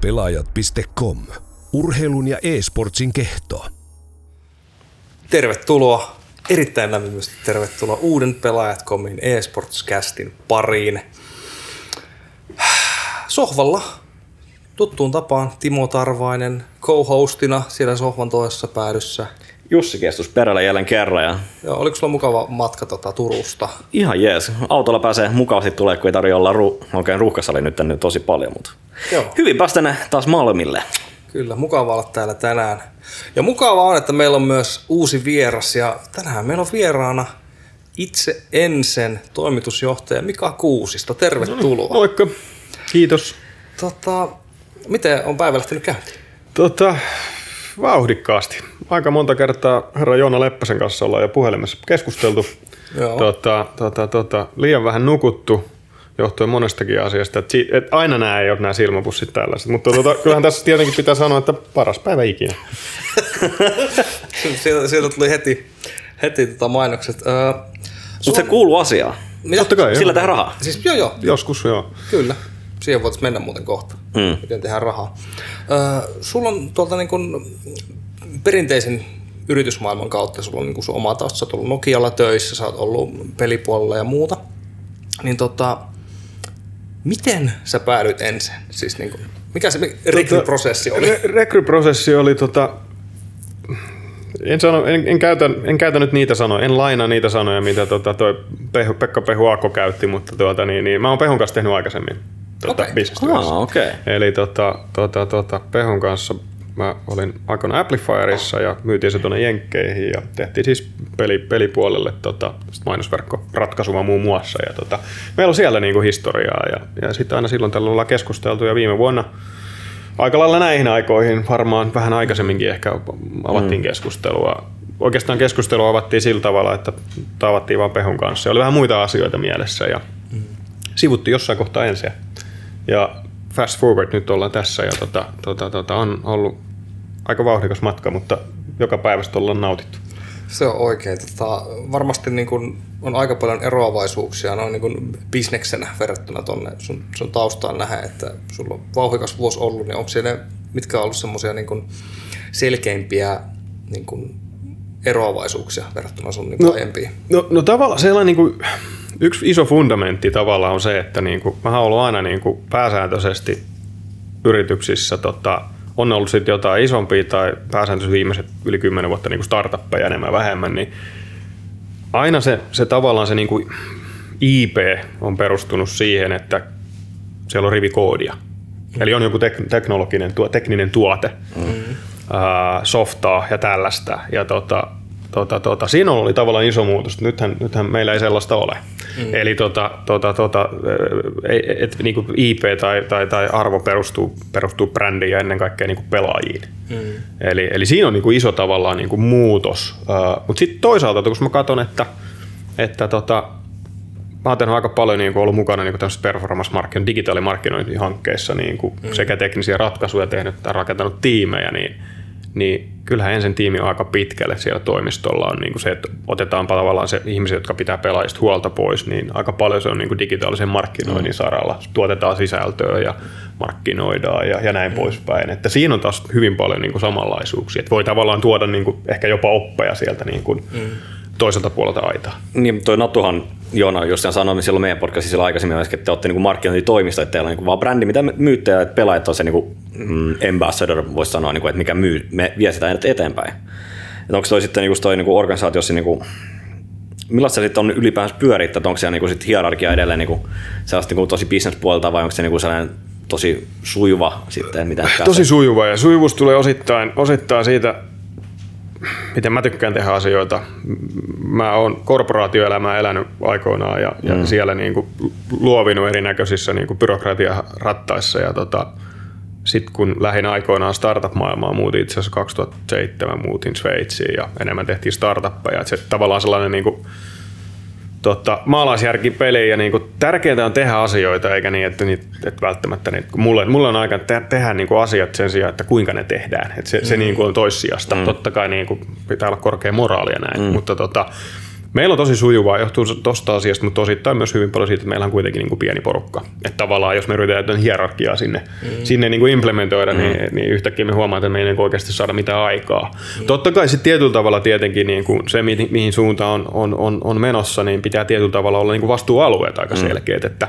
Pelaajat.com. Urheilun ja e-sportsin kehto. Tervetuloa, erittäin lämpimästi tervetuloa uuden Pelaajat.comin e-sportscastin pariin. Sohvalla tuttuun tapaan Timo Tarvainen co-hostina siellä sohvan toisessa päädyssä. Jussi Kestus perällä jälleen kerran. Ja Joo, oliko sulla mukava matka tota, Turusta? ihan jees. Autolla pääsee mukavasti tulee, kun ei tarvitse olla ru- oikein ruuhkassa oli nyt tänne tosi paljon. Mutta Joo. hyvin päästään taas Malmille. Kyllä, mukava olla täällä tänään. Ja mukavaa on, että meillä on myös uusi vieras ja tänään meillä on vieraana itse Ensen toimitusjohtaja Mika Kuusisto. Tervetuloa. Moikka. Kiitos. Tota, miten on päivä lähtenyt käyntiin? Tota, vauhdikkaasti. Aika monta kertaa herra Joona Leppäsen kanssa ollaan jo puhelimessa keskusteltu. Joo. Tota, tota, tota, liian vähän nukuttu johtuen monestakin asiasta. Et, si- et aina nämä ei ole nämä silmäpussit tällaiset. Mutta tota, kyllähän tässä tietenkin pitää sanoa, että paras päivä ikinä. Sieltä, sieltä tuli heti, heti tota mainokset. Öö, Mutta se kuuluu asiaan. mitä? Totta kai, Sillä joo. tehdään rahaa. Siis joo joo, Joskus joo. kyllä. Siihen voitaisiin mennä muuten kohta, Mm. miten tehdään rahaa. Öö, sulla on tuolta niin kuin perinteisen yritysmaailman kautta, sulla on niin kuin sun oma tausta, sä oot ollut Nokialla töissä, sä oot ollut pelipuolella ja muuta. Niin tota, miten sä päädyit ensin? Siis niin kuin, mikä se rekryprosessi oli? Re- rekryprosessi oli tota, en, sano, en, en, käytä, en käytä nyt niitä sanoja, en lainaa niitä sanoja, mitä tota toi Pehu, Pekka Pehu Aakko käytti, mutta tuota, niin, niin, mä oon Pehun kanssa tehnyt aikaisemmin tota, Okei. bisnestyössä. Ah, okei. Eli tota, tota, tota, Pehun kanssa mä olin aikoina Amplifierissa ja myytiin se tuonne Jenkkeihin ja tehtiin siis peli, pelipuolelle tota, mainosverkkoratkaisua muun muassa. Ja tota, meillä on siellä niinku historiaa ja, ja sitten aina silloin tällä ollaan keskusteltu ja viime vuonna aika lailla näihin aikoihin, varmaan vähän aikaisemminkin ehkä avattiin mm. keskustelua. Oikeastaan keskustelua avattiin sillä tavalla, että tavattiin vaan Pehun kanssa. Ja oli vähän muita asioita mielessä ja mm. sivuttiin jossain kohtaa ensin. Ja fast forward nyt ollaan tässä ja tota, tota, tota, on ollut aika vauhdikas matka, mutta joka päivästä ollaan nautittu. Se on oikein. Tota, varmasti niin kun on aika paljon eroavaisuuksia noin niin kun bisneksenä verrattuna tuonne sun, sun taustaan nähdä, että sulla on vauhdikas vuosi ollut, niin onko siellä, mitkä on ollut semmoisia niin kun selkeimpiä niin kun eroavaisuuksia verrattuna sun niin No, aiempiin? No, no tavallaan sellainen niin kuin, yksi iso fundamentti tavallaan on se, että niin kuin, mä oon ollut aina niin kuin pääsääntöisesti yrityksissä, tota, on ollut sitten jotain isompia tai pääsääntöisesti viimeiset yli kymmenen vuotta niin kuin startuppeja enemmän vähemmän, niin aina se, se tavallaan se niin kuin IP on perustunut siihen, että siellä on rivikoodia. Eli on joku tek- teknologinen tuo, tekninen tuote, mm. ää, softaa ja tällaista. Ja tota, tota, tota, siinä oli tavallaan iso muutos. Nythän, nythän meillä ei sellaista ole. Mm. Eli tota, tota, tota, ei- et, niinku IP tai, tai, tai arvo perustuu, perustuu brändiin ja ennen kaikkea niinku pelaajiin. Mm. Eli, eli siinä on niinku iso tavallaan niinku muutos. Mutta sitten toisaalta, kun mä katson, että, että tota, mä oon tehnyt aika paljon niin kuin ollut mukana niin tämmöisissä performance-markkinointi, digitaalimarkkinointihankkeissa niin kuin mm. sekä teknisiä ratkaisuja tehnyt tai rakentanut tiimejä, niin, niin kyllähän ensin tiimi on aika pitkälle siellä toimistolla on niin kuin se, että otetaan tavallaan se ihmiset, jotka pitää pelaajista huolta pois, niin aika paljon se on niin kuin digitaalisen markkinoinnin saralla. Tuotetaan sisältöä ja markkinoidaan ja, ja näin mm. poispäin. Että siinä on taas hyvin paljon niin kuin samanlaisuuksia. Että voi tavallaan tuoda niin kuin ehkä jopa oppeja sieltä niin kuin mm. toiselta puolelta aitaa. Niin, toi Natuhan Joona just sanoi niin silloin meidän podcastissa silloin aikaisemmin, että te olette niin markkinointitoimisto, että teillä on niin vaan brändi, mitä myytte ja että pelaajat on se niin kuin, mm, ambassador, voisi sanoa, niin kuin, että mikä myy, me vie sitä eteenpäin. Että onko toi sitten niin kuin toi niin kuin organisaatiossa niin kuin, millaista se sitten on ylipäänsä pyörittää, että onko siellä niin kuin sit hierarkia edelleen niin kuin, sellaista niin kuin tosi bisnespuolelta vai onko se niin kuin sellainen tosi sujuva sitten, mitä Tosi sujuva ja sujuvuus tulee osittain, osittain siitä, miten mä tykkään tehdä asioita. Mä oon korporaatioelämää elänyt aikoinaan ja, ja siellä niin kuin luovinut erinäköisissä niin kuin byrokratiarattaissa ja tota, sitten kun lähin aikoinaan startup-maailmaa, muutin itse asiassa 2007, muutin Sveitsiin ja enemmän tehtiin startuppeja. Se tavallaan sellainen niin kuin, tota, maalaisjärkipeli ja niin kuin, tärkeintä on tehdä asioita eikä niin, että, niitä, että välttämättä niitä, kun mulle, mulle on aika te- tehdä niin kuin asiat sen sijaan, että kuinka ne tehdään. Et se, mm. se niin kuin on toissijasta. Mm. Totta kai niin kuin, pitää olla korkea moraali ja näin, mm. mutta tota, Meillä on tosi sujuvaa, johtuu tuosta asiasta, mutta osittain myös hyvin paljon siitä, että meillä on kuitenkin niin kuin pieni porukka. Että tavallaan jos me yritetään hierarkiaa sinne, mm. sinne niin kuin implementoida, niin, mm. niin, niin yhtäkkiä me huomataan, että me ei niin oikeasti saada mitään aikaa. Mm. Totta kai sitten tietyllä tavalla tietenkin niin kuin se, mihin suuntaan on, on, on, on menossa, niin pitää tietyllä tavalla olla niin kuin vastuualueet aika mm. selkeät. Että,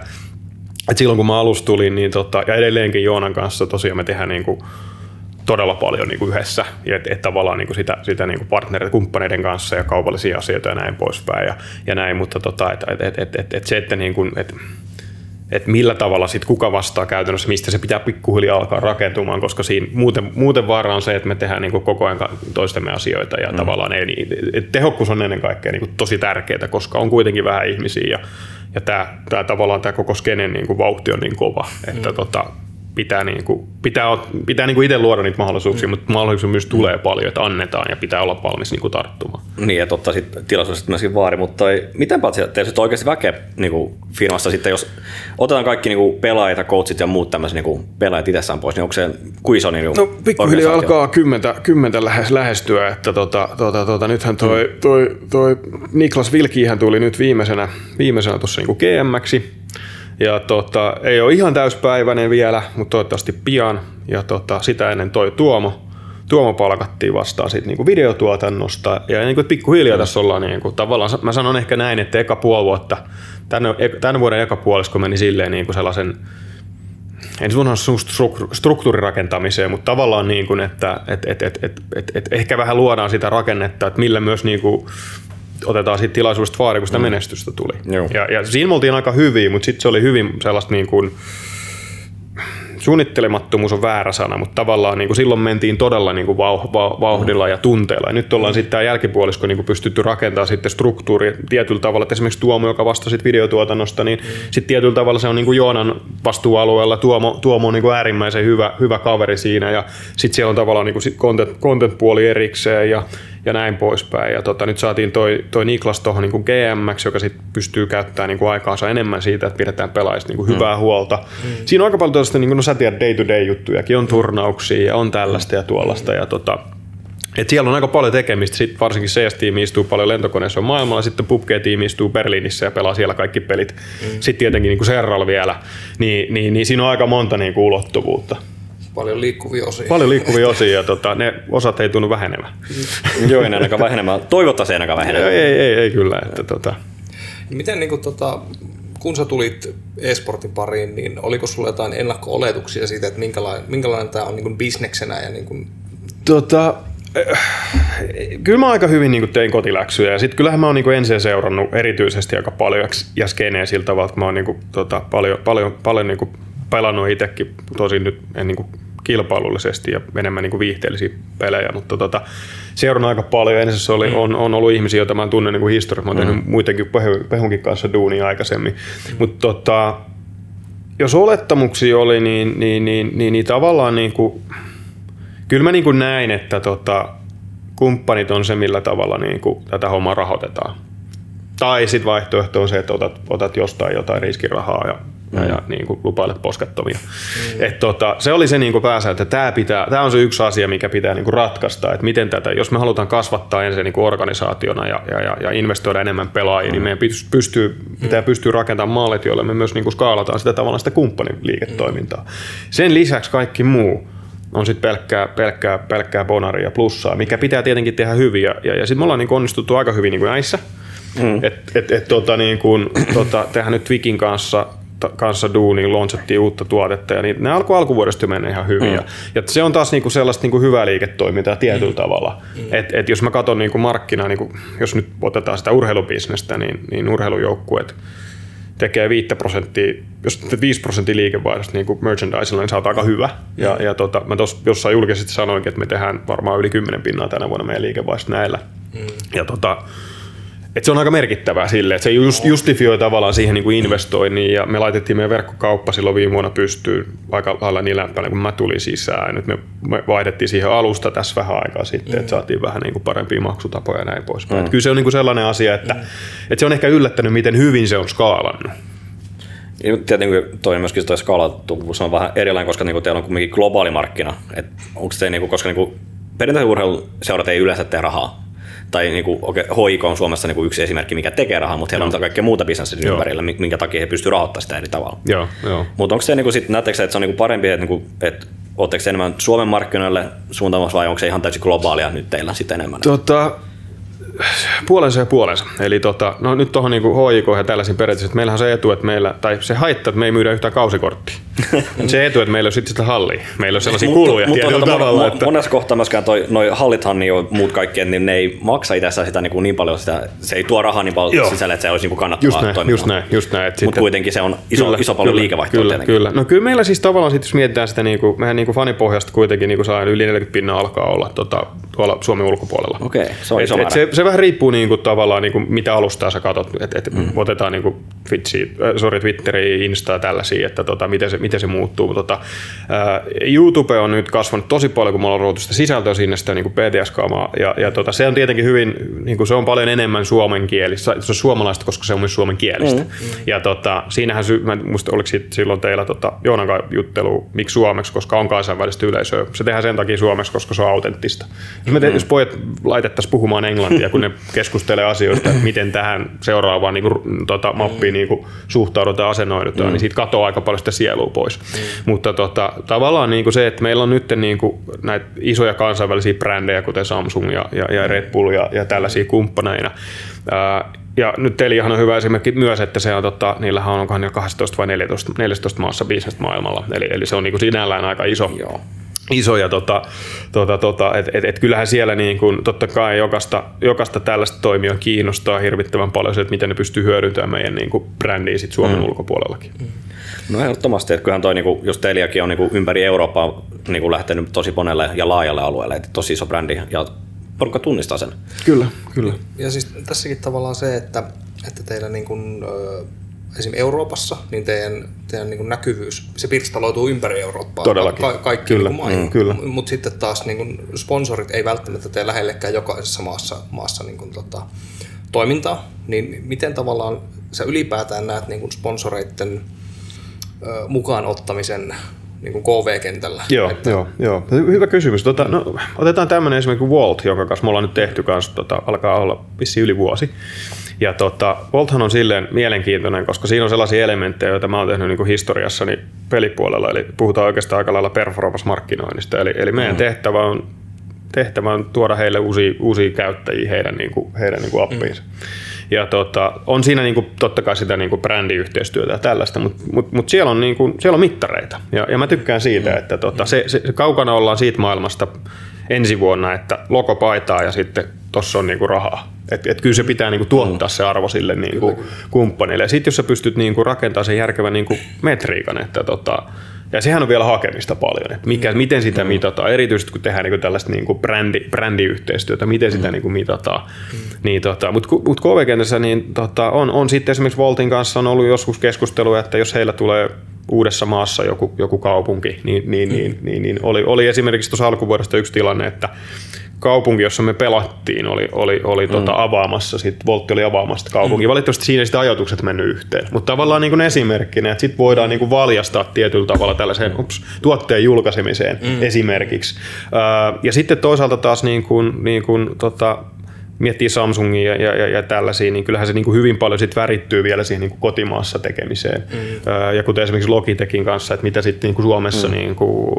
että silloin kun mä alusta tulin, niin tota, ja edelleenkin Joonan kanssa tosiaan me tehdään niin kuin, todella paljon niin kuin yhdessä, että et tavallaan niin kuin sitä, sitä niin kuin partnereiden, kumppaneiden kanssa ja kaupallisia asioita ja näin poispäin ja, ja näin, mutta tota, et, et, et, et, et se, että niin kuin, et, et millä tavalla sit kuka vastaa käytännössä, mistä se pitää pikkuhiljaa alkaa rakentumaan, koska siinä muuten, muuten vaara on se, että me tehdään niin kuin koko ajan toistemme asioita ja mm. tavallaan ei, niin, et tehokkuus on ennen kaikkea niin tosi tärkeää, koska on kuitenkin vähän ihmisiä ja, ja tämä, tämä tavallaan tämä koko skenen niin kuin vauhti on niin kova, että mm. tota, pitää, niin kuin, pitää, pitää niin kuin itse luoda niitä mahdollisuuksia, mm. mutta mahdollisuuksia myös tulee paljon, että annetaan ja pitää olla valmis niin kuin tarttumaan. Niin, ja totta sitten tilaisuudessa myöskin vaari, mutta toi, miten paljon teillä oikeasti väkeä niin kuin firmassa sitten, jos otetaan kaikki niin kuin pelaajat ja coachit ja muut tämmöiset niin kuin pelaajat itsessään pois, niin onko se kuin iso niin No pikkuhiljaa alkaa kymmentä, kymmentä lähestyä, että tota, tota, tota, nythän toi, mm. toi, toi Niklas Vilkihän tuli nyt viimeisenä, viimeisenä tuossa niin GM-ksi, ja tota, ei ole ihan täyspäiväinen vielä, mutta toivottavasti pian. Ja tota, sitä ennen toi Tuomo, Tuomo palkattiin vastaan siitä niin kuin videotuotannosta. Ja niin kuin, pikkuhiljaa tässä ollaan, niin kuin, tavallaan mä sanon ehkä näin, että eka puoli vuotta, tämän, tämän vuoden eka puolisko meni silleen niin kuin sellaisen, en sanoa struktuurirakentamiseen, mutta tavallaan niin kuin, että et, et, et, et, et, et ehkä vähän luodaan sitä rakennetta, että millä myös niin kuin otetaan siitä tilaisuudesta vaari, kun sitä mm. menestystä tuli. Ja, ja siinä me oltiin aika hyviä, mutta sitten se oli hyvin sellaista niin kuin, suunnittelemattomuus on väärä sana, mutta tavallaan niin kuin silloin mentiin todella niin kuin vauhdilla ja tunteella. Ja nyt ollaan sitten tämä jälkipuolisko niin kuin pystytty rakentamaan sitten struktuuri tietyllä tavalla, että esimerkiksi Tuomo, joka vastasi videotuotannosta, niin mm. sitten tietyllä tavalla se on niin kuin Joonan vastuualueella. Tuomo, Tuomo on niin kuin äärimmäisen hyvä, hyvä kaveri siinä ja sitten siellä on tavallaan niin kuin content, content-puoli erikseen ja ja näin poispäin. Ja tota, nyt saatiin toi, toi Niklas tuohon niin GM, joka sit pystyy käyttämään niin kuin aikaansa enemmän siitä, että pidetään pelaajista niin kuin mm. hyvää huolta. Mm. Siinä on aika paljon tällaista, niin kuin, no sä tiedät day-to-day juttujakin, on turnauksia ja on tällaista ja tuollaista. Ja tota, et siellä on aika paljon tekemistä, sitten varsinkin CS-tiimi istuu paljon lentokoneessa maailmalla, sitten PUBG-tiimi istuu Berliinissä ja pelaa siellä kaikki pelit. Mm. Sitten tietenkin niin kuin Serral vielä, niin, niin, niin siinä on aika monta niin kuin ulottuvuutta. Paljon liikkuvia osia. Paljon liikkuvia osia ja tota, ne osat ei tunnu vähenemään. Joo, ei ainakaan vähenemään. Toivottavasti ei ainakaan vähenemään. Ei, ei, ei, ei kyllä. Että, tota. Miten niin kuin, tota, kun sä tulit esportin pariin, niin oliko sulla jotain ennakko-oletuksia siitä, että minkälainen, minkälainen tämä on niin kuin bisneksenä? Ja niin kuin... tota, eh, kyllä mä aika hyvin niin tein kotiläksyjä ja sitten kyllähän mä oon niin ensin seurannut erityisesti aika paljon ja skeneen sillä tavalla, että mä oon niin kuin, tota, paljon, paljon, paljon niin kuin pelannut itsekin, tosin nyt en niin kuin kilpailullisesti ja enemmän niin kuin viihteellisiä pelejä, mutta tota, seurannut aika paljon. Ensin oli, mm. on, on, ollut ihmisiä, joita mä tunnen niin historiassa. Mä oon tehnyt mm. muidenkin Pehunkin kanssa duunia aikaisemmin. Mm. Mutta tota, jos olettamuksia oli, niin, niin, niin, niin, niin tavallaan niin kuin, kyllä mä niin kuin näin, että tota, kumppanit on se, millä tavalla niin kuin tätä hommaa rahoitetaan. Tai sitten vaihtoehto on se, että otat, otat jostain jotain riskirahaa ja mm. ja niin kuin lupailet poskettomia. Mm. Et tota, se oli se niin kuin pääsä, että tämä, pitää, tämä on se yksi asia, mikä pitää niin kuin ratkaista, että miten tätä, jos me halutaan kasvattaa ensin niin kuin organisaationa ja, ja, ja investoida enemmän pelaajia, niin mm. niin meidän pystyy, pitää pystyä rakentamaan mallit, joilla me myös niin kuin skaalataan sitä tavallaan sitä kumppaniliiketoimintaa. Sen lisäksi kaikki muu, on sitten pelkkää, pelkkää, pelkkää bonaria plussaa, mikä pitää tietenkin tehdä hyvin. Ja, ja, ja sitten me ollaan niin onnistuttu aika hyvin niin kuin näissä. Mm. Et, et, et, tota, niin kuin, tota, tehdään nyt Vikin kanssa kanssa duuniin, launchattiin uutta tuotetta ja niin, ne alkoi alkuvuodesta mennä ihan hyvin. Mm. Ja, ja, se on taas niinku sellaista niinku hyvää liiketoimintaa tietyllä mm. tavalla. Mm. Et, et jos mä katson niinku markkinaa, niinku, jos nyt otetaan sitä urheilubisnestä, niin, niin urheilujoukkueet tekee 5 prosenttia, jos teet 5 prosenttia liikevaihdosta niin merchandisella, niin sä oot aika hyvä. Ja, mm. ja tota, mä tuossa jossain julkisesti sanoinkin, että me tehdään varmaan yli 10 pinnaa tänä vuonna meidän liikevaihdosta näillä. Mm. Ja tota, et se on aika merkittävää sille, että se just, justifioi tavallaan siihen niin kuin investoinnin ja me laitettiin meidän verkkokauppa silloin viime vuonna pystyyn aika lailla niin lämpänä, kun mä tulin sisään. Nyt me, me vaihdettiin siihen alusta tässä vähän aikaa sitten, mm. että saatiin vähän niin kuin parempia maksutapoja ja näin poispäin. Mm. Kyllä se on niin kuin sellainen asia, että, mm. että se on ehkä yllättänyt, miten hyvin se on skaalannut. Tietenkin toi myöskin toi skaalattuvuus on vähän erilainen, koska niinku teillä on kuitenkin globaali markkina. Et onko se niinku, koska niinku, perinteisen urheiluseurat ei yleensä tee rahaa tai niin kuin, okay, HIK on Suomessa niin kuin yksi esimerkki, mikä tekee rahaa, mutta heillä on kaikkea muuta bisnestä Joo. ympärillä, mi- minkä takia he pystyvät rahoittamaan sitä eri tavalla. Joo, joo. Mutta onko se, niin kuin, sit, näettekö että se on niin kuin parempi, että, niin kuin, että Oletteko enemmän Suomen markkinoille suuntaamassa vai onko se ihan täysin globaalia nyt teillä sitten enemmän? Tota, puolensa ja puolensa. Eli tota, no nyt tuohon niin HIK ja tällaisiin periaatteessa, että meillähän on se etu, että meillä, tai se haittaa, että me ei myydä yhtään kausikorttia. Se etu, että meillä on sitten sitä hallia. Meillä on sellaisia kuluja mutta, tietyllä mutta, tavalla. mon, että... Monessa kohtaa myöskään toi, noi hallithan niin muut kaikki, niin ne ei maksa itsessään sitä niin, kuin niin paljon, sitä, se ei tuo rahaa niin paljon Joo. sisälle, että se olisi niin kuin kannattavaa Just näin, toimintaa. just näin, just näin. Mutta kuitenkin se on iso, iso paljon liikevaihtoa kyllä, tietenkin. kyllä. No kyllä meillä siis tavallaan sit, jos mietitään sitä, niin kuin, mehän niin kuin fanipohjasta kuitenkin niin kuin saa yli 40 pinnaa alkaa olla tota, tuolla Suomen ulkopuolella. Okei, se on Et, iso et määrä. se, se, vähän riippuu niin kuin, tavallaan niin kuin, mitä alustaa sä katot, että et mm. otetaan niin kuin, Twitchi, äh, sorry, Twitteri, Insta tällaisia, että tota, miten, se, miten se muuttuu. Mutta, tota, ää, YouTube on nyt kasvanut tosi paljon, kun me ollaan ruotu sitä sisältöä sinne, sitä niin BTS-kaamaa, ja, ja tota, se on tietenkin hyvin, niin kuin, se on paljon enemmän suomenkielistä, se on suomalaista, koska se on myös suomenkielistä. Mm. Ja tota, siinähän, sy- mä en muista, oliko silloin teillä tota, Joonan kanssa juttelu, miksi suomeksi, koska on kansainvälistä yleisöä. Se tehdään sen takia suomeksi, koska se on autenttista. Jos, me te, mm. jos pojat laitettaisiin puhumaan englantia, kun ne keskustelee asioista, että miten tähän seuraavaan niin kuin, tota, mappiin niin kuin, suhtaudutaan ja asennoidutaan, mm. niin siitä katoaa aika paljon sitä sielua pois. Mm. Mutta tota, tavallaan niin kuin se, että meillä on nyt niin kuin, näitä isoja kansainvälisiä brändejä, kuten Samsung ja, ja, ja Red Bull ja, ja tällaisia kumppaneina. Ää, ja nyt Teliahan on hyvä esimerkki myös, että se on, tota, niillähän on onkohan jo 12 vai 14, 14 maassa bisnestä maailmalla. Eli, eli se on niin kuin sinällään aika iso. Joo. Iso ja tota, tota, tota, et, et, et kyllähän siellä niin kuin, totta kai jokaista, jokaista tällaista toimia kiinnostaa hirvittävän paljon se, että miten ne pystyy hyödyntämään meidän niin kuin brändiä sit Suomen mm. ulkopuolellakin. Mm. No ehdottomasti, että kyllähän toi niinku, jos Teliakin on niinku ympäri Eurooppaa niinku lähtenyt tosi monelle ja laajalle alueelle, että tosi iso brändi ja porukka tunnistaa sen. Kyllä, kyllä. Ja siis tässäkin tavallaan se, että, että teillä niin kuin, esim. Euroopassa, niin teidän, teidän niin kuin näkyvyys, se pirstaloituu ympäri Eurooppaa. Todellakin. Ka- kaikki Kyllä, niin kuin maihin. mm, kyllä. Mutta sitten taas niin kuin sponsorit ei välttämättä tee lähellekään jokaisessa maassa, maassa niin kuin, tota, toimintaa. Niin miten tavallaan sä ylipäätään näet niin kuin sponsoreiden mukaan ottamisen niin kuin KV-kentällä? Joo, Että- joo, joo. Hy- Hyvä kysymys. Tota, no, otetaan tämmöinen esimerkiksi Walt, jonka kanssa me ollaan nyt tehty kanssa, tota, alkaa olla vissi yli vuosi. Ja tota, Volthan on silleen mielenkiintoinen, koska siinä on sellaisia elementtejä, joita mä oon tehnyt niin historiassani pelipuolella, eli puhutaan oikeastaan aika lailla performance-markkinoinnista. Eli, eli meidän mm. tehtävä on tehtävä on tuoda heille uusia, uusia käyttäjiä heidän, niin kuin, heidän niin kuin appiinsa. Mm. Ja tota, on siinä niin kuin, totta kai sitä niin kuin brändiyhteistyötä ja tällaista, mutta mut, mut siellä, on, niin kuin, siellä on mittareita. Ja, ja mä tykkään siitä, että tota, se, se, kaukana ollaan siitä maailmasta ensi vuonna, että logo paitaa ja sitten tuossa on niinku rahaa. Et, et kyllä se pitää niinku tuottaa se arvo sille niinku kumppanille. Ja sitten jos sä pystyt niinku rakentamaan sen järkevän niinku metriikan, että tota, ja sehän on vielä hakemista paljon, että mikä, miten sitä mitataan, erityisesti kun tehdään niinku tällaista niinku brändi, brändiyhteistyötä, miten sitä niinku mitataan. Niin, tota, Mutta mut KV-kentässä niin, tota, on, on sitten esimerkiksi Voltin kanssa on ollut joskus keskustelua, että jos heillä tulee uudessa maassa joku, joku kaupunki, niin, niin, niin, niin, niin oli, oli esimerkiksi tuossa alkuvuodesta yksi tilanne, että kaupunki, jossa me pelattiin, oli, oli, oli mm. tota avaamassa, sit Voltti oli avaamassa sitä kaupunkia. Mm. Valitettavasti siinä ei sitä ajatukset mennyt yhteen. Mutta tavallaan niin kuin esimerkkinä, että sitten voidaan niin kuin valjastaa tietyllä tavalla tällaiseen ups, tuotteen julkaisemiseen mm. esimerkiksi. Ja sitten toisaalta taas niin kuin, niin kuin, tota, miettii Samsungia ja, ja, ja tällaisia, niin kyllähän se niin kuin hyvin paljon sit värittyy vielä siihen niin kuin kotimaassa tekemiseen. Mm. Ja kuten esimerkiksi Logitechin kanssa, että mitä sitten niin kuin Suomessa mm. niin kuin,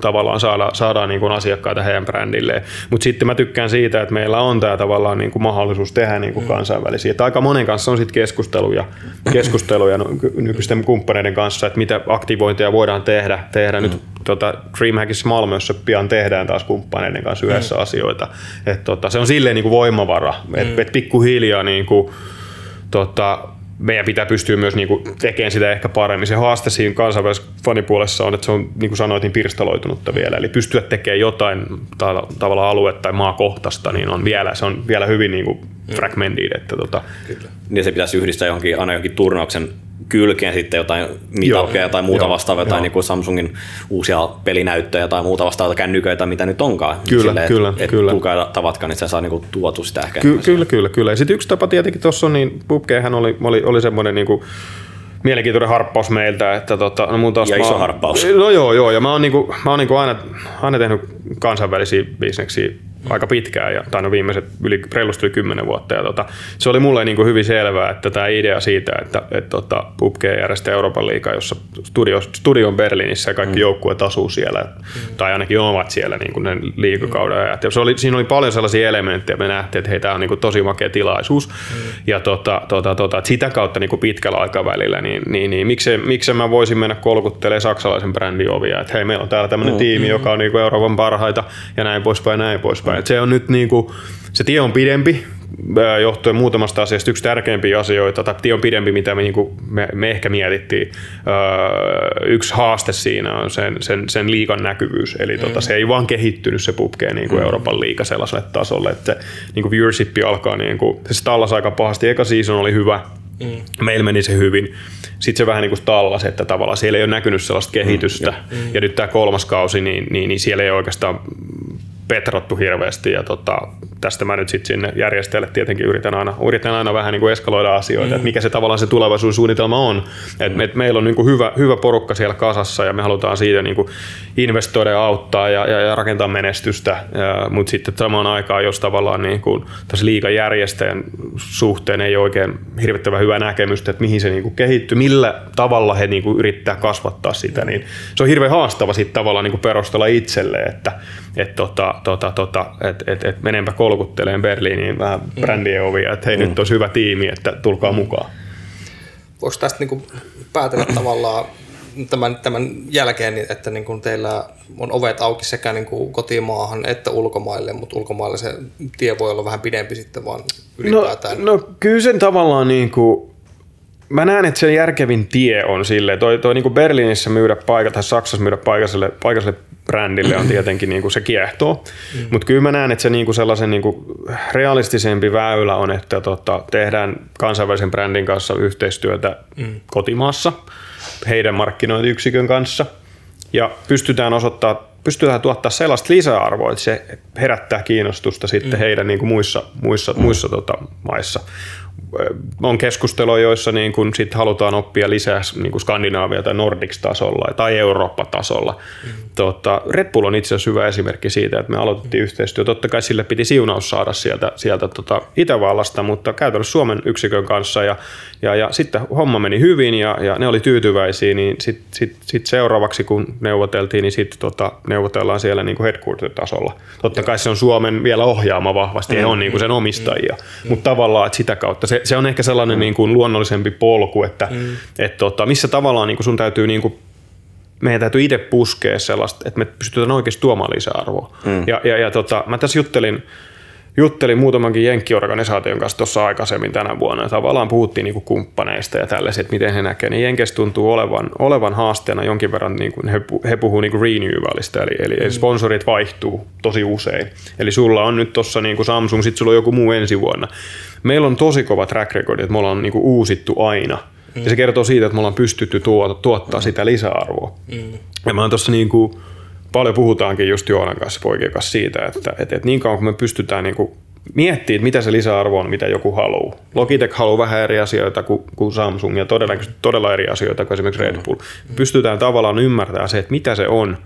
tavallaan saada, saadaan niin kuin asiakkaita heidän brändilleen. Mutta sitten mä tykkään siitä, että meillä on tämä tavallaan niin kuin mahdollisuus tehdä niin kuin mm. kansainvälisiä. Että aika monen kanssa on sitten keskusteluja, keskusteluja nykyisten kumppaneiden kanssa, että mitä aktivointeja voidaan tehdä. tehdä. Nyt tota, Dreamhackissa Malmössä pian tehdään taas kumppaneiden kanssa yhdessä mm. asioita. Et, tota, se on silleen niin kuin voimavara, että mm. et pikkuhiljaa niin kuin, tota, meidän pitää pystyä myös niin kuin, tekemään sitä ehkä paremmin. Se haaste siinä kansainvälisessä fanipuolessa on, että se on, niin kuin sanoit, niin pirstaloitunutta vielä. Eli pystyä tekemään jotain ta- tavallaan aluetta tai maakohtaista, niin on vielä, se on vielä hyvin niin kuin fragmented. Että, tota, Niin se pitäisi yhdistää johonkin, aina johonkin turnauksen kylkeen sitten jotain mitalkeja tai muuta Joo, vastaavaa, joo. niin kuin Samsungin uusia pelinäyttöjä tai muuta vastaavaa kännyköitä, mitä nyt onkaan. Kyllä, kyllä, et, kyllä. Et tulkaa tavatkaan, niin se saa niin kuin tuotu sitä ehkä. Ky- kyllä, kyllä, kyllä. Ja sitten yksi tapa tietenkin tuossa on, niin PUBGhän oli, oli, oli semmoinen niin kuin, mielenkiintoinen harppaus meiltä. Että tota, no mun taas Ja mä iso harppaus. No joo, joo. Ja mä oon, niinku, mä oon niinku aina, aina tehnyt kansainvälisiä bisneksiä aika pitkään, ja, tai no viimeiset yli, reilusti yli kymmenen vuotta. Ja tota, se oli mulle niin kuin hyvin selvää, että tämä idea siitä, että et, tota, PUBG järjestää Euroopan liiga, jossa studio, studio on Berliinissä ja kaikki mm. joukkueet asuu siellä, mm. tai ainakin ovat siellä niin kuin ne liikakauden ajat. Ja se oli, siinä oli paljon sellaisia elementtejä, me nähtiin, että hei, tämä on niin kuin tosi makea tilaisuus. Mm. Ja tota, tota, tota, että sitä kautta niin kuin pitkällä aikavälillä, niin, niin, niin miksei, miksei mä voisin mennä kolkuttelemaan saksalaisen brändin ovia, että hei, meillä on täällä tämmöinen mm. tiimi, joka on niin kuin Euroopan parhaita, ja näin poispäin, näin poispäin. Mm. Et se on nyt niin kuin, se tie on pidempi, johtuen muutamasta asiasta. Yksi tärkeimpiä asioita, tai tie on pidempi, mitä me, niin kuin, me, me ehkä mietittiin. Yksi haaste siinä on sen, sen, sen liikan näkyvyys. Eli mm. tota, se ei vaan kehittynyt se PUBG niin kuin mm. Euroopan liiga sellaiselle tasolle, että niin kuin viewership alkaa, niin kuin, se stallas aika pahasti. Eka season oli hyvä, Mm. Meillä meni se hyvin. Sitten se vähän niin kuin tallas, että tavallaan siellä ei ole näkynyt sellaista kehitystä. Mm. Ja, mm. ja nyt tämä kolmas kausi, niin, niin, niin siellä ei oikeastaan petrottu hirveästi ja tota, tästä mä nyt sitten sinne järjestäjälle tietenkin yritän aina, yritän aina vähän niin kuin eskaloida asioita, mm. että mikä se tavallaan se tulevaisuussuunnitelma on. Et, mm. et meillä on niin kuin hyvä, hyvä porukka siellä kasassa ja me halutaan siitä niin kuin investoida ja auttaa ja, ja, ja rakentaa menestystä, mutta sitten samaan aikaan, jos tavallaan niin kuin tässä liikajärjestäjän suhteen ei oikein hirvittävän hyvä näkemystä, että mihin se niin kuin kehittyy, millä tavalla he niin kuin yrittää kasvattaa sitä, niin se on hirveän haastava sitten tavallaan niin kuin perustella itselle, että et tota, tota, tota, et, et, et menenpä kolkutteleen Berliiniin vähän mm. brändien ovia, että hei mm. nyt olisi hyvä tiimi, että tulkaa mukaan. Voiko tästä niin kuin päätellä tavallaan tämän, tämän jälkeen, niin että niin kuin teillä on ovet auki sekä niin kuin kotimaahan että ulkomaille, mutta ulkomaille se tie voi olla vähän pidempi sitten vaan ylipäätään. No, no kyllä sen tavallaan niin kuin, mä näen, että sen järkevin tie on sille, toi, toi niin kuin Berliinissä myydä paikat tai Saksassa myydä paikalliselle, paikalliselle brändille on tietenkin niin kuin se kiehtoo. Mm. Mutta kyllä mä näen, että se niin kuin sellaisen niin kuin realistisempi väylä on, että tota, tehdään kansainvälisen brändin kanssa yhteistyötä mm. kotimaassa heidän markkinointiyksikön kanssa ja pystytään osoittaa pystytään tuottaa sellaista lisäarvoa, että se herättää kiinnostusta sitten mm. heidän niin kuin muissa, muissa, mm. muissa tota, maissa on keskustelua, joissa niin kun sit halutaan oppia lisää niin kuin Skandinaavia tai Nordics-tasolla tai Eurooppa-tasolla. Mm. Tota, Red Bull on itse asiassa hyvä esimerkki siitä, että me aloitettiin yhteistyö. Totta kai sille piti siunaus saada sieltä, sieltä tota Itävallasta, mutta käytännössä Suomen yksikön kanssa. Ja, ja, ja sitten homma meni hyvin ja, ja ne oli tyytyväisiä, niin sitten sit, sit seuraavaksi kun neuvoteltiin, niin sitten tota, neuvotellaan siellä niin headquarter-tasolla. Totta kai se on Suomen vielä ohjaama vahvasti, mm. he on niin kuin sen omistajia, mm. mutta tavallaan että sitä kautta se, se on ehkä sellainen mm. niin kuin luonnollisempi polku, että mm. et, tota, missä tavallaan niin kuin sun täytyy niin kuin meidän täytyy itse puskea sellaista, että me pystytään oikeasti tuomaan lisäarvoa. Mm. Ja, ja, ja tota, mä tässä juttelin, juttelin muutamankin jenkkiorganisaation kanssa tuossa aikaisemmin tänä vuonna. Ja tavallaan puhuttiin niin kuin kumppaneista ja tällaiset, että miten he näkevät. Niin Jenkes tuntuu olevan, olevan haasteena jonkin verran, niin kuin he, he puhuu niin kuin renewalista, eli, eli mm. sponsorit vaihtuu tosi usein. Eli sulla on nyt tuossa niin kuin Samsung, sitten sulla on joku muu ensi vuonna. Meillä on tosi kova track record, että me ollaan niin kuin uusittu aina. Mm. Ja se kertoo siitä, että me ollaan pystytty tuota, tuottaa mm. sitä lisäarvoa. Mm. Ja mä oon tuossa niin kuin, paljon puhutaankin just Joonan kanssa poikien kanssa siitä, että, että, että niin kauan kun me pystytään niin kuin miettimään, että mitä se lisäarvo on, mitä joku haluaa. Logitech haluaa vähän eri asioita kuin, kuin Samsung ja todennäköisesti todella eri asioita kuin esimerkiksi Red Bull. Pystytään tavallaan ymmärtämään se, että mitä se on.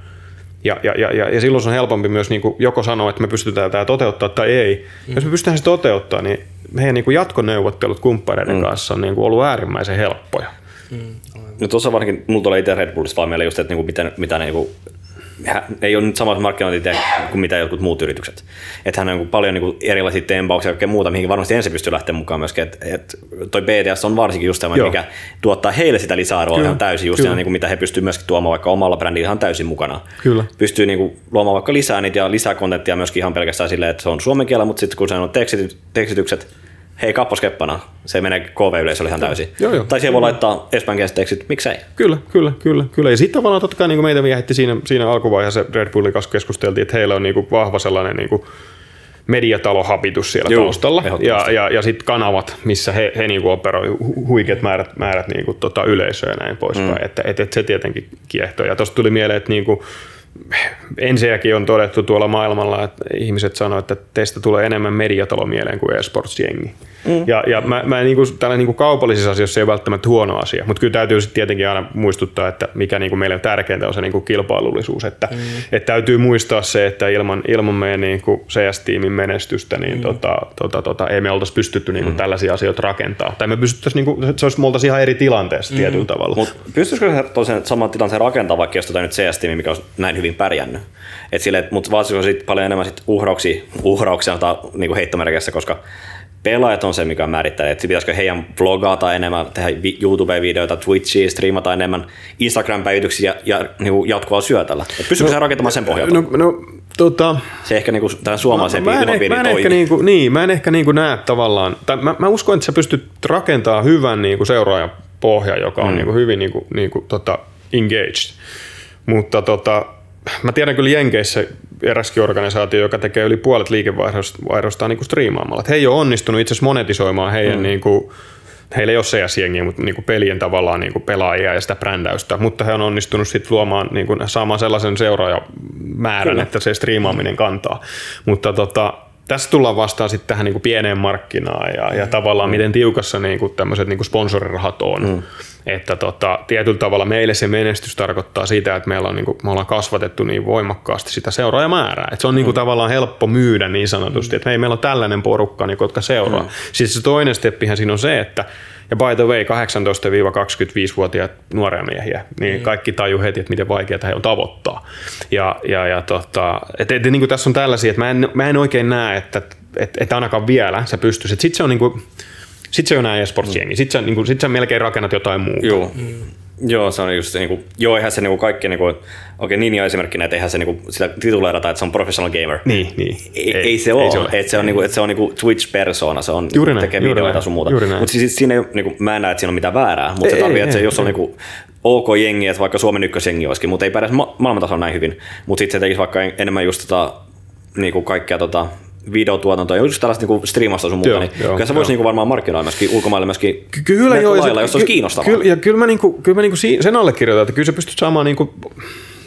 Ja, ja, ja, ja, ja silloin se on helpompi myös niin kuin joko sanoa, että me pystytään tämä toteuttaa tai ei. Mm. Jos me pystytään se toteuttaa, niin meidän niin kuin jatkoneuvottelut kumppaneiden mm. kanssa on niin kuin ollut äärimmäisen helppoja. Mm. No tuossa varsinkin, mulla tulee itse Red Bullista vaan mieleen just, että niinku, mitä, mitä ne niinku ei ole nyt samat markkinointi kuin mitä jotkut muut yritykset. Että hän on niin paljon niin erilaisia tempauksia ja kaikkea muuta, mihin varmasti ensin pystyy lähteä mukaan myöskin. Että et toi BTS on varsinkin just tämä, mikä tuottaa heille sitä lisäarvoa Kyllä. ihan täysin, just ihan, niin kuin mitä he pystyvät myöskin tuomaan vaikka omalla brändillä ihan täysin mukana. Kyllä. Pystyy niin kuin, luomaan vaikka lisää niitä ja lisää kontenttia myöskin ihan pelkästään silleen, että se on suomen kielellä, mutta sitten kun se on tekstitykset, hei kapposkeppana, se menee KV-yleisölle ihan täysin. Joo, joo. Tai siellä voi laittaa espanjankieliset tekstit, miksei? Kyllä, kyllä, kyllä. kyllä. Ja sitten tavallaan totta kai niin kuin meitä viehätti siinä, siinä alkuvaiheessa Red Bullin kanssa keskusteltiin, että heillä on niin kuin vahva sellainen niin kuin mediatalohabitus siellä Joo, taustalla. Ja, ja, ja sitten kanavat, missä he, he niinku operoi huikeat määrät, määrät niinku tota yleisöä ja näin poispäin. Mm. Että et, et se tietenkin kiehtoo. Ja tuosta tuli mieleen, että niinku, ensiäkin on todettu tuolla maailmalla, että ihmiset sanoo, että teistä tulee enemmän mediatalo mieleen kuin esports-jengi. Mm. Ja, ja mä, mä niin kuin, tällä niin kuin kaupallisissa asioissa ei ole välttämättä huono asia, mutta kyllä täytyy sitten tietenkin aina muistuttaa, että mikä niin kuin meille on tärkeintä on se niin kuin kilpailullisuus, että, mm. että täytyy muistaa se, että ilman, ilman meidän niin kuin CS-tiimin menestystä, niin mm. tota, tota, tota, ei me oltaisi pystytty niin kuin mm. tällaisia asioita rakentaa. Tai me pystyttäisiin, niin kuin, se olisi, me oltaisiin ihan eri tilanteessa mm. tietyllä tavalla. Mutta pystyisikö se tosiaan saman tilanteen rakentaa, vaikka jos tota nyt CS-tiimi, mikä on näin hyvin pärjännyt? Et sille, mutta vaatiko sit paljon enemmän sit uhrauksia, uhrauksia niin heittomerkissä, koska pelaajat on se, mikä määrittää, että pitäisikö heidän vlogata enemmän, tehdä YouTube-videoita, Twitchia, striimata enemmän, Instagram-päivityksiä ja, ja niin jatkuvaa syötällä. Et pystyykö no, se rakentamaan sen pohjalta? No, no tota, se ehkä niin tämän suomalaisen no, ilmapiirin mä en ehkä niin, kuin, niin, mä en ehkä niin kuin näe tavallaan, tai mä, mä uskon, että sä pystyt rakentamaan hyvän niin kuin seuraajan pohja, joka on mm. niin kuin hyvin niin kuin, niin kuin, tota, engaged. Mutta tota, mä tiedän kyllä Jenkeissä eräskin organisaatio, joka tekee yli puolet liikevaihdostaan niin striimaamalla. Et he ei ole onnistunut itse asiassa monetisoimaan heidän mm. niin kuin, heillä ei ole CS-jengiä, mutta niin kuin pelien tavallaan niin kuin pelaajia ja sitä brändäystä, mutta he on onnistunut sitten luomaan, niin kuin, saamaan sellaisen seuraajamäärän, Kyllä. että se striimaaminen kantaa. Mutta tota, tässä tullaan vastaan sitten tähän niin kuin pieneen markkinaan ja, ja tavallaan mm. miten tiukassa niin kuin tämmöiset niin kuin sponsorirahat on. Mm. Että tota, tietyllä tavalla meille se menestys tarkoittaa sitä, että meillä on, niin kuin, me ollaan kasvatettu niin voimakkaasti sitä seuraajamäärää. Että se on niin kuin, mm. tavallaan helppo myydä niin sanotusti, että hei, meillä on tällainen porukka, niin, jotka seuraa. Mm. Siis se toinen steppihän siinä on se, että ja by the way, 18-25-vuotiaat nuoria miehiä, niin mm. kaikki taju heti, että miten vaikeaa he on tavoittaa. Ja, ja, ja tota, et, et, niin kuin tässä on tällaisia, että mä en, mä en oikein näe, että et, et ainakaan vielä se pystyisit. Sitten se on niin kuin, sitten se on näin esports-jengi. Sitten sä, niin kuin, sit sä melkein rakennat jotain muuta. Joo. Mm. Joo, se on just niin kuin, joo, eihän se niin kuin kaikki, niin kuin, okei, Ninja esimerkkinä, että eihän se niin kuin, sitä tituleerata, että se on professional gamer. Niin, niin. Ei, ei, ei se ole, se ole. että se on, niin kuin, että se on niin kuin Twitch-persona, se on, juuri näin, tekee juuri videoita sun muuta. Mutta siis siinä ei, niin kuin, mä en näe, että siinä on mitään väärää, mutta se tarvii, että se, jos on niin kuin, ok jengi, että vaikka Suomen ykkösjengi olisikin, mutta ei pärjäisi ma- maailmantasolla näin hyvin, mutta sitten se tekisi vaikka enemmän just tota, niin kuin kaikkea tota, videotuotantoa ja just tällaista niinku striimasta sun muuta, joo, niin joo, kyllä se voisi niinku varmaan markkinoida myöskin ulkomaille myöskin kyllä, joo, lailla, jos se olisi kiinnostavaa. Kyllä, ja kyllä mä, niinku, kyllä mä niinku sen allekirjoitan, että kyllä se pystyt saamaan niinku,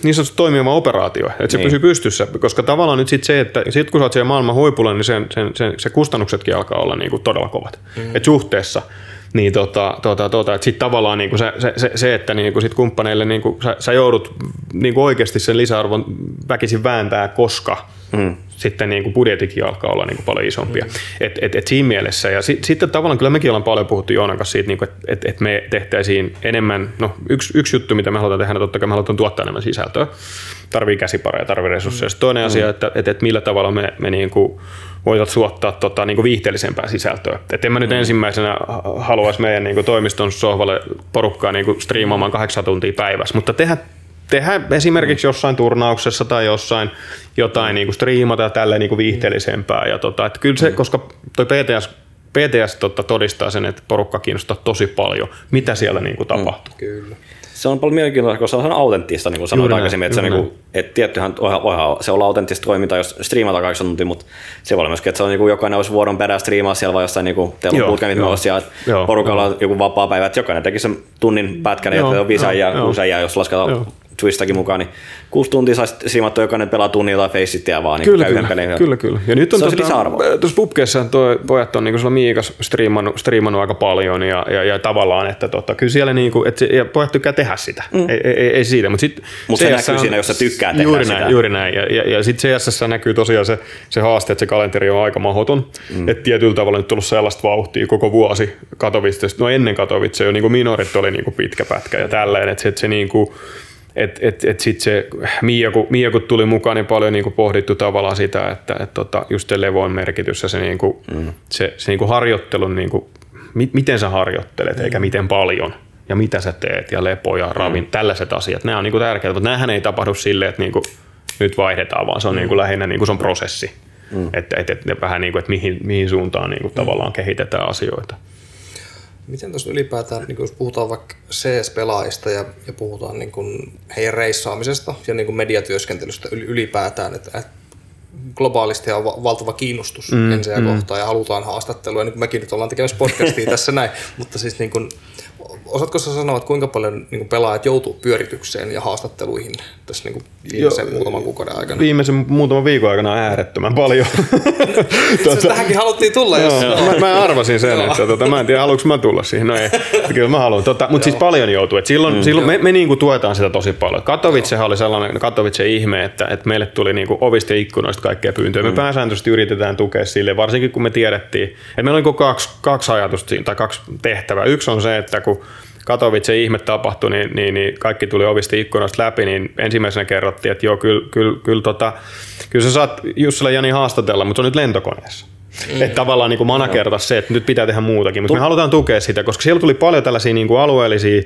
niin sanotusti toimiva operaatio, että se niin. pysyy pystyssä, koska tavallaan nyt sit se, että sit kun sä oot siellä maailman huipulla, niin sen, sen, sen, se kustannuksetkin alkaa olla niinku todella kovat. Mm. Et suhteessa niin tota, tota, tota, että sitten tavallaan niinku se, se, se, se, että niinku sit kumppaneille niinku, sä, sä joudut niinku oikeasti sen lisäarvon väkisin vääntää, koska mm sitten niin kuin budjetikin alkaa olla niin kuin paljon isompia. Mm. Et, et, et siinä mielessä. Ja sit, sitten tavallaan kyllä mekin ollaan paljon puhuttu Joonan kanssa siitä, niin kuin, että et, et me tehtäisiin enemmän, no yksi, yksi juttu, mitä me halutaan tehdä, totta kai me halutaan tuottaa enemmän sisältöä. Tarvii käsipareja, tarvii resursseja. Mm. Toinen asia, että et, et millä tavalla me, me niin kuin voivat suottaa tota, niin kuin viihteellisempää sisältöä. Et en mä nyt mm. ensimmäisenä haluaisi meidän niin kuin toimiston sohvalle porukkaa niin kuin striimaamaan kahdeksan tuntia päivässä, mutta tehdä tehdä esimerkiksi jossain turnauksessa tai jossain jotain niin kuin striimata ja tälleen niin kuin viihteellisempää. Ja tota, että kyllä se, mm. koska toi PTS, PTS tota, todistaa sen, että porukka kiinnostaa tosi paljon, mitä siellä niin kuin tapahtuu. Mm, kyllä se on paljon mielenkiintoista, koska se on autenttista, niin kuin sanoit aikaisemmin, että, se, niin kuin, että tiettyhän voihan se olla autenttista toimintaa, jos striimata kahdeksan tuntia, mutta se voi olla myöskin, että se on niin kuin, jokainen olisi vuoron perään striimaa siellä vai jossain niin kuin, teillä on bootcampit ja porukalla on joku vapaa päivä, että jokainen tekisi sen tunnin pätkän, että on viisi ja kuusi jos lasketaan Twistakin mukaan, niin kuusi tuntia saisi siimattua jokainen pelaa tai Faceitia vaan niin kyllä, kyllä, pelin. kyllä, kyllä. Ja nyt on se tuota, tuossa Pupkeessa tuo pojat on niin kuin Miikas striimannut, striimannut, aika paljon ja, ja, ja tavallaan, että tota, kyllä siellä niin kuin, että se, ja pojat tykkää tehdä sitä, mm. ei, ei, ei, siitä, mutta sitten Mut se näkyy on, siinä, jos sä tykkää tehdä juuri sitä. Näin, juuri näin, ja, ja, ja sitten CSS näkyy tosiaan se, se haaste, että se kalenteri on aika mahdoton, mm. että tietyllä tavalla nyt tullut sellaista vauhtia koko vuosi Katowicesta, no ennen Katowice jo niin kuin minorit oli niin kuin pitkä pätkä ja tälleen, että se, että se niin kuin, et, et, et sitten se Mia kun, Mia, kun tuli mukaan, niin paljon niin pohdittu tavallaan sitä, että et tota, just se levon merkitys ja se, niin kuin, mm. se, se niin kuin harjoittelun, niin kuin, mi, miten sä harjoittelet, mm. eikä miten paljon ja mitä sä teet ja lepo ja ravin, mm. tällaiset asiat, nämä on niin kuin tärkeitä, mutta nämähän ei tapahdu silleen, että niin kuin, nyt vaihdetaan, vaan se on mm. niin kuin lähinnä niin kuin se on prosessi. Mm. Että et, et, vähän niin kuin, että mihin, mihin suuntaan niin kuin mm. tavallaan kehitetään asioita. Miten tuossa ylipäätään, niin jos puhutaan vaikka CS-pelaajista ja, ja puhutaan niin kuin heidän reissaamisesta ja niin kuin mediatyöskentelystä ylipäätään, että, että globaalisti on valtava kiinnostus mm, ensiä mm. kohtaan ja halutaan haastattelua, niin kuin mekin nyt ollaan tekemässä podcastia tässä näin, mutta siis niin kuin, osaatko sä sanoa, että kuinka paljon niin pelaajat joutuu pyöritykseen ja haastatteluihin tässä niin viimeisen muutaman kuukauden aikana? Viimeisen muutaman viikon aikana äärettömän paljon. tuota, tähänkin haluttiin tulla. Jos... Joo, mä, mä, arvasin sen, että tota, mä en tiedä, haluanko mä tulla siihen. No ei, kyllä mä haluan. Tota, Mutta siis paljon joutuu. Et silloin mm, silloin me, me niinku tuetaan sitä tosi paljon. Katowicehan oli sellainen Katowice ihme, että, että meille tuli niinku ovista ja ikkunoista kaikkea pyyntöjä. Me mm. pääsääntöisesti yritetään tukea sille, varsinkin kun me tiedettiin, että meillä on niinku kaksi, kaksi ajatusta siinä, tai kaksi tehtävää. Yksi on se, että kun Katowice ihme tapahtui, niin, niin, niin kaikki tuli ovista ikkunoista läpi, niin ensimmäisenä kerrottiin, että joo, kyllä, kyllä, kyllä, tota, kyllä sä saat Jussila Jani haastatella, mutta se on nyt lentokoneessa. Mm. Että tavallaan niin managerata se, että nyt pitää tehdä muutakin, mutta me halutaan tukea sitä, koska siellä tuli paljon tällaisia niin kuin alueellisia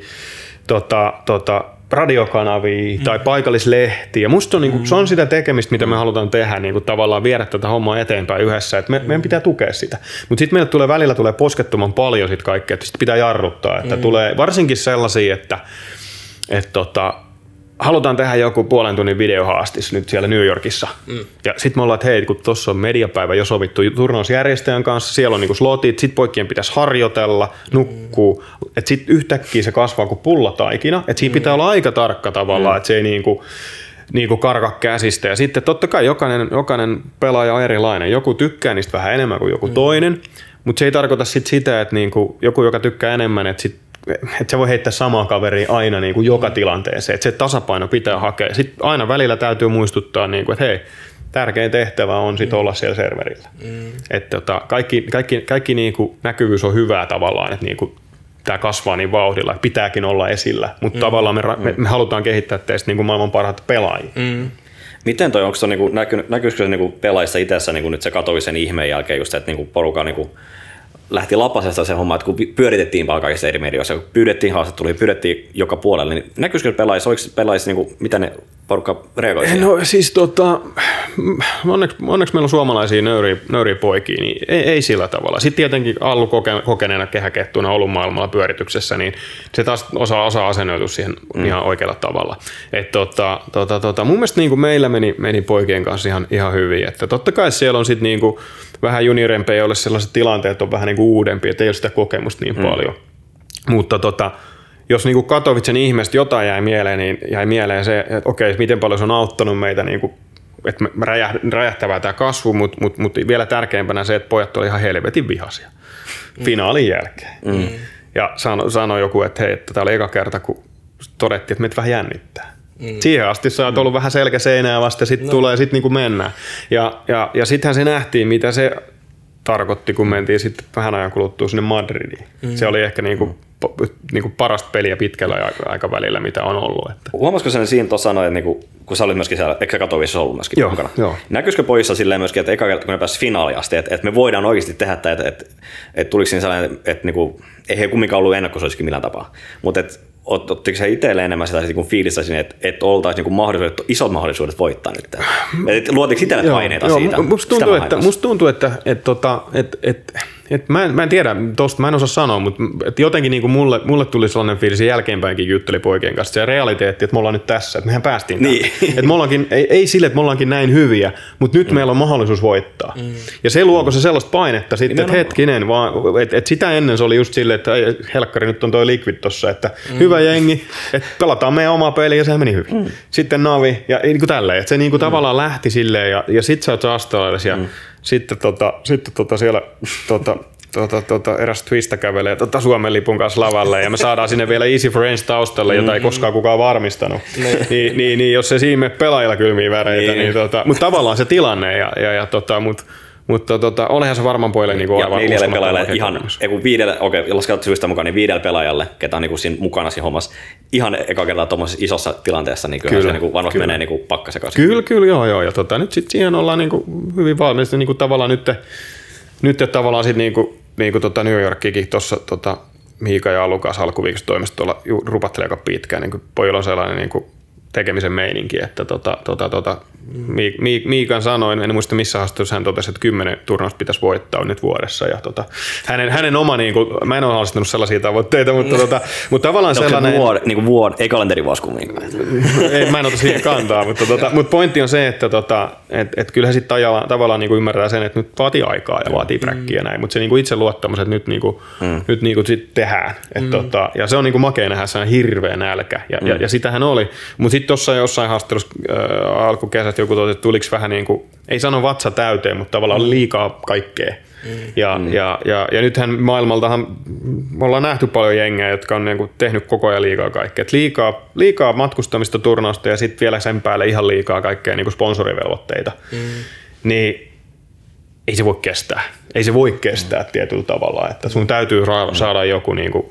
tota, tota, radiokanavia mm. tai paikallislehtiä. Musta on, niin kuin, mm. se on sitä tekemistä, mitä me halutaan tehdä, niin kuin tavallaan viedä tätä hommaa eteenpäin yhdessä. Et me, mm. Meidän pitää tukea sitä. Mutta sitten meille tulee välillä tulee poskettoman paljon sit kaikkea, että sit pitää jarruttaa. Että mm. tulee varsinkin sellaisia, että et tota, halutaan tehdä joku puolen tunnin videohaastis nyt siellä New Yorkissa. Mm. Ja sitten me ollaan, että hei, kun tuossa on mediapäivä jo sovittu turnausjärjestäjän kanssa, siellä on niinku slotit, sitten poikien pitäisi harjoitella, nukkuu, mm. että sitten yhtäkkiä se kasvaa kuin pullataikina, että siinä mm. pitää olla aika tarkka tavallaan, mm. että se ei niinku, niinku karka käsistä. Ja sitten totta kai jokainen, jokainen pelaaja on erilainen. Joku tykkää niistä vähän enemmän kuin joku mm. toinen, mutta se ei tarkoita sit sitä, että niinku joku, joka tykkää enemmän, että sitten että se voi heittää samaa kaveria aina niin kuin joka tilanteeseen, että se tasapaino pitää hakea. Sitten aina välillä täytyy muistuttaa, niin kuin, että hei, tärkein tehtävä on sit mm. olla siellä serverillä. Mm. Että tota, kaikki, kaikki, kaikki niin kuin näkyvyys on hyvää tavallaan, että niin kuin tämä kasvaa niin vauhdilla, että pitääkin olla esillä, mutta mm. tavallaan me, me, me halutaan kehittää teistä niin kuin maailman parhaat pelaajia. Mm. Miten toi, onko se niinku, näky, näkyisikö se niinku pelaajissa itsessä niinku nyt se Katoisen ihmeen jälkeen just, että niinku porukka niinku lähti lapasesta se homma, että kun pyöritettiin vaan kaikissa eri medioissa, kun pyydettiin haastatteluja, pyydettiin joka puolelle, niin näkyisikö pelaajissa, oliko pelaajissa, niin kuin, mitä ne porukka reagoi No siis tota, onneksi, onneksi meillä on suomalaisia nöyriä, nöyriä poikia, niin ei, ei, sillä tavalla. Sitten tietenkin Allu koke, kokeneena kehäkettuna ollut maailmalla pyörityksessä, niin se taas osaa, osaa asennoitua siihen mm. ihan oikealla tavalla. Et tota, tota, tota, mun mielestä niin kuin meillä meni, meni poikien kanssa ihan, ihan hyvin. Että totta kai siellä on sitten niin kuin, vähän juniorempia, joille sellaiset tilanteet on vähän niin kuin uudempi, että ei ole sitä kokemusta niin mm. paljon. Mutta tota, jos niin Katowicen ihmeestä jotain jäi mieleen, niin jäi mieleen se, että okei, miten paljon se on auttanut meitä niin kuin että me räjähtävää tämä kasvu, mutta mut, mut vielä tärkeämpänä se, että pojat oli ihan helvetin vihaisia mm. finaalin jälkeen. Mm. Ja sanoi sano joku, että hei, että tämä oli eka kerta, kun todettiin, että meitä vähän jännittää. Mm. Siihen asti sä oot ollut mm. vähän selkä seinää vasta ja sitten no. tulee sitten niinku mennään. Ja, ja, ja sittenhän se nähtiin, mitä se tarkoitti, kun mentiin sitten vähän ajan kuluttua sinne Madridiin. Mm. Se oli ehkä niinku, mm. niinku parasta peliä pitkällä aikavälillä, mitä on ollut. Että. Huomasiko sen siinä tuossa sanoa, että niinku, kun sä olit myöskin siellä, eikö sä Katowissa ollut myöskin joo, mukana? Joo. Näkyisikö pojissa silleen myöskin, että eka kerta kun ne pääsivät finaaliin asti, että, että me voidaan oikeasti tehdä tätä, että, että, että tuliko siinä sellainen, että niinku, ei he kumminkaan ollut ennakkosuosikin millään tapaa, mutta että ottiko se itselle enemmän sitä niin fiilistä sinne, että, että oltaisiin niin mahdollisuudet, isot mahdollisuudet voittaa nyt? Et luotiko itselle paineita joo, siitä? Musta tuntuu, että, musta tuntuu, että, että, tota, että, että, että et mä, en, mä en tiedä tosta, mä en osaa sanoa, mutta et jotenkin niin kuin mulle, mulle tuli sellainen fiilis jälkeenpäinkin jutteli poikien kanssa, se realiteetti, että me ollaan nyt tässä, että mehän päästiin niin. Että me ollaankin, ei, ei sille, että me ollaankin näin hyviä, mutta nyt mm. meillä on mahdollisuus voittaa. Mm. Ja se luoko se sellaista painetta sitten, että hetkinen, vaan, että et sitä ennen se oli just silleen, että ei, helkkari nyt on toi liquid tossa, että mm. hyvä jengi, että pelataan meidän oma peli ja se meni hyvin. Mm. Sitten Navi ja niin kuin tälleen, että se niin kuin mm. tavallaan lähti silleen ja, ja sitten sä oot ja mm sitten, tota, sitten tota siellä tota, tota, tota, eräs twista kävelee tota Suomen lipun kanssa lavalle ja me saadaan sinne vielä Easy Friends taustalle, jota ei mm-hmm. koskaan kukaan varmistanut. Niin. niin, niin, niin, jos se siinä pelaajilla kylmiä väreitä, niin, niin tota, mutta tavallaan se tilanne ja, ja, ja tota, mutta mutta tota, olihan se varmaan pojille niin kuin aivan neljälle pelaajalle ihan, ei kun viidelle, okei, okay, lasketaan syystä mukaan, niin viidelle pelaajalle, ketä on niin kuin siinä mukana siinä hommassa, ihan eka kertaa tuommoisessa isossa tilanteessa, niin kyllä, se niin kuin varmasti menee niin kuin pakka sekaisin. Kyllä, kyllä, joo, joo. Ja tota, nyt sitten siihen ollaan niin kuin hyvin valmiita, niin kuin tavallaan nyt, nyt tavallaan sitten niin kuin, niin kuin tota New Yorkikin tuossa tota, Miika ja Lukas alkuviikosta toimesta tuolla rupattelee aika pitkään, niin kuin pojilla on sellainen niin kuin tekemisen meininki, että tota, tota, tota, Mi- Miikan sanoin, en muista missä haastattelussa hän totesi, että kymmenen turnausta pitäisi voittaa nyt vuodessa. Ja tota, hänen, hänen oma, niin kuin, mä en ole haastanut sellaisia tavoitteita, mutta, tota, mutta tavallaan Onko sellainen... se vuod, niin vuod, ei kalenterivuosi kumminkaan. ei, mä en ota siihen kantaa, mutta, tota, mutta pointti on se, että tota, et, et kyllähän sitten tavallaan, tavallaan niin kuin ymmärtää sen, että nyt vaatii aikaa ja vaatii bräkkiä ja näin, mutta se niin kuin itse luottamus, että nyt, niin kuin, mm. nyt niin kuin sit tehdään. Et, mm. tota, ja se on niin kuin makea nähdä, se on hirveä nälkä ja, mm. ja, ja sitähän oli. Mutta sitten tuossa jossain haastattelussa äh, alkukesästä joku totesi, että tuliko vähän niin kuin, ei sano vatsa täyteen, mutta tavallaan oli liikaa kaikkea. Mm. Ja, mm. Ja, ja, ja, nythän maailmaltahan me ollaan nähty paljon jengejä, jotka on niinku tehnyt koko ajan liikaa kaikkea. Et liikaa, liikaa matkustamista turnausta ja sitten vielä sen päälle ihan liikaa kaikkea niinku sponsorivelvoitteita. Mm. Niin ei se voi kestää. Ei se voi kestää mm. tietyllä tavalla, että sun täytyy ra- saada joku niinku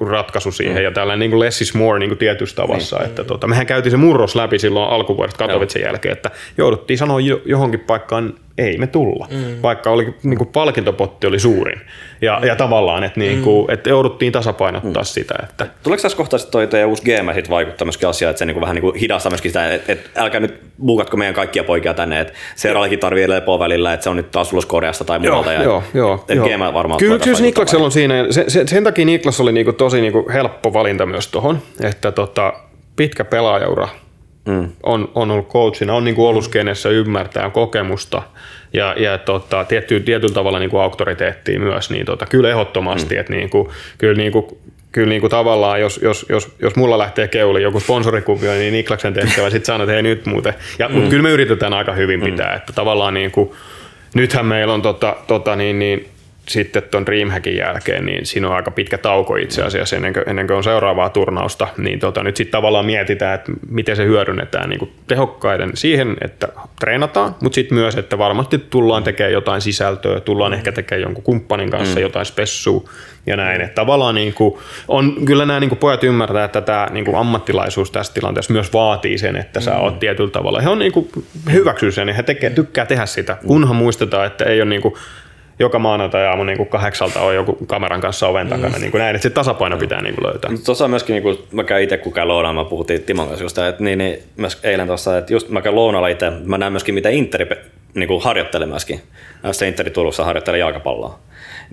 ratkaisu siihen mm. ja tällainen niinku less is more niinku tietyssä tavassa. Niin. Että tota, mehän käytiin se murros läpi silloin alkuvuodesta Katowicen jälkeen, että jouduttiin sanoa johonkin paikkaan ei me tulla, mm. vaikka oli, niin kuin palkintopotti oli suurin. Ja, mm. ja tavallaan, että, niin kuin, mm. että jouduttiin tasapainottaa mm. sitä. Että... Tuleeko tässä kohtaa toi teidän uusi GM sit vaikuttaa myöskin asiaan, että se niin kuin vähän niin kuin hidastaa myöskin sitä, että, että älkää nyt buukatko meidän kaikkia poikia tänne, että seuraavallakin tarvii lepoa välillä, että se on nyt taas ulos Koreasta tai muualta. Joo, ja, joo, joo, joo. Varmaan Kyllä, kyllä Niklaksella on siinä, se, se, sen takia Niklas oli niin kuin tosi niin kuin helppo valinta myös tuohon, että tota, pitkä pelaajaura mm. on, on ollut coachina, on niin kuin ollut skenessä, ymmärtää kokemusta ja, ja tota, tietty, tietyllä tavalla niin kuin auktoriteettia myös, niin tota, kyllä ehdottomasti, mm. että niin kuin, kyllä niin kuin, kyllä niin kuin tavallaan, jos, jos, jos, jos mulla lähtee keuli joku sponsorikuvio, niin Niklaksen tehtävä sitten sanoo, että hei nyt muuten. Ja, mm. Mutta kyllä me yritetään aika hyvin mm. pitää, mm. että tavallaan niin kuin, nythän meillä on tota, tota niin, niin, sitten tuon Dreamhackin jälkeen, niin siinä on aika pitkä tauko itse asiassa ennen kuin, ennen kuin on seuraavaa turnausta, niin tota, nyt sitten tavallaan mietitään, että miten se hyödynnetään niin tehokkaiden siihen, että treenataan, mutta sitten myös, että varmasti tullaan tekemään jotain sisältöä, tullaan mm. ehkä tekemään jonkun kumppanin kanssa mm. jotain spessua ja näin, että tavallaan niin kuin, on, kyllä nämä niin kuin pojat ymmärtää, että tämä niin kuin ammattilaisuus tässä tilanteessa myös vaatii sen, että sä mm. oot tietyllä tavalla, he on niin kuin, hyväksyy sen ja he tekee, tykkää tehdä sitä, kunhan muistetaan, että ei ole niin kuin, joka maanantai aamu niin kuin kahdeksalta on joku kameran kanssa oven takana, mm. niin kuin näin, että se tasapaino pitää niin kuin löytää. Tuossa myöskin, niin kuin, mä käyn itse kun käyn lounaan, mä puhuttiin Timon kanssa just, että niin, niin myös eilen tuossa, että just mä käyn lounalla itse, mä näen myöskin mitä Interi niin kuin harjoittelee myöskin. Mä Interi Turussa harjoittelee jalkapalloa.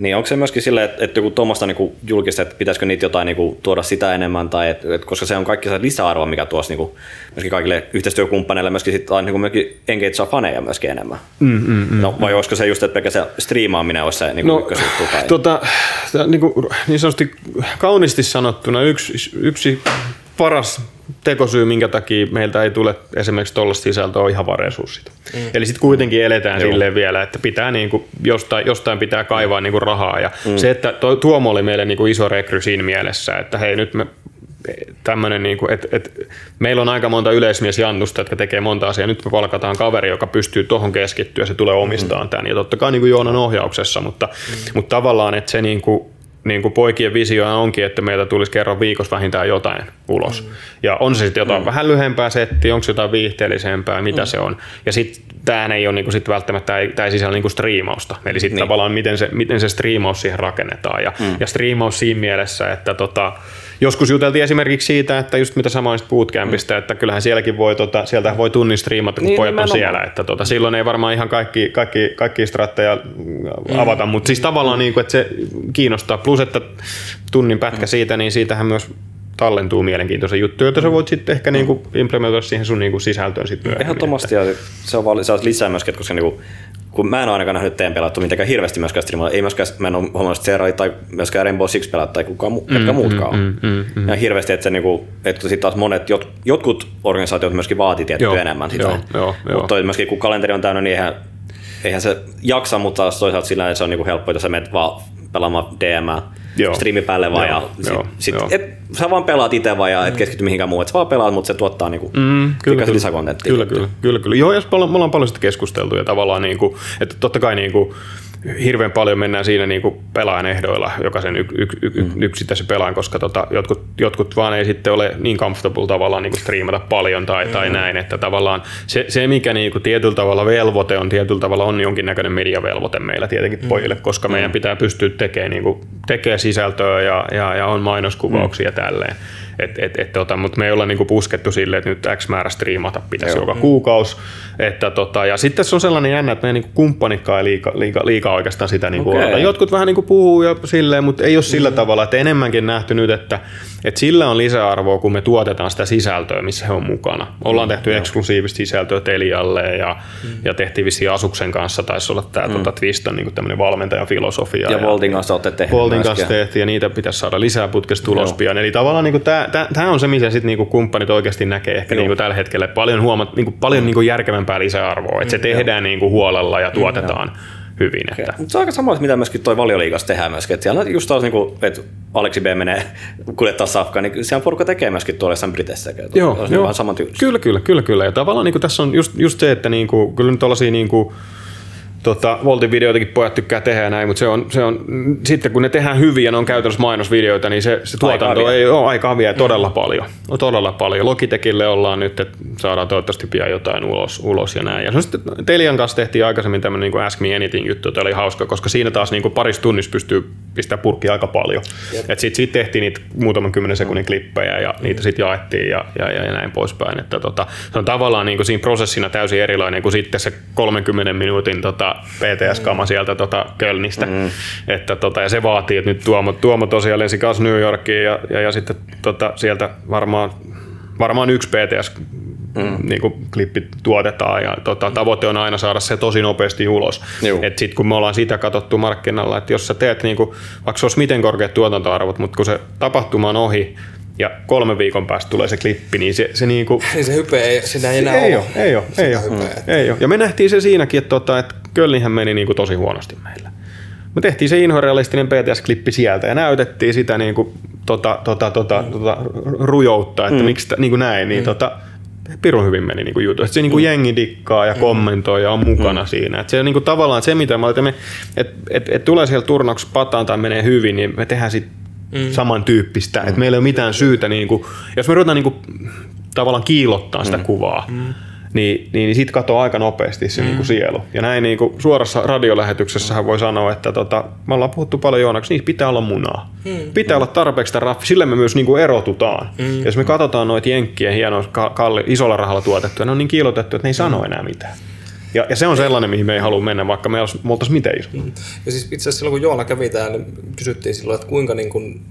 Niin onko se myöskin silleen, että, että joku tuommoista niin julkista, että pitäisikö niitä jotain niin kuin, tuoda sitä enemmän, tai että, että, koska se on kaikki se lisäarvo, mikä tuossa niin kuin, myöskin kaikille yhteistyökumppaneille myöskin, sit, niin kuin myöskin engagea faneja myöskin enemmän. Mm, mm, mm, no, vai mm. olisiko se just, että pelkästään striimaaminen olisi se niin no, ykkösjuttu? Tai... Tota, niin, kuin, niin sanotusti kauniisti sanottuna yksi, yksi paras tekosyy, minkä takia meiltä ei tule esimerkiksi tuollaista sisältöä, on ihan vaan resurssit. Mm. Eli sitten kuitenkin eletään Joo. silleen vielä, että pitää niinku, jostain, jostain pitää kaivaa niinku rahaa. Ja mm. se, että Tuomo oli meille niinku iso rekry siinä mielessä, että hei nyt me tämmöinen, niin että et, meillä on aika monta yleismiesjannusta, jotka tekee monta asiaa. Nyt me palkataan kaveri, joka pystyy tuohon keskittyä, se tulee omistamaan mm. tämän. Ja totta kai niin kuin Joonan ohjauksessa, mutta, mm. mutta tavallaan, että se niin kuin, niin kuin poikien visio onkin, että meiltä tulisi kerran viikossa vähintään jotain ulos. Mm. Ja on se sitten jotain mm. vähän lyhempää settiä, onko se jotain viihteellisempää, mitä mm. se on. Ja sitten tämähän ei ole niin kuin sit välttämättä, tämä ei sisällä niin kuin striimausta. Eli sitten niin. tavallaan miten se, miten se striimaus siihen rakennetaan. Ja, mm. ja striimaus siinä mielessä, että tota, joskus juteltiin esimerkiksi siitä, että just mitä sanoisit bootcampista, mm. että kyllähän sielläkin voi, tota, sieltä voi tunnin striimata, kun niin, pojat on siellä. Että tota, silloin ei varmaan ihan kaikki, kaikki, kaikki stratteja mm. avata, mutta siis tavallaan niin kuin, että se kiinnostaa. Plus, että tunnin pätkä mm. siitä, niin siitähän myös tallentuu mielenkiintoisia juttuja, joita sä voit sitten ehkä niinku implementoida siihen sun niinku sisältöön sitten myöhemmin. Ehdottomasti, ja se on, se on lisää myöskin, koska niinku, kun mä en ole ainakaan nähnyt teidän pelattu mitenkään hirveästi myöskään streamalla, ei myöskään, mä en ole huomannut Zerali tai myöskään Rainbow Six pelattu tai kukaan mu- mm, muutkaan mm, mm, mm, mm. Ja hirveästi, että, se, niinku, että sitten taas monet, jot, jotkut organisaatiot myöskin vaatii tiettyä enemmän sitä. Joo, joo, joo. Mutta myöskin kun kalenteri on täynnä, niin eihän, eihän se jaksa, mutta toisaalta sillä että se on niinku helppo, jos sä menet vaan pelaamaan DM joo. striimi päälle vaan joo, ja joo, sit, joo. Et, sä vaan pelaat itse vaan ja et keskity mihinkään muuhun, et sä vaan pelaat, mutta se tuottaa niinku mm, kyllä, kyllä, lisäkontenttia. Kyllä, kyllä, kyllä, kyllä. Joo, jos me ollaan, me ollaan paljon sitä keskusteltu ja tavallaan niinku, että totta kai niinku, hirveän paljon mennään siinä niin kuin pelaajan ehdoilla, jokaisen y- y- y- mm. yksittäisen pelaajan, koska tota, jotkut, jotkut vaan ei sitten ole niin comfortable tavallaan niin kuin striimata paljon tai, mm. tai näin, että tavallaan se, se mikä niin kuin tietyllä tavalla velvoite on, tietyllä tavalla on jonkinnäköinen mediavelvoite meillä tietenkin mm. pojille, koska mm. meidän pitää pystyä tekemään, niin kuin, tekemään sisältöä ja, ja, ja on mainoskuvauksia mm. ja tälleen. Et, et, et, tota, mutta me ei olla niinku puskettu silleen, että nyt X määrä striimata pitäisi Joo. joka kuukausi. Että tota, ja sitten se on sellainen jännä, että meidän niinku kumppanitkaan ei liika, liika, liikaa oikeastaan sitä niinku Okei. odota. Jotkut vähän niinku puhuu ja silleen, mutta ei ole sillä tavalla, että enemmänkin nähty nyt, että, että sillä on lisäarvoa, kun me tuotetaan sitä sisältöä, missä he on mukana. Ollaan tehty eksklusiivista sisältöä Telialle ja, ja tehtiin vissiin Asuksen kanssa, taisi olla tämä tota, Twiston niin tämmöinen valmentajan filosofia. Ja Voltin kanssa olette tehneet Voltin kanssa tehtiin ja niitä pitäisi saada lisää putkesta ulos pian. Eli tavallaan niin tämä on se, missä sit niin kumppanit oikeasti näkee ehkä niin tällä hetkellä paljon, huomat, niin paljon niin järkevämpää lisäarvoa, että se tehdään niin huolella ja tuotetaan hyvin. Että. Mutta se on aika sama, mitä myöskin toi valioliigassa tehdään myöskin. Että siellä just taas, niin kuin, että Aleksi B menee kuljettaa safkaa, niin siellä porukka tekee myöskin tuolla jossain Briteissä. Joo, Olisi joo. vähän saman tyylistä. Kyllä, kyllä, kyllä, kyllä. Ja tavallaan niin tässä on just, just se, että niin kuin, kyllä nyt tuollaisia niin kuin, tota, Voltin videoitakin pojat tykkää tehdä ja näin, mutta se on, se on, sitten kun ne tehdään hyvin ja ne on käytännössä mainosvideoita, niin se, se tuotanto Aikaa ei ole aikaa vie todella paljon. On todella paljon. Logitekille ollaan nyt, että saadaan toivottavasti pian jotain ulos, ulos ja näin. Ja se on sitten, Telian kanssa tehtiin aikaisemmin tämmöinen niin kuin Ask Me Anything juttu, että oli hauska, koska siinä taas niin kuin parissa tunnissa pystyy pistämään purkkia aika paljon. Sitten sit tehtiin niitä muutaman kymmenen sekunnin klippejä ja niitä sitten jaettiin ja, ja, ja, ja näin poispäin. Että tota, se on tavallaan niin kuin siinä prosessina täysin erilainen kuin sitten se 30 minuutin tota, PTS-kama sieltä tota Kölnistä. Mm. Että, tota, ja se vaatii, että nyt Tuomo, Tuomo tosiaan lensi kanssa New Yorkiin ja, ja, ja sitten tota, sieltä varmaan, varmaan yksi PTS mm. niin kuin klippi tuotetaan ja tota, tavoite on aina saada se tosi nopeasti ulos. Juu. Et sit kun me ollaan sitä katsottu markkinalla, että jos sä teet, niin kuin, vaikka se olisi miten korkeat tuotantoarvot, mutta kun se tapahtuma on ohi ja kolmen viikon päästä tulee se klippi, niin se, se niin kuin, Niin se hype ei, sitä ei enää ei ole. ole, ei ole, ei ole, hypeä. ei ole. Ja me nähtiin se siinäkin, että, tota, että Kölninhän meni niin kuin tosi huonosti meillä. Me tehtiin se inhorealistinen PTS-klippi sieltä ja näytettiin sitä niin kuin, tota, tota, tota, tota, rujoutta, että mm. miksi niin kuin näin, niin mm. tota, pirun hyvin meni niin. Että se niin kuin jengi dikkaa ja kommentoi ja on mukana mm. siinä. Että se on niin kuin tavallaan se, mitä me että et, et, et tulee siellä turnauksessa pataan tai menee hyvin, niin me tehdään sit mm. samantyyppistä. Mm. Että meillä ei ole mitään syytä, niin kuin, jos me ruvetaan niin kuin, tavallaan kiilottaa sitä mm. kuvaa, mm niin, niin, niin siitä katoaa aika nopeasti se mm. niin kuin sielu. Ja näin niin kuin suorassa radiolähetyksessähän voi sanoa, että tota, me ollaan puhuttu paljon Joonaksi, niissä pitää olla munaa. Mm. Pitää olla tarpeeksi sitä raffi, sillä me myös niin kuin erotutaan. Mm. Jos me katsotaan noita jenkkien hienoa, kalli, isolla rahalla tuotettuja, ne on niin kiilotettu, että ne ei sano enää mitään. Ja, ja se on sellainen, mihin me ei halua mennä, vaikka me oltaisiin miten iso. Ja siis itse asiassa silloin, kun Joona kävi täällä, niin kysyttiin silloin, että kuinka, niin kuin,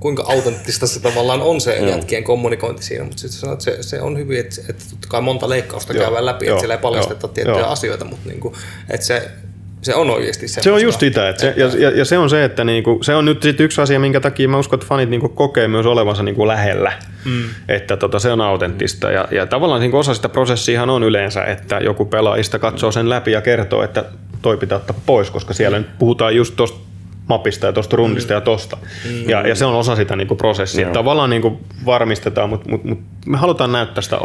kuinka autenttista se tavallaan on se jätkien kommunikointi siinä, mutta sitten sanoit, että se, se on hyvin, että, että totta kai monta leikkausta Joo, käydään läpi, joo, että siellä ei paljasteta joo, tiettyjä joo. asioita, mutta niin kuin, että se, se on oikeasti Se on just sitä, että se, ja, ja, ja, se on se, että niinku, se on nyt sit yksi asia, minkä takia mä uskon, että fanit niinku kokee myös olevansa niinku lähellä. Mm. Että tota, se on autenttista. Ja, ja tavallaan niinku osa sitä prosessiahan on yleensä, että joku pelaajista katsoo sen läpi ja kertoo, että toi pitää ottaa pois, koska siellä nyt puhutaan just tuosta mapista ja tuosta rundista ja tosta. Mm. Ja, ja se on osa sitä niinku prosessia. Joo. Tavallaan niinku varmistetaan, mutta mut, mut me halutaan näyttää sitä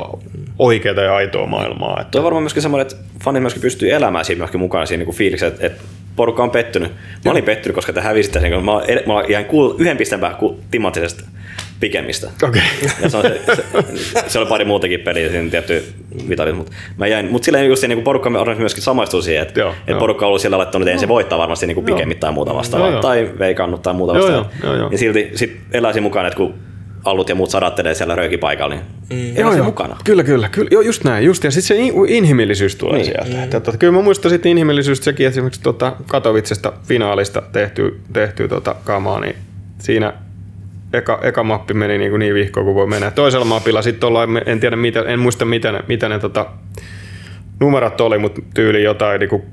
oikeaa ja aitoa maailmaa. Että, Tuo on varmaan myöskin semmoinen, että fanit myöskin pystyy elämään siinä myöskin mukana siinä niin fiiliksessä, että, että porukka on pettynyt. Mä olin pettynyt, koska te hävisitte sen, kun mä, mä jäin kuul- yhden pisteen päähän ku- timanttisesta pikemmistä. Okei. Ja se, on, se, se, se, oli pari muutakin peliä, siinä tietty vitalit, mutta mä jäin, mutta silleen just se, niin porukka on myöskin samaistuu siihen, että, Joo, joo. porukka on ollut siellä laittanut, että ei se voittaa varmasti niin pikemmin tai muuta vastaavaa, Joo, joo. tai veikannut tai muuta Joo, vastaavaa. joo, joo, joo. Ja silti sit eläisin mukana, että kun allut ja muut sadattelee siellä röökipaikalla, niin mm. eläisin mukana. Kyllä, kyllä, kyllä. Joo, just näin. Just. Ja sitten se in- inhimillisyys tulee niin. sieltä. Mm. Että, kyllä mä muistan sitten inhimillisyys sekin, esimerkiksi tuota Katowicesta finaalista tehty, tehty tuota kamaa, niin siinä eka, eka mappi meni niin, kuin niin vihkoon kuin voi mennä. Toisella mapilla sitten ollaan, en tiedä mitä, en muista mitä ne, mitä ne tota, numerot oli, mutta tyyli jotain niin kuin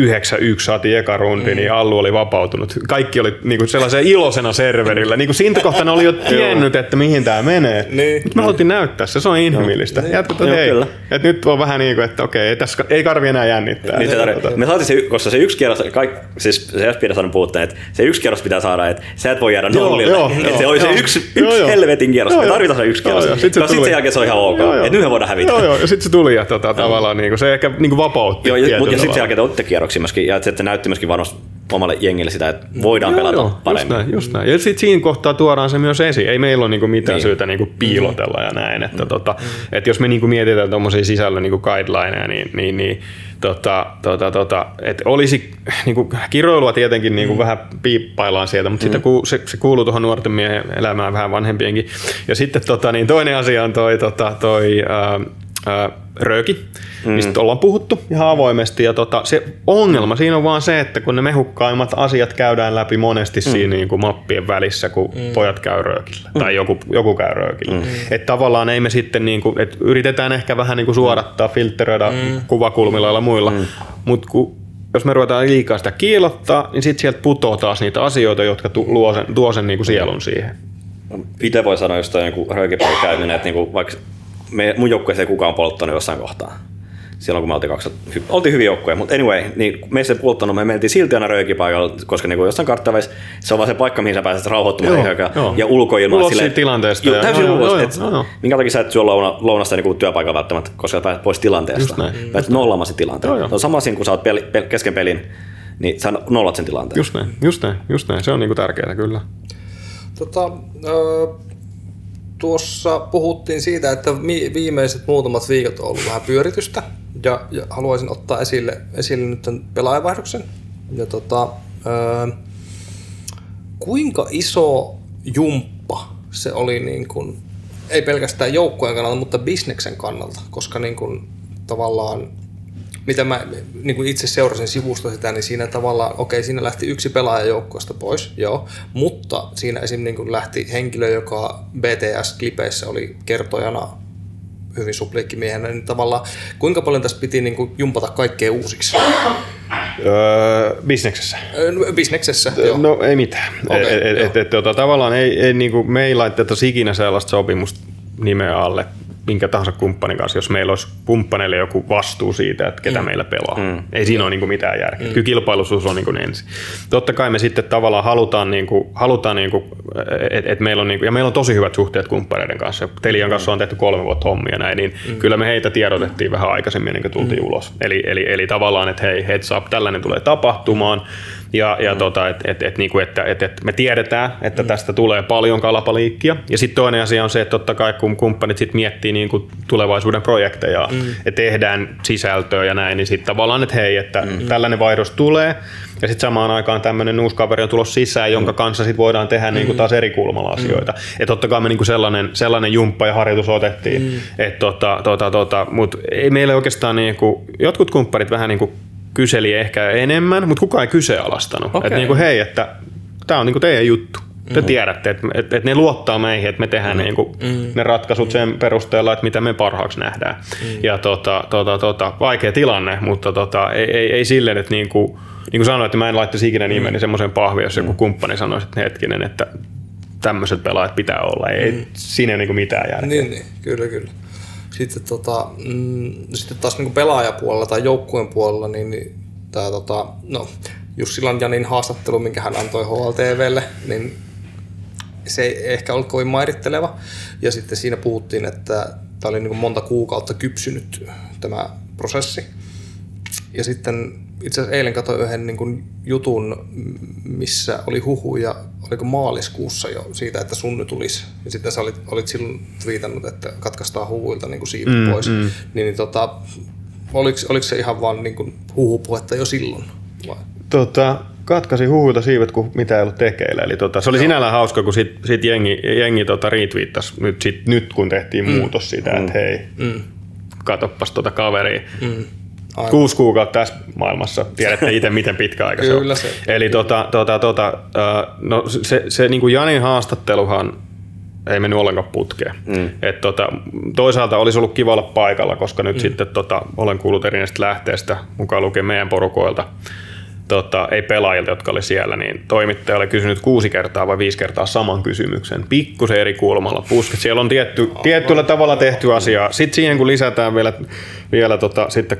9-1 saatiin eka rundi, mm. niin Allu oli vapautunut. Kaikki oli niin kuin sellaisen iloisena serverillä. Niin kuin siitä kohtaa ne oli jo tiennyt, että mihin tämä menee. Niin. Mut me haluttiin näyttää se, se on inhimillistä. No, Jätkät, Joo, hei, kyllä. että nyt on vähän niin kuin, että okei, ei, tässä, ei karvi enää jännittää. Niin se tarvitsee. Me saatiin se, koska se yksi kierros, kaik, siis se Espira sanoi puutteen, että se yksi kierros pitää saada, että sä et voi jäädä nollille. joo, että joo, se oli se yksi, yksi helvetin kierros. Me tarvitaan se yksi kierros. Sitten Sit se sit tuli. sen jälkeen se on ihan ok. Että nyt me voidaan hävitä. Joo, joo, ja sitten se tuli ja tota, tavallaan niin kuin, se ehkä niin kuin vapautti. Joo, mutta sitten sen jälkeen te kierroksia myöskin, ja että se näytti myöskin varmasti omalle jengille sitä, että voidaan pelata joo, just paremmin. näin, just näin. Ja sitten siinä kohtaa tuodaan se myös esiin. Ei meillä ole niinku mitään Niin. syytä niinku piilotella ja näin. Että tota, et jos me niinku mietitään tuommoisia sisällön niinku guidelineja, niin, niin, niin tota, tota, tota, et olisi niinku, kiroilua tietenkin niinku vähän piippaillaan sieltä, mutta sitten ku, se, se, kuuluu tuohon nuorten miehen elämään vähän vanhempienkin. Ja sitten tota, niin toinen asia on toi, tota, toi ää, ää, rööki, mm. mistä ollaan puhuttu ihan avoimesti. Ja tota, se ongelma siinä on vaan se, että kun ne mehukkaimmat asiat käydään läpi monesti mm. siinä niin kuin mappien välissä, kun mm. pojat käy röökillä mm. tai joku, joku käy röökillä. Mm. Että tavallaan ei me sitten, niin kuin, että yritetään ehkä vähän niin kuin suodattaa, filtteröidä mm. kuvakulmilla ja muilla, mm. mutta kun jos me ruvetaan liikaa sitä kiilottaa, niin sitten sieltä putoo taas niitä asioita, jotka tu- luo sen, tuo sen niin kuin sielun siihen. Itse voi sanoa jostain joku röökipäivä käyminen, että niinku, vaikka me, mun joukkueessa ei kukaan polttanut jossain kohtaa. Silloin kun me oltiin, 2000, hy, oltiin hyviä joukkueja, mutta anyway, niin meissä ei polttanut, me mentiin silti aina röökipaikalle, koska niinku jossain karttaväissä se on vaan se paikka, mihin sä pääset rauhoittumaan Joo, ihan aikaa. joo. ja ulkoilmaan. Ulos silleen- tilanteesta Joo, ja- täysin joo, ulos. joo, et joo, joo. Minkä takia sä et syö louna, lounasta niinku työpaikalla välttämättä, koska sä pääset pois tilanteesta. Just näin. Pääset nollaamaan sen tilanteen. Joo, joo. On sama asia, kun sä oot peli, pel, kesken pelin, niin sä nollat sen tilanteen. Just näin, just näin, just näin. Se on niin kuin tärkeää kyllä. Tota, tuossa puhuttiin siitä, että viimeiset muutamat viikot on ollut vähän pyöritystä ja, ja haluaisin ottaa esille, esille nyt tämän pelaajavaihdoksen. Ja tota, ö, kuinka iso jumppa se oli niin kuin, ei pelkästään joukkueen kannalta, mutta bisneksen kannalta, koska niin kuin, tavallaan mitä mä niin kuin itse seurasin sivusta sitä, niin siinä tavallaan, okei, siinä lähti yksi pelaaja joukkueesta pois, joo, mutta siinä esim. Niin kuin lähti henkilö, joka BTS-klipeissä oli kertojana hyvin supliikkimiehenä, niin tavallaan kuinka paljon tässä piti niin kuin jumpata kaikkea uusiksi? Öö, bisneksessä. Ö, Bisneksessä, joo. No ei mitään. Okay, et, joo. et, et, tota, tavallaan ei, ei, niinku, me ei laiteta ikinä sellaista sopimusta nimeä alle minkä tahansa kumppanin kanssa, jos meillä olisi kumppaneille joku vastuu siitä, että ketä mm. meillä pelaa. Mm. Ei siinä ole niin kuin mitään järkeä. Mm. Kyllä kilpailuisuus on niin kuin ensin. Totta kai me sitten tavallaan halutaan, niin kuin, halutaan niin kuin, että et meillä on, niin kuin, ja meillä on tosi hyvät suhteet kumppaneiden kanssa. Telian kanssa on tehty kolme vuotta hommia näin, niin mm. kyllä me heitä tiedotettiin vähän aikaisemmin, ennen kuin tultiin mm. ulos. Eli, eli, eli tavallaan, että hei, heads up, tällainen tulee tapahtumaan. Ja, ja mm. tota, et, et, et, niinku, että et, et me tiedetään, että mm. tästä tulee paljon kalapaliikkia. Ja sitten toinen asia on se, että totta kai kun kumppanit sit miettii niinku tulevaisuuden projekteja mm. ja tehdään sisältöä ja näin, niin sitten tavallaan, että hei, että mm. tällainen vaihdos tulee. Ja sitten samaan aikaan tämmöinen uusi kaveri on tulossa sisään, jonka kanssa sit voidaan tehdä mm. niinku taas eri kulmalla asioita. Mm. Ja totta kai me niinku sellainen, sellainen jumppa ja harjoitus otettiin. Mm. Et tota, tota, tota, Mutta ei meille oikeastaan, niinku, jotkut kumpparit vähän niinku kyseli ehkä enemmän, mutta kukaan ei kyseenalaistanut. Okei. Että niinku, hei, että tämä on niinku teidän juttu. Te mm. tiedätte, että et, et ne luottaa meihin, että me tehdään mm. niinku mm. ne ratkaisut sen perusteella, että mitä me parhaaksi nähdään. Mm. Ja tota, tota, tota, vaikea tilanne, mutta tota, ei, ei, ei silleen, että niinku, niin kuin sanoin, että mä en laittaisi ikinä nimeni mm. semmoiseen pahviin, jos joku kumppani sanoisi, että hetkinen, että tämmöiset pelaajat pitää olla. Ei mm. siinä ole niinku mitään järkeä. Niin, niin, kyllä, kyllä. Sitten, tota, mm, sitten taas niin pelaajapuolella tai joukkueen puolella, niin, niin tämä tota, no, Jussilan Janin haastattelu, minkä hän antoi HLTVlle, niin se ei ehkä ollut kovin mairitteleva. Ja sitten siinä puhuttiin, että tämä oli niin monta kuukautta kypsynyt tämä prosessi. Ja sitten itse asiassa eilen katsoin yhden niin kuin jutun, missä oli huhuja, oliko maaliskuussa jo siitä, että sunny tulisi. Ja sitten sä olit, olit silloin twiitannut, että katkaistaan huhuilta niin kuin siivet mm, pois. Mm. Niin, niin tota, oliko, oliko se ihan vaan niin kuin huhupuhetta jo silloin? Vai? Tota, katkasi huhuilta siivet, kun mitä ei ollut tekeillä. Eli tota, se oli Joo. sinällään hauska, kun sit, sit jengi, jengi tota retweettasi nyt, sit, nyt, kun tehtiin mm. muutos siitä, mm. että hei, mm. katoppas tota kaveria. Mm. Aivan. Kuusi kuukautta tässä maailmassa. Tiedätte itse, miten pitkä aika se on. Kyllä se. Eli tota, tota, tota, uh, no se, se niin kuin Janin haastatteluhan ei mennyt ollenkaan putkeen. Mm. Et tota, toisaalta olisi ollut kiva olla paikalla, koska nyt mm. sitten tota, olen kuullut erinäistä lähteestä, mukaan lukien meidän porukoilta, tota, ei pelaajilta, jotka oli siellä, niin toimittaja oli kysynyt kuusi kertaa vai viisi kertaa saman kysymyksen. Pikkusen eri kulmalla pusket. Siellä on tietty, tietyllä tavalla tehty asiaa. Sitten siihen kun lisätään vielä, vielä tota, sitten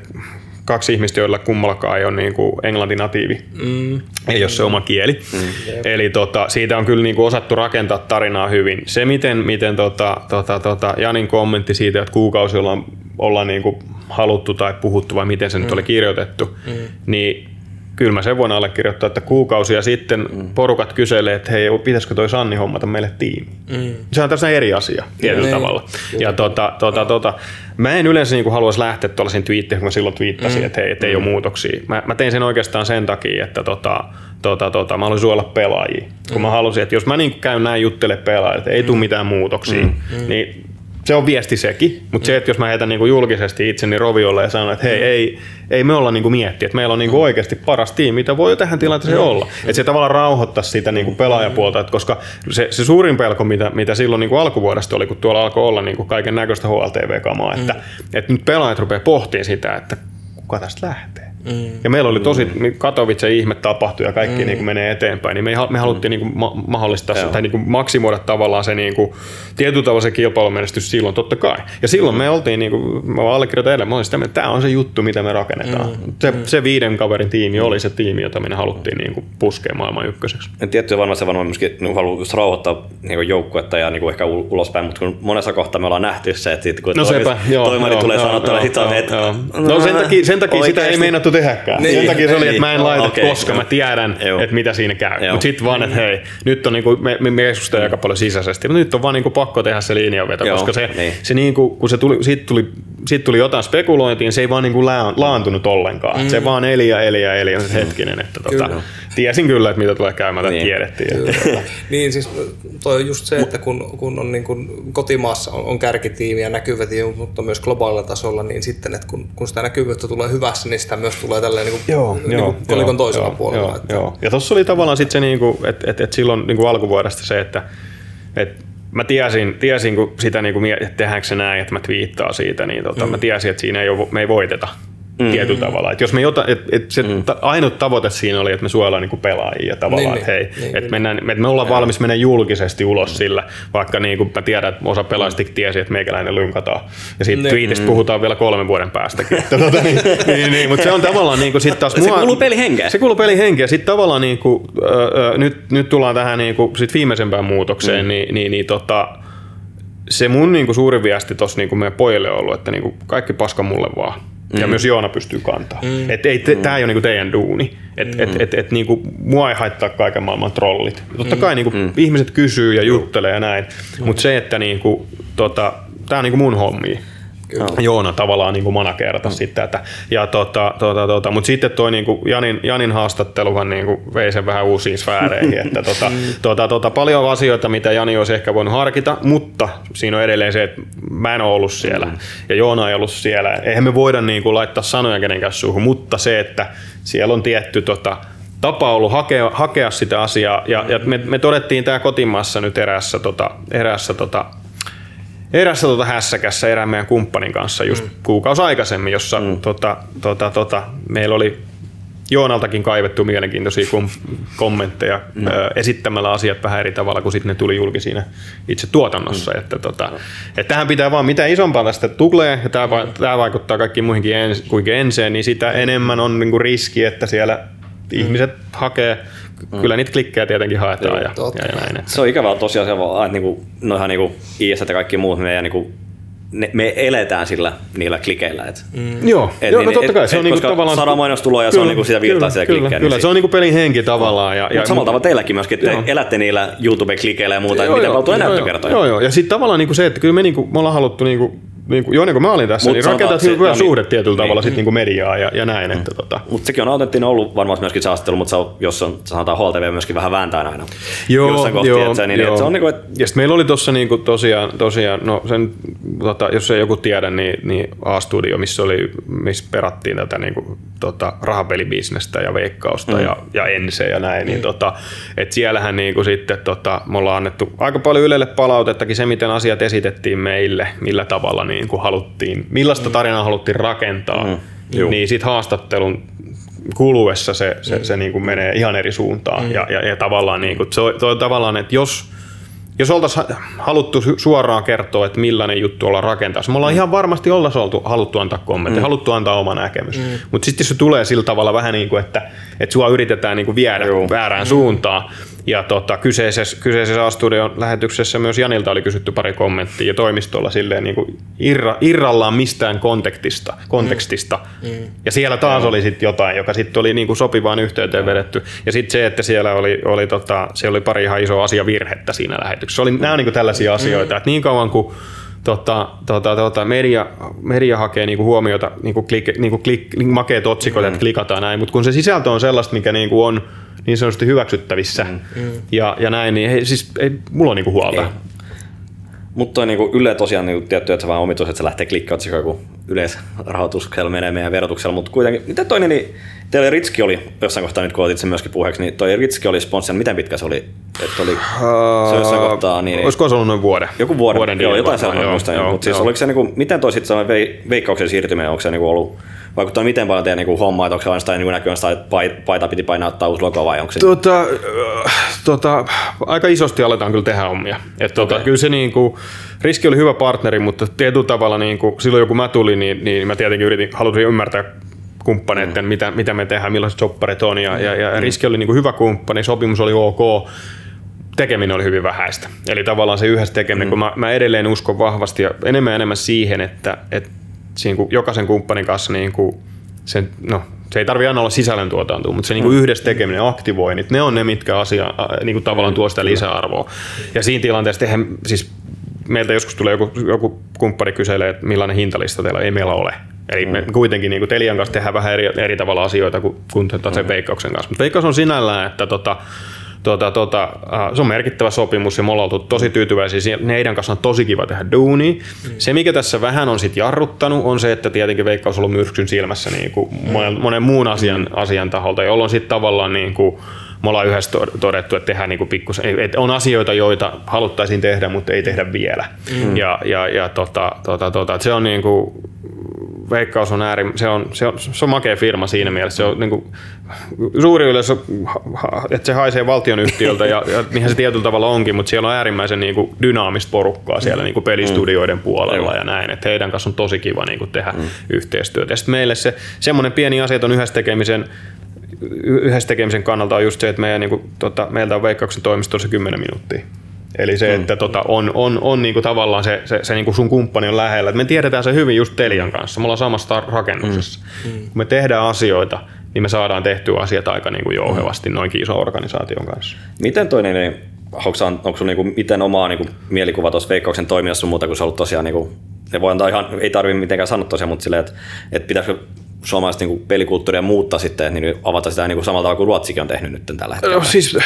kaksi ihmistä, joilla kummallakaan ei ole niin kuin englanti natiivi, mm. ei ole se oma kieli. Mm. Eli tota, siitä on kyllä niin kuin osattu rakentaa tarinaa hyvin. Se, miten, miten tota, tota, tota, Janin kommentti siitä, että kuukausi ollaan, ollaan niin kuin haluttu tai puhuttu vai miten se mm. nyt oli kirjoitettu, mm. niin kyllä mä sen voin allekirjoittaa, että kuukausia sitten mm. porukat kyselee, että hei, pitäisikö toi Sanni hommata meille tiimi. Mm. Se on tässä eri asia tietyllä Niin. tavalla. Ja tota, tota, tota, mä en yleensä niin halua lähteä tuollaisiin twiitteihin, kun mä silloin twiittasin, mm. että hei, et ei mm. ole muutoksia. Mä, mä tein sen oikeastaan sen takia, että tota, tota, tota, mä haluaisin suojella pelaajia. Kun mä halusin, että jos mä niin käyn näin juttele pelaajille, että ei tule mitään muutoksia, mm. niin se on viesti sekin, mutta se, että jos mä heitän niinku julkisesti itseni roviolle ja sanon, että hei, ei, ei me olla niinku miettiä, että meillä on niinku oikeasti paras tiimi, mitä voi jo tähän tilanteeseen olla. Että se tavallaan rauhoittaisi sitä niinku pelaajapuolta, että koska se, se suurin pelko, mitä, mitä silloin niinku alkuvuodesta oli, kun tuolla alkoi olla niinku kaiken näköistä HLTV-kamaa, että, että nyt pelaajat rupeaa pohtimaan sitä, että kuka tästä lähtee. Mm. Ja meillä oli tosi, mm. Katowice ihme tapahtui ja kaikki mm. niin kuin menee eteenpäin, niin me, me haluttiin mm. niin kuin ma- mahdollistaa se, tai niin kuin maksimoida tavallaan se niin kuin, tietyllä tavalla se kilpailumenestys silloin totta kai. Ja silloin mm. me oltiin, niin kuin, mä allekirjoitan edellä, mä olin sitä, että tämä on se juttu, mitä me rakennetaan. Mm. Se, mm. se viiden kaverin tiimi oli se tiimi, jota me haluttiin niin kuin, puskea maailman ykköseksi. En tietty varmaan se varmaan myöskin niin haluaa just rauhoittaa niin joukkuetta ja niin ehkä ul- ulospäin, mutta kun monessa kohtaa me ollaan nähty se, että sit, kun No sepä, joo. toimari joo, tulee joo, sanottuna, joo, joo, että joo. No sen takia, sen takia sitä ei meinattu tehdäkään. Niin, sen takia se oli, että mä en niin. laita, Okei, koska joo. mä tiedän, Joo. että mitä siinä käy. Mutta sitten vaan, että hei, nyt on niinku, me, me, me keskustellaan aika paljon sisäisesti, mutta nyt on vaan niinku pakko tehdä se linjanveto, Joo, koska se, niin. se niinku, kun se tuli, siitä tuli, siitä tuli jotain spekulointiin, se ei vaan niinku laan, laantunut ollenkaan. Mm. Se vaan eli ja eli ja eli ja se hetkinen, että tota, Kyllä. Tiesin kyllä, että mitä tulee käymään, Niin. tiedettiin. Että, Niin siis toi on just se, että kun, kun on niin kuin kotimaassa on, on kärkitiimi ja näkyvä tiimi, mutta myös globaalilla tasolla, niin sitten, että kun, kun sitä näkyvyyttä tulee hyvässä, niin sitä myös tulee tälleen niin kuin, niin kuin kolikon toisella joo, puolella. Joo, että, joo. Ja tuossa oli tavallaan sitten se, niinku, että et, et silloin niinku alkuvuodesta se, että et mä tiesin, tiesin kun sitä niinku, mie- että tehdäänkö se näin, että mä twiittaan siitä, niin tota, mm. mä tiesin, että siinä ei ole, me ei voiteta mm. tietyllä tavalla. Et jos me jota, et, et se mm. ta, ainut tavoite siinä oli, että me suojellaan niinku pelaajia ja tavallaan, Niin, että hei, niin, niin, että mennään, että me ollaan valmis mennä julkisesti ulos mm. sillä, vaikka niinku mä tiedän, että osa pelaajista tiesi, että meikäläinen lynkataan. Ja siitä Niin. twiitistä puhutaan vielä kolmen vuoden päästäkin. Että tota, niin, niin, niin, mutta se on tavallaan niinku sit taas... Se kuuluu pelihenkeen. Se kuuluu pelihenkeä. Sitten tavallaan niinku, öö, nyt, nyt tullaan tähän niinku, sit viimeisempään muutokseen, mm. niin, niin, niin tota, se mun niinku suurin viesti tuossa niinku meidän pojille on ollut, että niinku kaikki paska mulle vaan. Mm. Ja myös Joona pystyy kantaa. Mm. Että ei, te, tää ei ole niinku teidän duuni. Että mm. et, et, et, niinku, mua ei haittaa kaiken maailman trollit. Totta kai niinku, mm. ihmiset kysyy ja juttelee ja näin. Mm. Mutta se, että niinku, tota, tää on niinku mun hommi. Joona tavallaan niin kuin managerata mm. sitten tätä. Ja tota, tota, tota, mutta sitten toi niin kuin Janin, Janin haastatteluhan niin kuin vei sen vähän uusiin sfääreihin. että tota, tota, tota, paljon asioita, mitä Jani olisi ehkä voinut harkita, mutta siinä on edelleen se, että mä en ole ollut siellä ja Joona ei ollut siellä. Eihän me voida niin kuin laittaa sanoja kenenkään suuhun, mutta se, että siellä on tietty tota, tapa ollut hakea, hakea sitä asiaa. Ja, ja me, me todettiin tämä kotimaassa nyt eräässä, tota, eräässä tota, erässä tota hässäkässä erään meidän kumppanin kanssa just mm. kuukausi aikaisemmin, jossa mm. tota, tota, tota, meillä oli Joonaltakin kaivettu mielenkiintoisia kom- kommentteja mm. ö, esittämällä asiat vähän eri tavalla, kun sitten ne tuli julki siinä itse tuotannossa. Mm. Että, tota, että tähän pitää vaan, mitä isompaa tästä tulee, ja tämä, va- tämä vaikuttaa kaikkiin muihinkin ens, kuin enseen, niin sitä enemmän on niinku riski, että siellä mm. ihmiset hakee, kyllä niitä klikkejä tietenkin haetaan ja, ja, ja näin. Että. Se on ikävä tosiasia vaan, että niinku, noihan niinku IS ja kaikki muut, meidän niinku, ne, me eletään sillä niillä klikeillä. Et, mm. Joo, Et joo niin- no totta et- kai. Se et on niinku tavallaan... saadaan mainostuloja ja se on niinku sitä virtaa sitä kyllä, klikkeä, Kyllä, niin se on niinku pelin henki tavallaan. Ja, Mutta samalla tavalla teilläkin myöskin, että te elätte niillä YouTube-klikeillä ja muuta, Joo, joo, miten joo, paljon tulee joo, näyttökertoja. Joo, joo. Ja sitten tavallaan niinku se, että kyllä me, niinku, me ollaan haluttu, niinku, niinku, joo, niin kuin mä olin tässä, Mut niin se- hyvä joo, suhde niin- tietyllä tavalla niin. sit niinku mediaa ja, ja näin. Että, tota. Mutta sekin on autenttinen ollut varmaan myöskin se haastattelu, mutta se on, jos on, sanotaan HLTV myöskin vähän vääntää aina. Jossain kohti, että se, niin, että se on niinku, että Ja sitten meillä oli tuossa niinku tosiaan, tosiaan, no sen, tota, jos ei joku tiedä, niin, niin A-studio, missä, oli, missä perattiin tätä niinku, tota, rahapelibisnestä ja veikkausta mm. ja, ja ense ja näin, niin tota, et siellähän niinku sitten tota, me ollaan annettu aika paljon Ylelle palautettakin se, miten asiat esitettiin meille, millä tavalla niinku haluttiin, millaista tarinaa haluttiin rakentaa, mm. niin sitten haastattelun kuluessa se, se, se niin kuin menee ihan eri suuntaan. Ja, ja, ja tavallaan, niin kuin, se, on, se on tavallaan, että jos, jos oltaisiin haluttu su- suoraan kertoa, että millainen juttu ollaan rakentamassa, me ollaan ihan varmasti oltaisiin oltu, haluttu antaa kommentteja, haluttu antaa oma näkemys. Mutta sitten se tulee sillä tavalla vähän niin kuin, että, että sua yritetään niin kuin viedä Joo. väärään suuntaan, Ja tota, kyseisessä, kyseisessä A-studion lähetyksessä myös Janilta oli kysytty pari kommenttia ja toimistolla silleen niin kuin irra, irrallaan mistään kontekstista. kontekstista. Mm. Ja siellä taas oli sitten jotain, joka sitten oli niin kuin sopivaan yhteyteen vedetty. Ja sitten se, että siellä oli, oli, tota, siellä oli pari ihan isoa asiavirhettä siinä lähetyksessä. Oli, nämä on niin kuin tällaisia asioita, mm. että niin kauan kuin tota, tota, tota, media, media hakee niinku huomiota, niinku klik, niinku klik, niinku makeet otsikot, mm. että klikataan näin, mutta kun se sisältö on sellaista, mikä niinku on niin sanotusti hyväksyttävissä mm. ja, ja näin, niin hei, siis ei, mulla on niinku huolta. Ei. Mutta toi niinku Yle tosiaan niinku tietty, että se vaan omitus, että se lähtee klikkaotsikoon, kun yleisrahoituksella menee meidän verotuksella, mutta kuitenkin, mitä toinen, niin teillä Ritski oli, jossain kohtaa nyt kun otit sen myöskin puheeksi, niin toi Ritski oli sponsor, miten pitkä se oli? Että oli se jossain kohtaa, niin, Olisiko se ollut noin vuoden? Joku vuoden, vuoden joo, jotain sellainen muistan, mutta siis oliko se, niinku, miten toi sitten veikkauksen siirtyminen, onko se niinku ollut vaikuttaa miten paljon teidän niinku hommaa, että onko se aina niin näkyy, että paita piti painaa ottaa uusi logo vai onko se? Tota, äh, tota, aika isosti aletaan kyllä tehdä hommia. Et tota, okay. Kyllä se niinku, Riski oli hyvä partneri, mutta tietyllä tavalla niinku, silloin kun mä tulin, niin, niin mä tietenkin yritin, halusin ymmärtää kumppaneiden, mm. mitä, mitä me tehdään, millaiset sopparit on. Ja, ja, ja mm. Riski oli niinku hyvä kumppani, sopimus oli ok, tekeminen oli hyvin vähäistä. Eli tavallaan se yhdessä tekeminen, mm. kun mä, mä edelleen uskon vahvasti ja enemmän ja enemmän siihen, että, että siinä jokaisen kumppanin kanssa niin kuin sen, no, se ei tarvitse aina olla sisällöntuotantoa, mutta se niin kuin mm. yhdessä tekeminen, aktivoinnit, ne on ne, mitkä asia, niin kuin tavallaan tuo sitä lisäarvoa. Ja siinä tilanteessa tehdään, siis meiltä joskus tulee joku, joku kumppani kyselee, että millainen hintalista teillä ei meillä ole. Eli me mm. kuitenkin niin kuin Telian kanssa tehdään vähän eri, eri tavalla asioita kuin, kuin sen mm. Veikkauksen kanssa. Mutta Veikkaus on sinällään, että tota, Tota, tota, äh, se on merkittävä sopimus ja me ollaan oltu tosi tyytyväisiä. Neidän kanssa on tosi kiva tehdä duuni. Mm. Se, mikä tässä vähän on sit jarruttanut, on se, että tietenkin Veikkaus on ollut myrskyn silmässä niin kuin mm. monen muun asian, mm. asian taholta, jolloin sitten tavallaan niin kuin, me ollaan yhdessä todettu, että tehdään niin pikkusen, että on asioita, joita haluttaisiin tehdä, mutta ei tehdä vielä. Mm. Ja, ja, ja tota, tota, tota, se on niin kuin, Veikkaus on ääri, se on, se on, se on makea firma siinä mielessä. Se on niin kuin, suuri yleisö, että se haisee valtionyhtiöltä ja, ja niinhän se tietyllä tavalla onkin, mutta siellä on äärimmäisen niin kuin, dynaamista porukkaa siellä niin kuin pelistudioiden mm. puolella mm. ja näin. Että heidän kanssa on tosi kiva niin kuin, tehdä mm. yhteistyötä. Ja sitten meille se semmoinen pieni asia on yhdessä tekemisen yhdessä tekemisen kannalta on just se, että meidän, niin kuin, tota, meiltä on Veikkauksen toimistossa 10 minuuttia. Eli se, mm. että tota, on, on, on niinku tavallaan se, se, se niinku sun kumppani on lähellä. Et me tiedetään se hyvin just Telian kanssa. Me ollaan samassa rakennuksessa. Mm. mm. Kun me tehdään asioita, niin me saadaan tehtyä asiat aika niinku jouhevasti mm. noinkin iso organisaation kanssa. Miten toinen, niin, onko, onko sulla niinku, miten omaa niinku, mielikuva tuossa Veikkauksen toiminnassa muuta, kun sä ollut tosiaan, niinku, ne voi antaa ihan, ei tarvitse mitenkään sanoa tosiaan, mutta silleen, että, että pitäisikö suomalaista niin pelikulttuuria muuttaa sitten, niin avata sitä niin kuin samalla tavalla kuin Ruotsikin on tehnyt nyt tällä hetkellä? No, siis,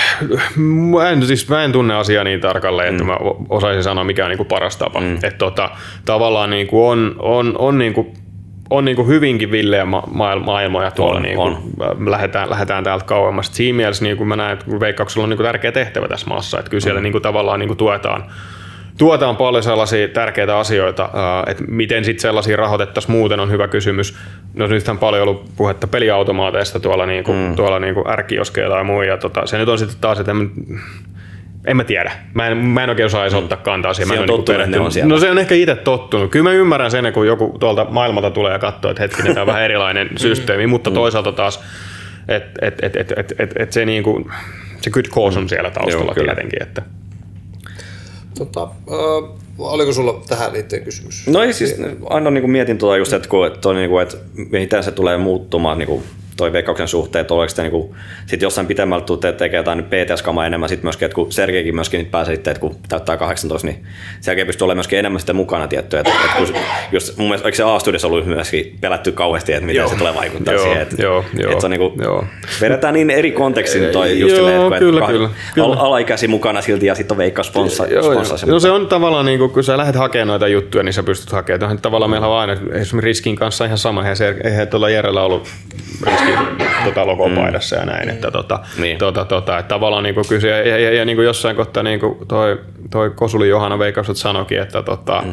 mä, en, siis, mä en tunne asiaa niin tarkalleen, että mm. mä osaisin sanoa, mikä on niin kuin paras tapa. Mm. Että tota, tavallaan niin kuin on, on, on niin kuin on niin kuin hyvinkin villeä ma- maailmoja tuolla, on, niin kuin, on. Lähdetään, lähdetään täältä kauemmasta. Siinä mielessä niin kuin mä näen, että Veikkauksella on niin kuin tärkeä tehtävä tässä maassa, että kyllä siellä mm. niin kuin, tavallaan niin kuin tuetaan tuotaan paljon sellaisia tärkeitä asioita, että miten sitten sellaisia rahoitettaisiin muuten on hyvä kysymys. No nythän paljon ollut puhetta peliautomaateista tuolla, niinku, mm. tuolla niinku ärkioskeilla ja muu, ja tota, se nyt on sitten taas, että en, en mä tiedä. Mä en, mä en oikein osaa mm. ottaa kantaa siihen. Siihen on niinku tottunut, niinku on siellä. No se on ehkä itse tottunut. Kyllä mä ymmärrän sen, kun joku tuolta maailmalta tulee ja katsoo, että hetkinen, tämä on vähän erilainen mm. systeemi, mutta mm. toisaalta taas, että et, et, et, et, et, et se, niinku, se good cause on siellä taustalla Joo, tietenkin. Että. Tota, äh, oliko sulla tähän liittyen kysymys? No ei siis, aina niin mietin tuota just, että, kun, että, niin kuin, että miten se tulee muuttumaan niin kuin toi veikkauksen suhteen, että oliko sitten niin sit jossain pitemmällä tuutte tekee jotain nyt PTS-kamaa enemmän, sitten myöskin, että kun Sergeikin myöskin nyt pääsee sitten, että kun täyttää 18, niin Sergei pystyy olemaan myöskin enemmän sitten mukana tietty, että, että kun, just, mun mielestä, se A-studiossa ollut myöskin pelätty kauheasti, että miten joo. se tulee vaikuttaa joo, siihen, että, joo, joo, että se on niin kuin, joo. vedetään niin eri kontekstin toi just joo, silleen, että kyllä, kyllä, kyllä. alaikäsi mukana silti ja sitten on veikkaus sponssa, No se on tavallaan, niin kuin, kun sä lähdet hakemaan noita juttuja, niin sä pystyt hakemaan. Tavallaan meillä on aina esimerkiksi riskin kanssa ihan sama, eihän tuolla Järjellä ollut tota logopaidassa mm. ja näin. Että, tota, niin. tota, tota, että tavallaan niin kyse, ja, ja, ja, ja niin jossain kohtaa niin toi, toi Kosuli Johanna Veikkaukset sanoikin, että tota, mm.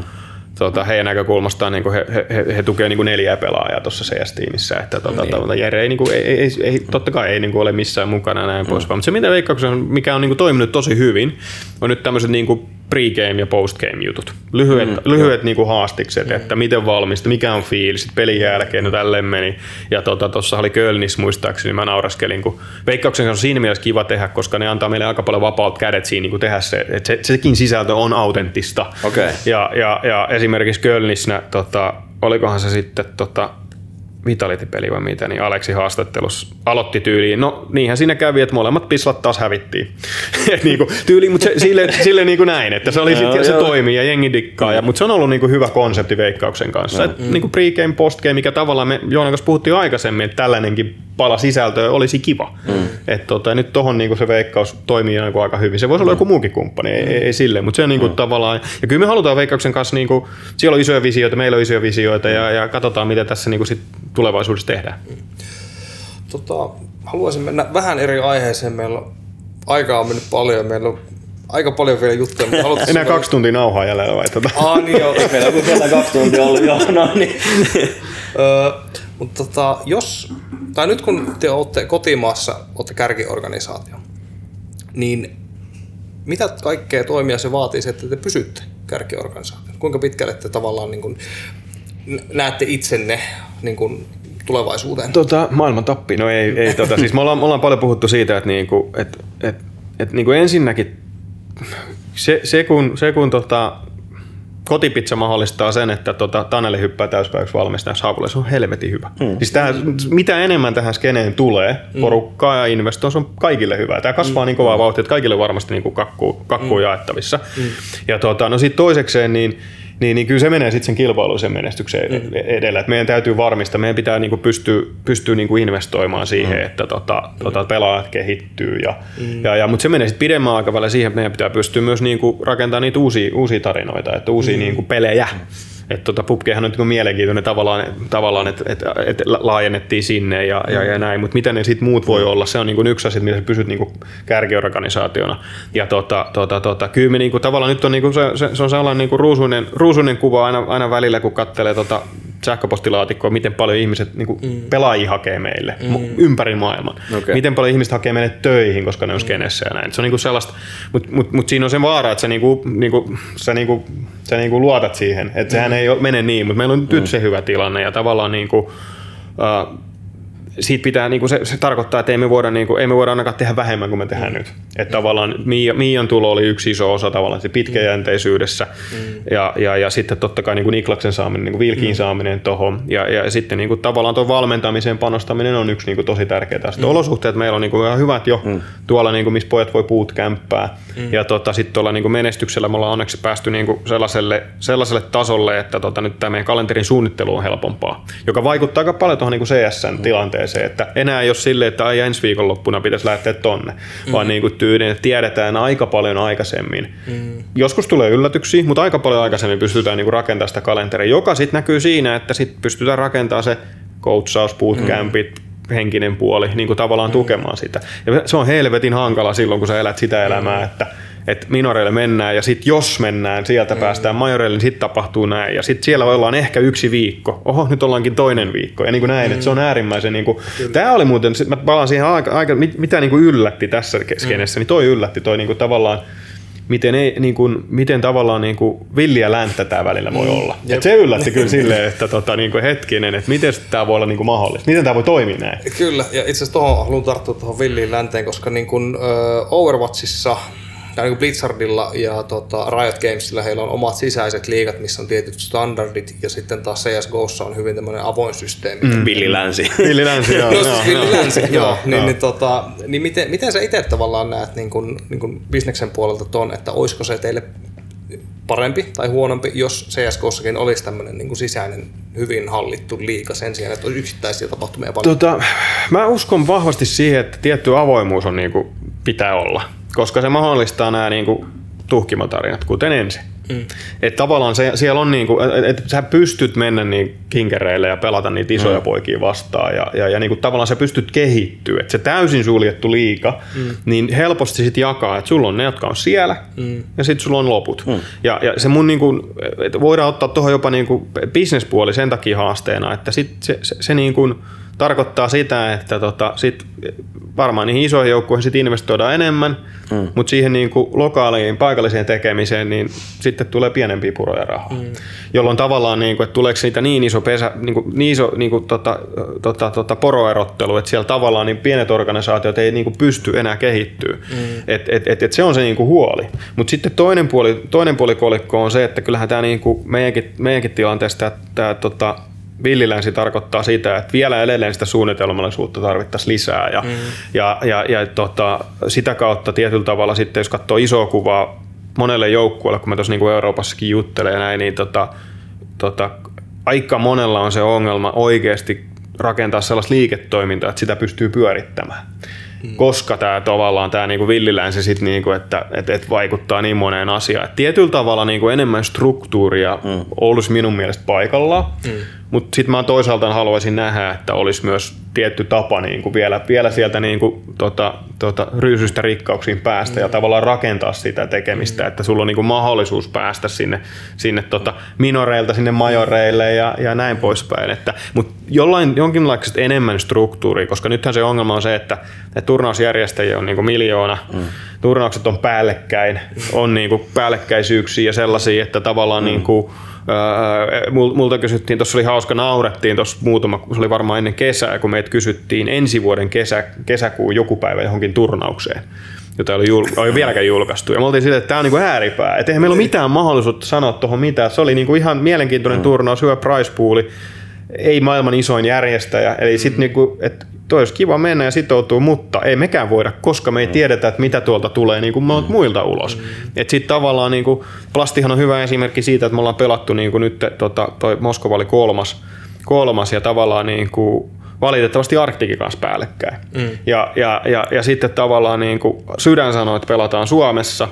tota, heidän näkökulmastaan niin he, he, he, he tukevat niin neljää pelaajaa tuossa CS-tiimissä. Että tota, niin. tota, Jere ei, niin kuin, ei, ei, ei, totta kai ei niin kuin ole missään mukana näin mm. poispäin. Mutta se, mitä Veikkauksen, mikä on niin kuin toiminut tosi hyvin, on nyt tämmöiset niin kuin pre-game ja post-game jutut. Lyhyet, mm, lyhyet niinku haastikset, mm. että miten valmista, mikä on fiilis, pelin jälkeen, no tälleen meni. Ja tuossa tota, oli Kölnis muistaakseni, mä nauraskelin, kun Veikkauksen on siinä mielessä kiva tehdä, koska ne antaa meille aika paljon vapaat kädet siinä niin tehdä se, että se, sekin sisältö on autenttista. Okay. Ja, ja, ja, esimerkiksi Kölnisnä, tota, olikohan se sitten tota, Vitality-peli vai mitä, niin Aleksi haastattelussa aloitti tyyliin. No niinhän siinä kävi, että molemmat pislat taas hävittiin. Et niinku, tyyli, mutta se, sille, sille niinku näin, että se, oli sit, se toimii ja jengi dikkaa. Ja, mutta se on ollut niinku hyvä konsepti veikkauksen kanssa. Mm. Et, niinku pre-game, post-game, mikä tavallaan me Joonan kanssa puhuttiin aikaisemmin, että tällainenkin pala sisältöä olisi kiva. Mm. Et tota, nyt tohon niinku se veikkaus toimii niinku aika hyvin. Se voisi olla mm. joku muukin kumppani, ei, ei, ei sille, mutta se on niinku mm. tavallaan, ja kyllä me halutaan veikkauksen kanssa, niinku, siellä on isoja visioita, meillä on isoja visioita, ja, ja katsotaan, mitä tässä niinku sit tulevaisuudessa tehdään. Tota, haluaisin mennä vähän eri aiheeseen. Meillä on aikaa on mennyt paljon. Meillä on aika paljon vielä juttuja. Mutta Enää kaksi tuntia nauhaa jäljellä vai? Tota? Ah, niin joo. Meillä on vielä kaksi tuntia ollut, joo, no niin. Öö, mutta tota, jos, tai nyt kun te olette kotimaassa, olette kärkiorganisaatio, niin mitä kaikkea toimia se vaatii, että te pysytte kärkiorganisaatio? Kuinka pitkälle te tavallaan niin kuin, näette itsenne niin kuin, tulevaisuuteen? Tota, maailman tappi, no ei, ei tota, siis me ollaan, me ollaan paljon puhuttu siitä, että niinku, et, et, et niinku ensinnäkin se, se kun, se kun tota, kotipizza mahdollistaa sen, että tota, Taneli hyppää täyspäiväksi valmistajaksi haavulle, se on helvetin hyvä. Mm. Siis tähän, mitä enemmän tähän skeneen tulee, mm. porukkaa ja investoin, se on kaikille hyvä. Tämä kasvaa mm. niin kovaa vauhtia, että kaikille varmasti niin kakkuu, kakkuu mm. jaettavissa. Mm. Ja tota, no sitten toisekseen, niin niin, niin kyllä se menee sitten sen kilpailullisen menestyksen mm. edellä. Et meidän täytyy varmistaa, meidän pitää niinku pystyä, pystyä niinku investoimaan siihen, mm. että tota, tota, pelaajat kehittyy. Ja, mm. ja, ja, mutta se menee sitten pidemmän aikavälillä siihen, että meidän pitää pystyä myös niinku rakentamaan niitä uusia, uusia tarinoita, että uusia mm. niinku pelejä. Mm että tota, PUBGhan on niin mielenkiintoinen tavallaan, tavallaan että et, et laajennettiin sinne ja, ja, ja näin, mutta mitä ne sitten muut voi olla, se on niin yksi asia, millä sä pysyt niin kärkiorganisaationa. Ja tota, tota, tota, kyllä me niin kuin, tavallaan nyt on, niin kuin, se, se, se, on sellainen niin kuin ruusuinen, ruusuinen kuva aina, aina välillä, kun katselee tota sähköpostilaatikkoa, miten paljon ihmiset niin kuin mm. pelaajia hakee meille mm. ympäri maailman. Okay. Miten paljon ihmiset hakee meille töihin, koska ne on mm. skenessä ja näin. Se on niin kuin sellaista, mutta mut, mut siinä on se vaara, että sä, niin kuin, niin kuin, sä, niin kuin, sä niin kuin luotat siihen, että sehän mm. ei mene niin, mutta meillä on nyt mm. se hyvä tilanne ja tavallaan niin kuin, uh, siitä pitää, niin kuin se, se, tarkoittaa, että ei me voida, niin kuin, ei me voida ainakaan tehdä vähemmän kuin me tehdään mm. nyt. Että tavallaan Miian tulo oli yksi iso osa tavallaan se pitkäjänteisyydessä mm. ja, ja, ja, sitten totta kai niin kuin Niklaksen saaminen, niin kuin Vilkiin mm. saaminen tuohon ja, ja sitten niin kuin, tavallaan tuon valmentamiseen panostaminen on yksi niin kuin, tosi tärkeää. Sitten mm. olosuhteet meillä on niin kuin, ihan hyvät jo mm. tuolla, niin kuin, missä pojat voi puut kämppää mm. ja tota, sitten tuolla niin kuin menestyksellä me ollaan onneksi päästy niin kuin sellaiselle, sellaiselle tasolle, että tota, nyt tämä meidän kalenterin suunnittelu on helpompaa, joka vaikuttaa aika paljon tuohon niin CSN tilanteeseen tilanteeseen, että enää ei ole silleen, että ai ensi viikonloppuna pitäisi lähteä tonne, mm. vaan niin kuin tyylin, että tiedetään aika paljon aikaisemmin. Mm. Joskus tulee yllätyksiä, mutta aika paljon aikaisemmin pystytään niin kuin rakentamaan sitä kalenteria, joka sitten näkyy siinä, että sitten pystytään rakentamaan se coachaus, bootcampit, mm. henkinen puoli, niin kuin tavallaan mm. tukemaan sitä. Ja se on helvetin hankala silloin, kun sä elät sitä elämää, mm. että että minoreille mennään ja sitten jos mennään, sieltä mm. päästään majoreille, niin sitten tapahtuu näin. Ja sitten siellä ollaan ehkä yksi viikko. Oho, nyt ollaankin toinen viikko. Ja niin kuin näin, mm. että se on äärimmäisen... Niin kuin, tämä oli muuten, mä palaan siihen aika, aika mitä niin kuin yllätti tässä skenessä, mm. niin toi yllätti toi niin kuin tavallaan miten, ei, niin kuin, miten tavallaan niin kuin villiä länttä tämä välillä voi mm. olla. Et se yllätti kyllä silleen, että tota, niin kuin hetkinen, että miten tämä voi olla niin kuin mahdollista. Miten tämä voi toimia näin? Kyllä, ja itse asiassa tuohon haluan tarttua tuohon villiin länteen, koska niin kuin, uh, Overwatchissa ja niin Blizzardilla ja tota, Riot Gamesilla heillä on omat sisäiset liigat, missä on tietyt standardit, ja sitten taas CSGOssa on hyvin tämmöinen avoin systeemi. Mm. Villi Länsi. Villi Länsi, joo. no, siis Villi Länsi, joo. Niin, niin, tota, niin miten, miten sä itse tavallaan näet niin kun, niin kun bisneksen puolelta ton, että olisiko se teille parempi tai huonompi, jos CSGOssakin olisi tämmöinen niin kuin sisäinen, hyvin hallittu liika sen sijaan, että olisi yksittäisiä tapahtumia paljon? Tota, mä uskon vahvasti siihen, että tietty avoimuus on niin kuin pitää olla koska se mahdollistaa nämä niin kuin, tuhkimotarinat, kuten ensin. Mm. Että tavallaan se, siellä on niin kuin, että sä pystyt mennä niin kinkereille ja pelata niitä isoja mm. poikia vastaan ja, ja, ja niin kuin tavallaan sä pystyt kehittyä. Että se täysin suljettu liika, mm. niin helposti sit jakaa, että sulla on ne, jotka on siellä mm. ja sitten sulla on loput. Mm. Ja, ja se mun niin kuin, että voidaan ottaa tuohon jopa niin kuin bisnespuoli sen takia haasteena, että sit se, se, se niin kuin, tarkoittaa sitä, että tota, sit varmaan niihin isoihin joukkoihin sit investoidaan enemmän, mm. mutta siihen niin kuin lokaaliin, paikalliseen tekemiseen, niin sitten tulee pienempiä puroja rahaa. Mm. Jolloin tavallaan, niin kuin, että tuleeko siitä niin iso, pesä, niin kuin, niin iso niin kuin, tota, tota, tota, poroerottelu, että siellä tavallaan niin pienet organisaatiot ei niin kuin, pysty enää kehittyä. Mm. Et, et, et, et se on se niin kuin, huoli. Mutta sitten toinen puoli, toinen puoli kolikko on se, että kyllähän tämä niin kuin, meidänkin, meidänkin tilanteessa tämä, tämä tota, villilänsi tarkoittaa sitä, että vielä edelleen sitä suunnitelmallisuutta tarvittaisiin lisää ja, mm. ja, ja, ja tota, sitä kautta tietyllä tavalla sitten, jos katsoo isoa kuvaa monelle joukkueelle, kun mä tuossa niin Euroopassakin juttelen ja näin, niin tota, tota, aika monella on se ongelma oikeasti rakentaa sellaista liiketoimintaa, että sitä pystyy pyörittämään. Mm. Koska tämä tavallaan tämä niinku villilänsi sit niinku, että et, et vaikuttaa niin moneen asiaan. Et tietyllä tavalla niinku enemmän struktuuria mm. olisi minun mielestä paikallaan, mm. Mutta sitten mä toisaalta haluaisin nähdä, että olisi myös tietty tapa niin kuin vielä, vielä sieltä niin kuin, tota, tota, ryysystä rikkauksiin päästä mm. ja tavallaan rakentaa sitä tekemistä, mm. että sulla on niin kuin mahdollisuus päästä sinne, sinne tota, minoreilta sinne majoreille ja, ja näin poispäin. Että, mutta jollain, jonkinlaista enemmän struktuuria, koska nythän se ongelma on se, että, että turnausjärjestäjiä on niin kuin miljoona, mm. turnaukset on päällekkäin, on niin kuin päällekkäisyyksiä ja sellaisia, että tavallaan mm. niin kuin, multa kysyttiin, tuossa oli hauska, naurettiin tuossa muutama, se oli varmaan ennen kesää, kun meitä kysyttiin ensi vuoden kesä, kesäkuun joku päivä johonkin turnaukseen jota ei ole, jul- vieläkään julkaistu. Ja me oltiin silleen, että tämä on niinku ääripää. Että eihän meillä ole mitään mahdollisuutta sanoa tuohon mitään. Se oli niinku ihan mielenkiintoinen mm. turnaus, hyvä price pooli ei maailman isoin järjestäjä. Eli sitten niinku, että toi olisi kiva mennä ja sitoutua, mutta ei mekään voida, koska me ei tiedetä, että mitä tuolta tulee niin kuin muilta ulos. Mm. Että sitten tavallaan niin kuin, Plastihan on hyvä esimerkki siitä, että me ollaan pelattu niin kuin nyt, tota, toi Moskova oli kolmas, kolmas ja tavallaan niin kuin, valitettavasti Arktikin kanssa päällekkäin. Mm. Ja, ja, ja, ja, sitten tavallaan niin kuin sydän sanoo, että pelataan Suomessa,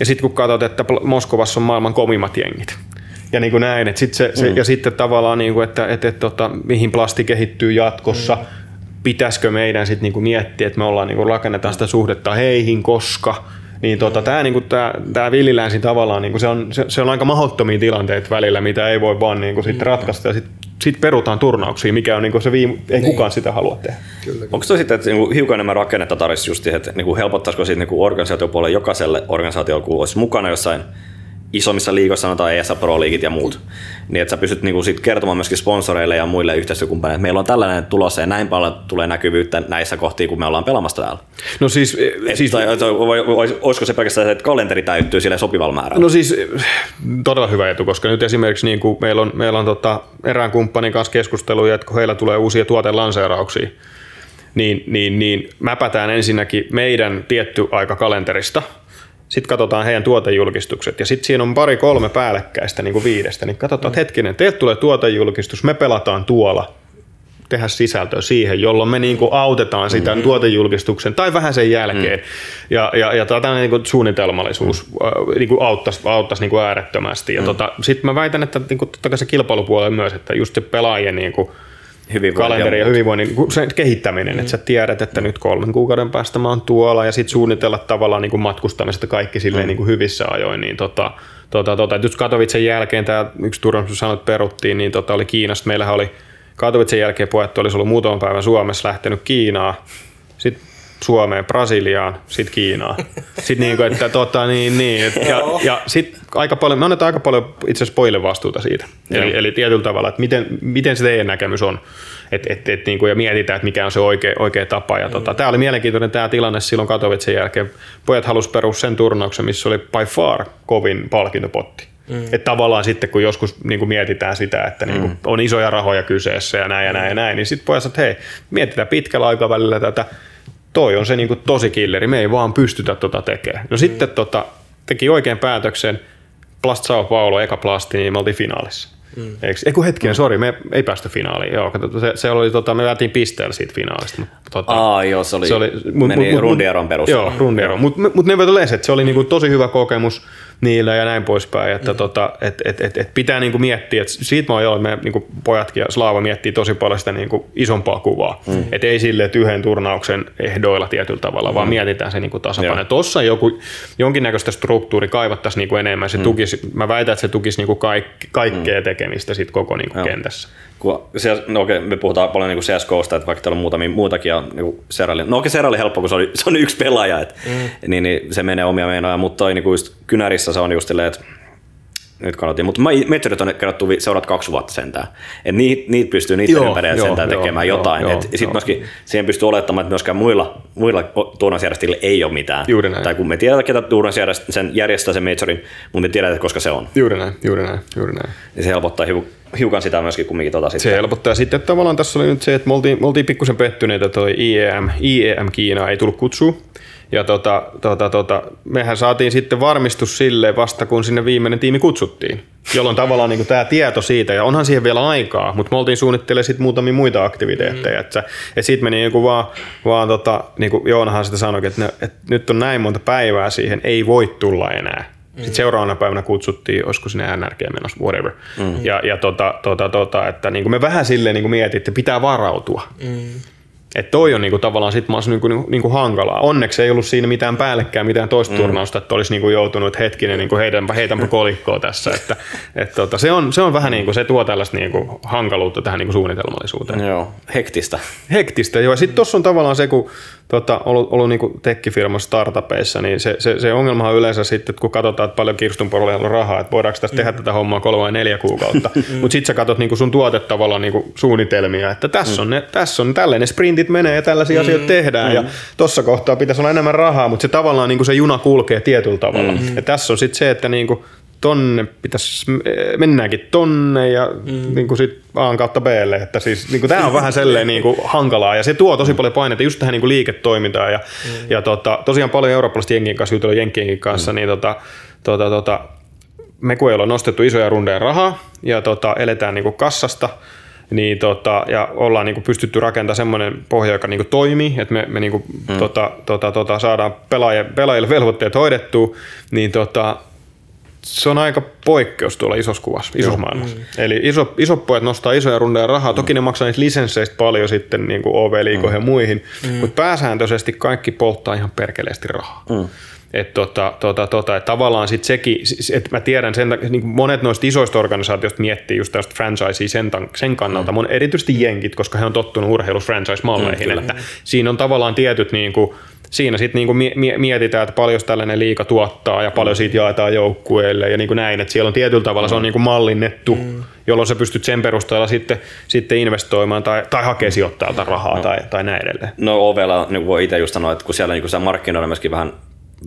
ja sitten kun katsot, että Moskovassa on maailman komimmat jengit, ja niin kuin näin, että sit se, se, mm. ja sitten tavallaan, niin kuin, että, että, että, tota, mihin plasti kehittyy jatkossa, mm pitäisikö meidän sitten niinku miettiä, että me ollaan niinku rakennetaan sitä suhdetta heihin, koska niin tota, tämä niinku, tää, tää villilänsi tavallaan, niinku, se, on, se, se, on aika mahdottomia tilanteita välillä, mitä ei voi vaan niinku, sit ratkaista ja sitten sit perutaan turnauksia, mikä on niinku, se viime, ei niin. kukaan sitä halua tehdä. Kyllä, Onko se sitten, että niinku, hiukan enemmän rakennetta tarvitsisi just, että niinku, helpottaisiko siitä niinku, organisaatiopuolelle jokaiselle organisaatiolle, kun olisi mukana jossain isommissa liikoissa, sanotaan ESA Pro Leagueit ja muut, niin että sä pystyt niinku sit kertomaan myöskin sponsoreille ja muille yhteistyökumppaneille, että meillä on tällainen tulossa ja näin paljon tulee näkyvyyttä näissä kohtiin, kun me ollaan pelaamassa täällä. No siis... Et, siis tai, olisiko se pelkästään se, että kalenteri täyttyy sille sopivalla määrällä? No siis todella hyvä etu, koska nyt esimerkiksi niin kuin meillä on, meillä on tota, erään kumppanin kanssa keskusteluja, että kun heillä tulee uusia tuotelanseerauksia, niin, niin, niin mäpätään ensinnäkin meidän tietty aika kalenterista – sitten katsotaan heidän tuotejulkistukset ja sitten siinä on pari kolme päällekkäistä niin kuin viidestä, niin katsotaan, että hetkinen, teiltä tulee tuotejulkistus, me pelataan tuolla, tehdä sisältöä siihen, jolloin me niin kuin autetaan sitä mm-hmm. tuotejulkistuksen tai vähän sen jälkeen. Mm. Ja, ja, ja tämä niin kuin suunnitelmallisuus mm. niin kuin auttaisi, auttaisi niin kuin äärettömästi. Ja mm. tota, sitten mä väitän, että niin kuin, totta kai se kilpailupuoli myös, että just se pelaajien niin kuin, kalenteri ja hyvinvoinnin sen kehittäminen, mm. että sä tiedät, että nyt kolmen kuukauden päästä mä oon tuolla ja sitten suunnitella tavallaan niin kuin matkustamista kaikki silleen mm. niin kuin hyvissä ajoin, niin tota, tota, tota, just Katowicen jälkeen tämä yksi turvallisuus sanoit peruttiin, niin tota, oli Kiinasta, meillähän oli Katowicen jälkeen pojat olisi ollut muutaman päivän Suomessa lähtenyt Kiinaa, sitten Suomeen, Brasiliaan, sitten Kiinaan. Sitten niin kuin, että tota, niin, niin, et, ja, ja sitten aika paljon, me annetaan aika paljon itse asiassa pojille vastuuta siitä. Eli, eli, tietyllä tavalla, että miten, miten se teidän näkemys on. Et, et, et, niin kuin, ja mietitään, että mikä on se oikea, oikea tapa. Ja, tota, tämä oli mielenkiintoinen tämä tilanne silloin Katowicen jälkeen. Pojat halusivat perua sen turnauksen, missä oli by far kovin palkintopotti. Mm. Että tavallaan sitten kun joskus niin kuin mietitään sitä, että niin kuin mm. on isoja rahoja kyseessä ja näin ja näin ja näin, niin sitten pojat sanoo, että hei, mietitään pitkällä aikavälillä tätä toi on se niin kuin tosi killeri, me ei vaan pystytä tota tekemään. No mm. sitten tota, teki oikein päätöksen, Plast Sao Paulo, eka plasti, niin me oltiin finaalissa. Mm. Eiku hetkinen, mm. sori, me ei päästy finaaliin. Joo, kato, se, se oli, tota, me jäätiin pisteellä siitä finaalista. Mutta, tota, Aa, joo, se oli, se oli mut, meni mut, rundieron perusteella. Joo, rundieron. Mutta mut nevertheless, että se oli niinku tosi hyvä kokemus niillä ja näin poispäin. Että mm. tota, et, et, et, et pitää niinku miettiä, että siitä mä oon me niinku pojatkin ja Slaava miettii tosi paljon sitä niinku isompaa kuvaa. Mm. Että ei sille, että yhden turnauksen ehdoilla tietyllä tavalla, mm. vaan mietitään se niinku tasapaino. Tuossa joku, jonkinnäköistä struktuuri kaivattaisiin niinku enemmän. Se mm. tukisi, mä väitän, että se tukisi niinku kaik, kaikkea mm. tekemistä sit koko niinku kentässä kun se, no okei, me puhutaan paljon niin CSGOsta, että vaikka täällä on muutamia muutakin ja niin Serali, no okei Serali helppo, kun se, oli, se on yksi pelaaja, että, mm. niin, niin, se menee omia meinoja, mutta toi niin kuin just Kynärissä se on just silleen, että nyt kannattiin, mutta Metsurit on kerätty seuraat kaksi vuotta sentään. Et niitä, niitä pystyy niitä ympärillä sentään joo, tekemään joo, jotain. Joo, sitten myöskin siihen pystyy olettamaan, että myöskään muilla, muilla turnasjärjestäjillä ei ole mitään. Juuri näin. Tai kun me tiedetään, ketä turnasjärjestää sen järjestää sen Majorin, mutta me tiedetään, koska se on. Juuri näin, juuri näin, juuri näin. Niin se helpottaa hiukan sitä myöskin kumminkin tota sitten. Se helpottaa sitten, että tavallaan tässä oli nyt se, että me oltiin, me oltiin pikkusen pettyneitä, toi IEM, IEM Kiina ei tullut kutsua. Ja tota, tota, tota, mehän saatiin sitten varmistus sille vasta, kun sinne viimeinen tiimi kutsuttiin. Jolloin tavallaan niin tämä tieto siitä, ja onhan siihen vielä aikaa, mutta me oltiin suunnittelemaan sitten muutamia muita aktiviteetteja. Mm. Että, että siitä meni niin vaan, vaan tota, niin kuin Joonahan sitä sanoi, että, ne, että nyt on näin monta päivää siihen, ei voi tulla enää. Mm. Sitten seuraavana päivänä kutsuttiin, olisiko sinne NRG menossa, whatever. Mm. Ja, ja tota, tota, tota, että niin kuin me vähän silleen niin mietin, että pitää varautua. Mm. Että toi on niinku tavallaan sit mä niinku, niinku, niinku hankalaa. Onneksi ei ollut siinä mitään päällekään, mitään toista mm. turnausta, että olisi niinku joutunut hetkinen niinku heitänpä, heitänpä kolikkoa tässä. Että, et tota, se, on, se on vähän niinku, se tuo tällaista niinku hankaluutta tähän niinku suunnitelmallisuuteen. Joo, hektistä. Hektistä, joo. Sitten tuossa on tavallaan se, kun tota, ollut, ollut niin tekkifirmassa startupeissa, niin se, se, se ongelma on yleensä sitten, että kun katsotaan, että paljon kirstunporolla on rahaa, että voidaanko tässä tehdä mm. tätä hommaa kolme vai neljä kuukautta, mm. mutta sitten sä katsot niin sun tuotet tavallaan niin suunnitelmia, että tässä on, ne, tässä on tällainen sprintit menee ja tällaisia mm. asioita tehdään mm. ja tuossa kohtaa pitäisi olla enemmän rahaa, mutta se tavallaan niin se juna kulkee tietyllä tavalla. Mm. Ja tässä on sitten se, että niin kuin, tonne pitäisi, mennäänkin tonne ja mm. niin kuin sit A kautta B. Että siis niin kuin, tämä on vähän selleen niin kuin, hankalaa ja se tuo tosi paljon paineita just tähän niin kuin liiketoimintaan ja, mm. ja tota, tosiaan paljon eurooppalaisten jengin kanssa, jutellut jenkienkin kanssa, mm. niin tota, tota, tota, me kun ei ole nostettu isoja rundeja rahaa ja tota, eletään niin kuin kassasta, niin tota, ja ollaan niin kuin pystytty rakentamaan semmoinen pohja, joka niin kuin toimii, että me, me niin kuin, mm. tota, tota, tota, saadaan pelaajille, pelaajille velvoitteet hoidettua, niin tota, se on aika poikkeus tuolla isossa kuvassa, isossa Joo. maailmassa. Mm. Eli iso, isot pojat nostaa isoja rundeja rahaa. Mm. Toki ne maksaa niistä lisensseistä paljon sitten niin kuin OV-liikoihin mm. ja muihin, mm. mutta pääsääntöisesti kaikki polttaa ihan perkeleesti rahaa. Mm. Et tota, tota, tota, et tavallaan sit sekin, että mä tiedän, sen, niin monet noista isoista organisaatioista miettii just tästä franchisea sen, sen kannalta, mm. erityisesti jenkit, koska he on tottunut urheilus franchise-malleihin, mm, että siinä on tavallaan tietyt niin kuin, siinä sitten niinku mietitään, että paljon tällainen liika tuottaa ja paljon siitä jaetaan joukkueelle ja niinku näin, että siellä on tietyllä tavalla se on niinku mallinnettu, mm. jolloin sä pystyt sen perusteella sitten, sitten investoimaan tai, tai hakea sijoittajalta rahaa no. tai, tai näin edelleen. No Ovella niin voi itse just sanoa, että kun siellä niin se markkinoilla myöskin vähän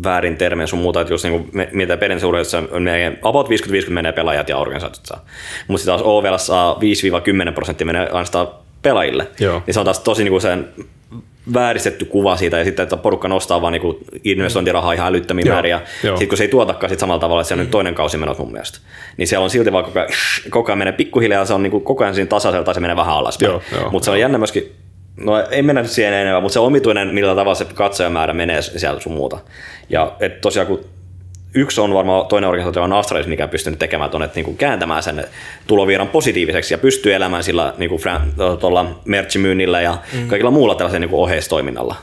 väärin termejä sun muuta, että jos niin mietitään perinteisessä on meidän about 50-50 menee pelaajat ja organisaatiot saa. Mutta sitten taas OVL saa 5-10 prosenttia menee ainoastaan pelaajille. Joo. Niin se on taas tosi niin kuin sen vääristetty kuva siitä ja sitten, että porukka nostaa vaan niinku investointirahaa ihan älyttömiä määriä. Sitten kun se ei tuotakaan sit samalla tavalla, että se on nyt toinen kausi menot mun mielestä. Niin siellä on silti vaan koko ajan, koko ajan menee pikkuhiljaa, se on niinku koko ajan siinä tasaisella tai se menee vähän alaspäin. Mutta se on jännä myöskin, no ei mennä nyt siihen enemmän, mutta se omituinen, millä tavalla se katsojamäärä menee siellä sun muuta. Ja et tosiaan kun yksi on varmaan toinen organisaatio on Astralis, mikä on pystynyt tekemään tuonne, niin kuin kääntämään sen tulovirran positiiviseksi ja pystyy elämään sillä niin kuin tuolla merchimyynnillä ja mm. kaikilla muulla tällaisella niin kuin oheistoiminnalla.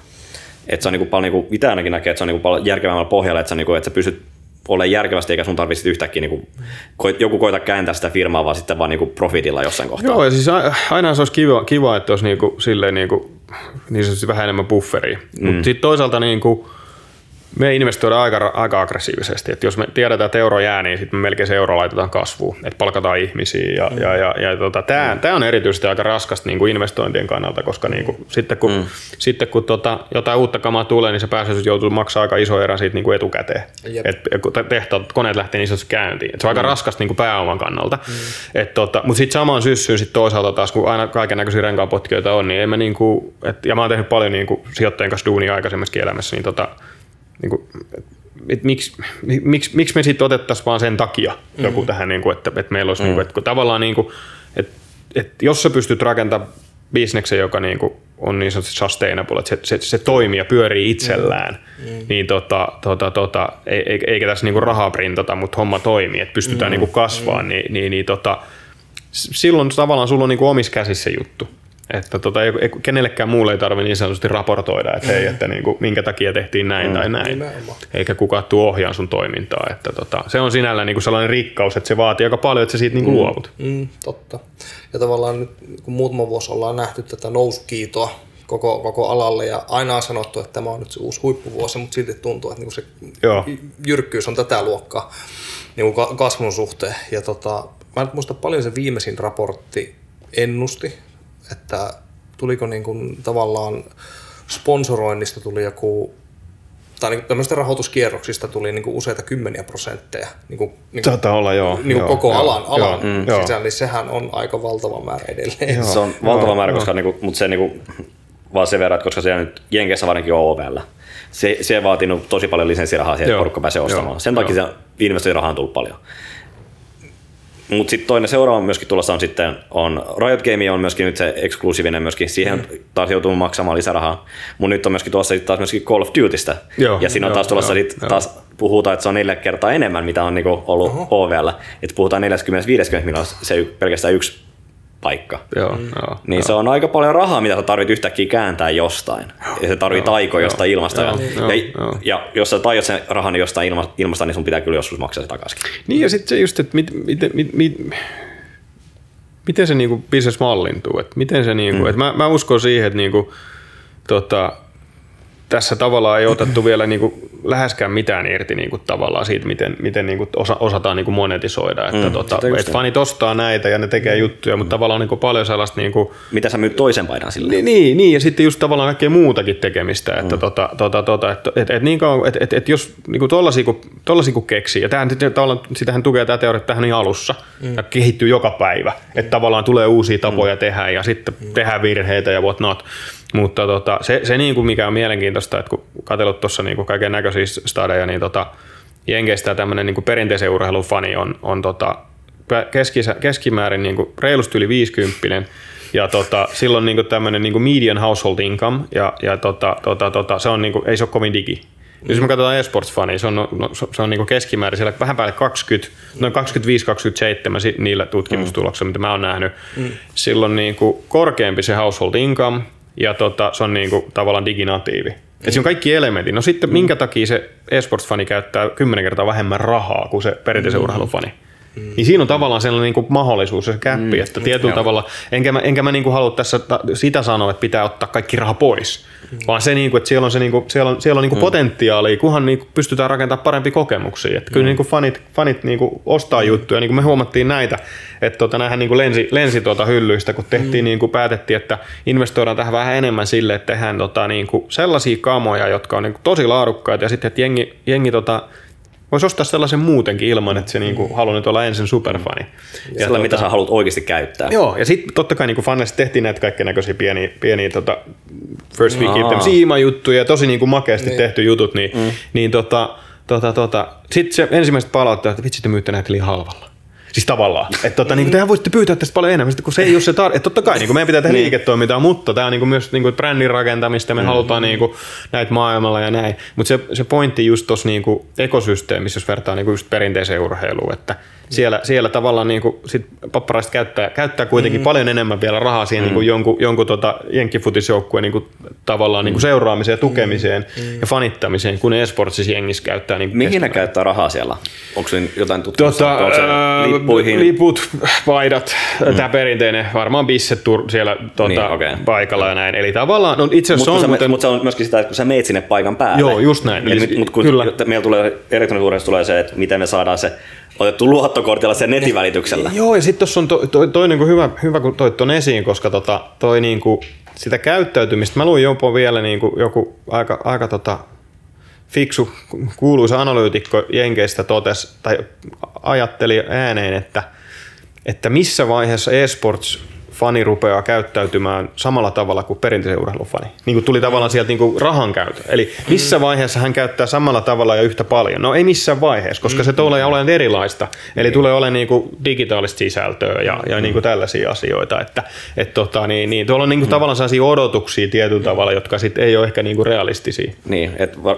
Et se on niin kuin paljon, niin kuin, itse ainakin näkee, että se on niin kuin paljon järkevämmällä pohjalla, että, se niin kuin, että sä pystyt olemaan järkevästi, eikä sun tarvitse yhtäkkiä niin kuin, joku koita kääntää sitä firmaa, vaan sitten vaan niin kuin profitilla jossain kohtaa. Joo, ja siis aina se olisi kiva, kiva että olisi niin kuin, silleen niin, kuin, niin vähän enemmän bufferia. Mm. Mutta sitten toisaalta niin kuin, me investoidaan aika, aika aggressiivisesti. Et jos me tiedetään, että euro jää, niin sitten me melkein se euro laitetaan kasvuun, että palkataan ihmisiä. Ja, mm. ja, ja, ja tota, tämä, mm. tämä on erityisesti aika raskasta niin kuin investointien kannalta, koska niin kuin, sitten kun, mm. sitten kun tota, jotain uutta kamaa tulee, niin se pääsee joutuu maksaa aika iso erä siitä niin kuin etukäteen. Et, tehtaat, koneet lähtee niin sanotusti käyntiin. Et se on aika mm. raskasta niin kuin pääoman kannalta. Mm. tota, Mutta sitten samaan syssyyn sit toisaalta taas, kun aina kaiken näköisiä renkaanpotkijoita on, niin en mä niin kuin, et, ja mä oon tehnyt paljon niin kuin, sijoittajien kanssa duunia aikaisemmassakin elämässä, niin tota, niin kuin, et miksi, miksi, miksi me sitten otettaisiin vaan sen takia mm-hmm. joku tähän, niin kuin, että, että meillä olisi, mm-hmm. niin kuin, että kun tavallaan, niin kuin, että, että jos sä pystyt rakentamaan bisneksen, joka niin kuin on niin sanotusti sustainable, että se, se, se toimii ja pyörii itsellään, mm. niin tota, tota, tota, eikä tässä niinku rahaa printata, mutta homma toimii, että pystytään mm. niinku kasvaa, mm. niin, niin, niin tota, silloin tavallaan sulla on niinku omissa käsissä juttu. Että tota, ei, ei- kenellekään muulle ei tarvitse niin sanotusti raportoida, että hei, että niinku, minkä takia tehtiin näin tai näin. Nimenomaan. Eikä kukaan tuo ohjaa sun toimintaa. Että tota, se on sinällään niinku sellainen rikkaus, että se vaatii aika paljon, että sä siitä niinku luovut. Mm, totta. Ja tavallaan nyt kun muutama vuosi ollaan nähty tätä nousukiitoa koko, koko alalle ja aina on sanottu, että tämä on nyt se uusi huippuvuosi, mutta silti tuntuu, että niinku se Joo. jyrkkyys on tätä luokkaa niinku ka- kasvun suhteen. Ja tota, mä en muista paljon se viimeisin raportti ennusti, että tuliko niinku tavallaan sponsoroinnista tuli joku tai niinku tämmöistä rahoituskierroksista tuli niinku useita kymmeniä prosentteja niinku, niinku, Saattaa olla, joo. niinku joo, koko joo, alan, alan joo, mm, joo. sisällä, niin sehän on aika valtava määrä edelleen. Se on valtava määrä, koska niinku, mutta se niinku, vaan sen verran, että koska se nyt Jenkeissä varsinkin on OVL. Se, se vaatinut tosi paljon lisenssirahaa siihen, että Joo, porukka pääsee ostamaan. joo, Sen takia joo. se investointirahaa on tullut paljon. Mutta sitten toinen seuraava myöskin tulossa on sitten, on Riot Game on myöskin nyt se eksklusiivinen myöskin, siihen mm. taas joutuu maksamaan lisärahaa. Mutta nyt on myöskin tuossa sit taas myöskin Call of Dutystä. Joo, ja siinä on joo, taas tulossa joo, sit joo. taas puhutaan, että se on neljä kertaa enemmän, mitä on niinku ollut OVL. Että puhutaan 40-50 miljoonasta se pelkästään yksi paikka. Joo, joo. Niin se on aika paljon rahaa, mitä sä tarvit yhtäkkiä kääntää jostain. Ja se tarvii taikoja jostain ilmasta. joo, ja, joo, ja, joo. ja, jos sä tajot sen rahan jostain ilma, ilmasta, niin sun pitää kyllä joskus maksaa se takaisin. Niin ja sitten se just, että mit, miten, mit, mit, miten se niinku business mallintuu. Että miten se niinku, mm. että mä, mä uskon siihen, että niinku, tota, tässä tavallaan ei otettu vielä niinku läheskään mitään irti niinku tavallaan siitä, miten, miten niinku osa, osataan niinku monetisoida. Että Mm, tota, et fanit ostaa näitä ja ne tekee juttuja, mutta tavallaan niinku paljon sellaista niinku, Mitä sä myyt toisen paidan sille? niin, niin, niin, ja sitten just tavallaan kaikkea muutakin tekemistä, että mm. tota, tota, tota, et, et, et niin kauan, et, et, et jos niinku tollasia, kun, tollasia kun keksii, ja tämähän, tavallaan, sitähän tukee tämä teoria, että tämähän on niin alussa, mm. ja kehittyy joka päivä, että tavallaan tulee uusia tapoja mm. tehdä, ja sitten mm. tehdään virheitä ja what not. Mutta tota, se, se niin kuin mikä on mielenkiintoista, että kun katsellut tuossa niin kaiken näköisiä stadeja, niin tota, Jenkeistä tämmöinen niin perinteisen urheilun fani on, on tota, keskisä, keskimäärin niin kuin reilusti yli 50 ja tota, silloin niin tämmöinen niin median household income ja, ja tota, tota, tota, se on niin kuin, ei se ole kovin digi. Jos me katsotaan esports-fania, se on, no, no, se on niin keskimäärin siellä vähän päälle 20, noin 25-27 si- niillä tutkimustuloksilla, mitä mä oon nähnyt. Mm. Silloin niin kuin korkeampi se household income ja tota, se on niin kuin tavallaan diginatiivi. Et siinä on kaikki elementit. No sitten minkä takia se esports-fani käyttää kymmenen kertaa vähemmän rahaa kuin se perinteisen urheilufani? Mm. Niin siinä on tavallaan sellainen niin kuin mahdollisuus, se käppi, mm. että tietyllä Joo. tavalla, enkä mä, enkä mä niin kuin halua tässä ta- sitä sanoa, että pitää ottaa kaikki raha pois, mm. vaan se, niin kuin, että siellä on, se, niin kuin, siellä on, siellä on niin kuin mm. potentiaalia, kunhan niin kuin pystytään rakentamaan parempia kokemuksia. Että kyllä niin kuin fanit, fanit niin kuin ostaa mm. juttuja, niin kuin me huomattiin näitä, että tota, nämähän niin kuin lensi, lensi tuota hyllyistä, kun tehtiin, mm. niin kuin päätettiin, että investoidaan tähän vähän enemmän sille, että tehdään tota, niin kuin sellaisia kamoja, jotka on niin kuin tosi laadukkaita, ja sitten, että jengi, jengi tota, Voisi ostaa sellaisen muutenkin ilman, että se niinku haluaa nyt olla ensin superfani. Ja Sillä, mitä sä haluat oikeasti käyttää. Joo, ja sitten totta kai niin faneista tehtiin näitä kaikkea näköisiä pieniä, pieniä tota, first week Aa. siima-juttuja ja tosi niin kuin makeasti niin. tehty jutut, niin, mm. niin tota, tota, tota, sitten se ensimmäiset palautteet, että vitsi te myytte näitä liian halvalla. Siis tavallaan. Että tota, niin tehän voisitte pyytää tästä paljon enemmän, kun se ei ole se tar- että totta kai niin meidän pitää tehdä liiketoimintaa, mutta tämä on niin myös niin brändin rakentamista, me mm. halutaan niin kuin, näitä maailmalla ja näin. Mutta se, se pointti just tuossa niin ekosysteemissä, jos vertaa niin just perinteiseen urheiluun, että siellä, siellä tavallaan niin kuin, sit papparaiset käyttää, käyttää kuitenkin mm. paljon enemmän vielä rahaa siihen mm. niin kuin jonkun, jonkun tota jenkkifutisjoukkueen niin kuin, tavallaan niin kuin seuraamiseen ja tukemiseen mm. ja fanittamiseen, kun esportsissa jengissä käyttää niin Mihin ne käyttää rahaa siellä? Onko se jotain tutkimusta? Tota, Onko se lippuihin? Liput, paidat, mm. tämä perinteinen, varmaan bisset tur- siellä tota, Niin, okay. paikalla ja näin. Eli tavallaan, no itse asiassa Mutta se on, muuten, mut se on myöskin sitä, että kun sä meet sinne paikan päälle. Joo, just näin. Eli, Eli- mutta kun kyllä. meillä tulee elektronisuudessa tulee se, että miten me saadaan se otettu luottokortilla sen netin välityksellä. Joo, ja sitten tuossa on toi, toi, toi niinku hyvä, hyvä, kun toit ton esiin, koska tota, toi niinku, sitä käyttäytymistä, mä luin jopa vielä niinku joku aika, aika tota, fiksu, kuuluisa analyytikko Jenkeistä totes, tai ajatteli ääneen, että, että missä vaiheessa esports fani rupeaa käyttäytymään samalla tavalla kuin perinteisen urheilufani. Niin kuin tuli tavallaan sieltä niin kuin rahan käytö. Eli missä vaiheessa hän käyttää samalla tavalla ja yhtä paljon? No ei missään vaiheessa, koska se tulee olemaan erilaista. Eli tulee olemaan niin kuin digitaalista sisältöä ja, ja niin kuin tällaisia asioita. Että, et tota, niin, niin, tuolla on niin kuin tavallaan sellaisia odotuksia tietyllä tavalla, jotka sitten ei ole ehkä niin kuin realistisia. Niin, että var,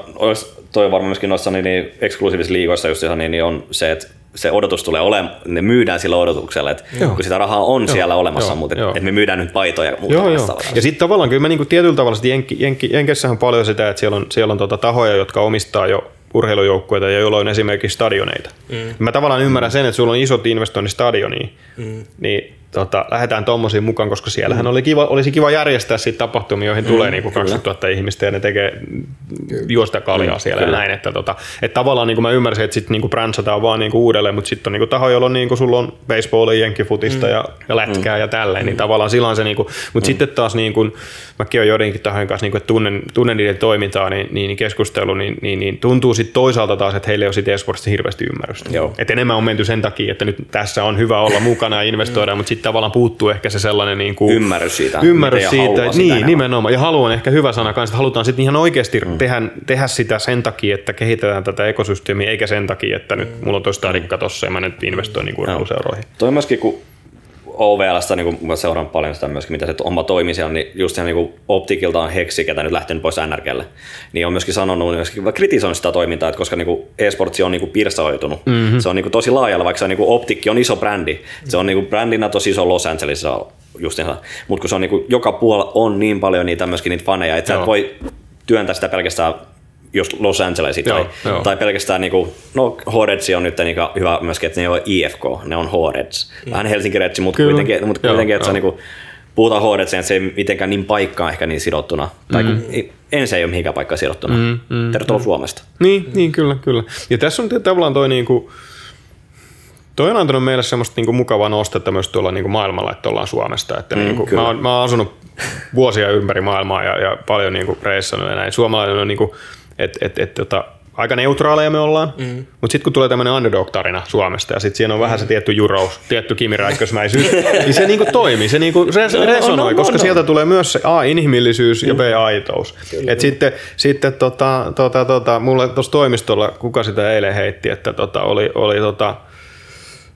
toi varmaan myöskin noissa niin, niin eksklusiivisissa liigoissa just ihan niin, niin on se, että se odotus tulee olemaan, ne myydään sillä odotuksella, että Joo. kun sitä rahaa on siellä olemassa, Joo. mutta Joo. että me myydään nyt paitoja ja muuta Joo, joo. Ja sitten tavallaan kyllä mä niinku tietyllä tavalla sit Jenki, Jenki, Jenkessähän on paljon sitä, että siellä on, siellä on tota tahoja, jotka omistaa jo urheilujoukkueita ja joilla on esimerkiksi stadioneita. Mm. Mä tavallaan ymmärrän sen, että sulla on isot investoinnit stadioniin, mm. niin tota, lähdetään tommosiin mukaan, koska siellähän mm. oli kiva, olisi kiva järjestää siitä tapahtumia, joihin mm, tulee niinku 20 000 ihmistä ja ne tekee juosta kaljaa mm, siellä kyllä. ja näin. Että, tota, että tavallaan niin kuin mä ymmärsin, että sitten niinku brändsataan vaan niinku uudelleen, mutta sitten on niinku taho, jolla on niinku, sulla on baseballia, jenkkifutista mm. ja, ja lätkää mm. ja tälleen, mm. niin tavallaan silloin se, niinku, mutta mm. sitten taas niin kuin, mäkin olen joidenkin tahojen kanssa, niinku, että tunnen, tunnen niiden toimintaa, niin, niin, niin keskustelu, niin, niin, niin tuntuu sitten toisaalta taas, että heille ei ole siitä esportista hirveästi ymmärrystä. Joo. Et enemmän on menty sen takia, että nyt tässä on hyvä olla mukana ja investoida, mutta sitten tavallaan puuttuu ehkä se sellainen niin kuin, Ymmärrys siitä, ymmärrys siitä sitä niin, enemmän. nimenomaan. Ja haluan ehkä hyvä sana kanssa, että halutaan sitten ihan oikeasti mm. tehdä, tehdä, sitä sen takia, että kehitetään tätä ekosysteemiä, eikä sen takia, että nyt mulla on toi stadikka tossa ja mä nyt investoin niin urheiluseuroihin. Toi myöskin, kun OVLstä, niin kun mä seuraan paljon sitä myöskin, mitä se homma toimii siellä, niin just siellä niin Optikilta on Heksi, ketä nyt lähtenyt pois NRGlle, niin on myöskin sanonut, myöskin kritisoinut sitä toimintaa, että koska niin kuin e-sportsi on niin kuin pirstaloitunut. Mm-hmm. Se on niin kuin tosi laajalla, vaikka se on niin kuin Optikki on iso brändi. Se on niin kuin brändinä tosi iso Los Angelesissa justiinsa. Mutta kun se on niin kuin, joka puolella on niin paljon niitä myöskin niitä faneja, että sä et voi työntää sitä pelkästään just Los Angelesin tai, Joo, joo. tai pelkästään niinku, no Hornets on nyt niinku hyvä myöskin, että ne ei ole IFK, ne on Hornets. Vähän Helsinki Redsi, mutta Kyllä. kuitenkin, mutta Joo, kuitenkin että se on niinku, puhutaan Hornetsia, että se ei mitenkään niin paikkaan ehkä niin sidottuna. Tai kun, ei- ensin ei ole mihinkään paikkaan sidottuna. Mm, mm, Tervetuloa Suomesta. Niin, niin kyllä, kyllä. Ja tässä on tavallaan toi niinku, toi on antanut meille semmoista niinku mukavaa nostetta myös tuolla niinku maailmalla, että ollaan Suomesta. Että mm, niinku, kyllä. mä, oon, mä oon asunut vuosia ympäri maailmaa ja, ja paljon niinku reissannut ja näin. Suomalainen on niinku, et, et, et, tota, aika neutraaleja me ollaan, mm. mutta sitten kun tulee tämmöinen underdog-tarina Suomesta ja sitten siinä on vähän se tietty jurous, tietty kimiräikkösmäisyys, niin se niinku toimii, se niinku res- resonoi, no, koska no. sieltä tulee myös se A, inhimillisyys ja B, aitous. Et sitten sitten tota, tota, tota, mulle tuossa toimistolla, kuka sitä eilen heitti, että tota, oli, oli tota,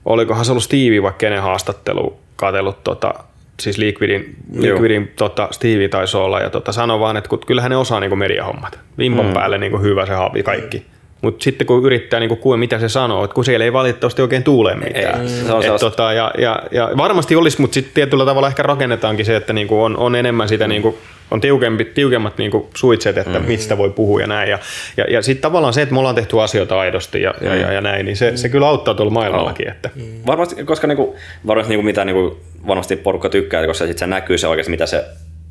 olikohan se ollut Stevie vaikka kenen haastattelu katsellut tota, siis Liquidin, Liquidin tota, Stevie taisi olla ja tota, sanoi vaan, että kun, kyllähän ne osaa niinku mediahommat. Vimpan mm. päälle niinku hyvä se haavi kaikki. Mutta sitten kun yrittää niinku kuulla, mitä se sanoo, että kun siellä ei valitettavasti oikein tuule mitään. Ei, se on Et tota, ja, ja, ja, varmasti olisi, mutta sitten tietyllä tavalla ehkä rakennetaankin se, että niinku on, on enemmän sitä, niinku, on tiukempi, tiukemmat niinku suitset, että mm. mistä voi puhua ja näin. Ja, ja, ja sitten tavallaan se, että me ollaan tehty asioita aidosti ja, ja, ja, ja näin, niin se, se kyllä auttaa tuolla maailmallakin. Että. Varmasti, koska niinku, varmasti niinku, mitä niinku, varmasti porukka tykkää, koska sit se näkyy se oikeasti, mitä se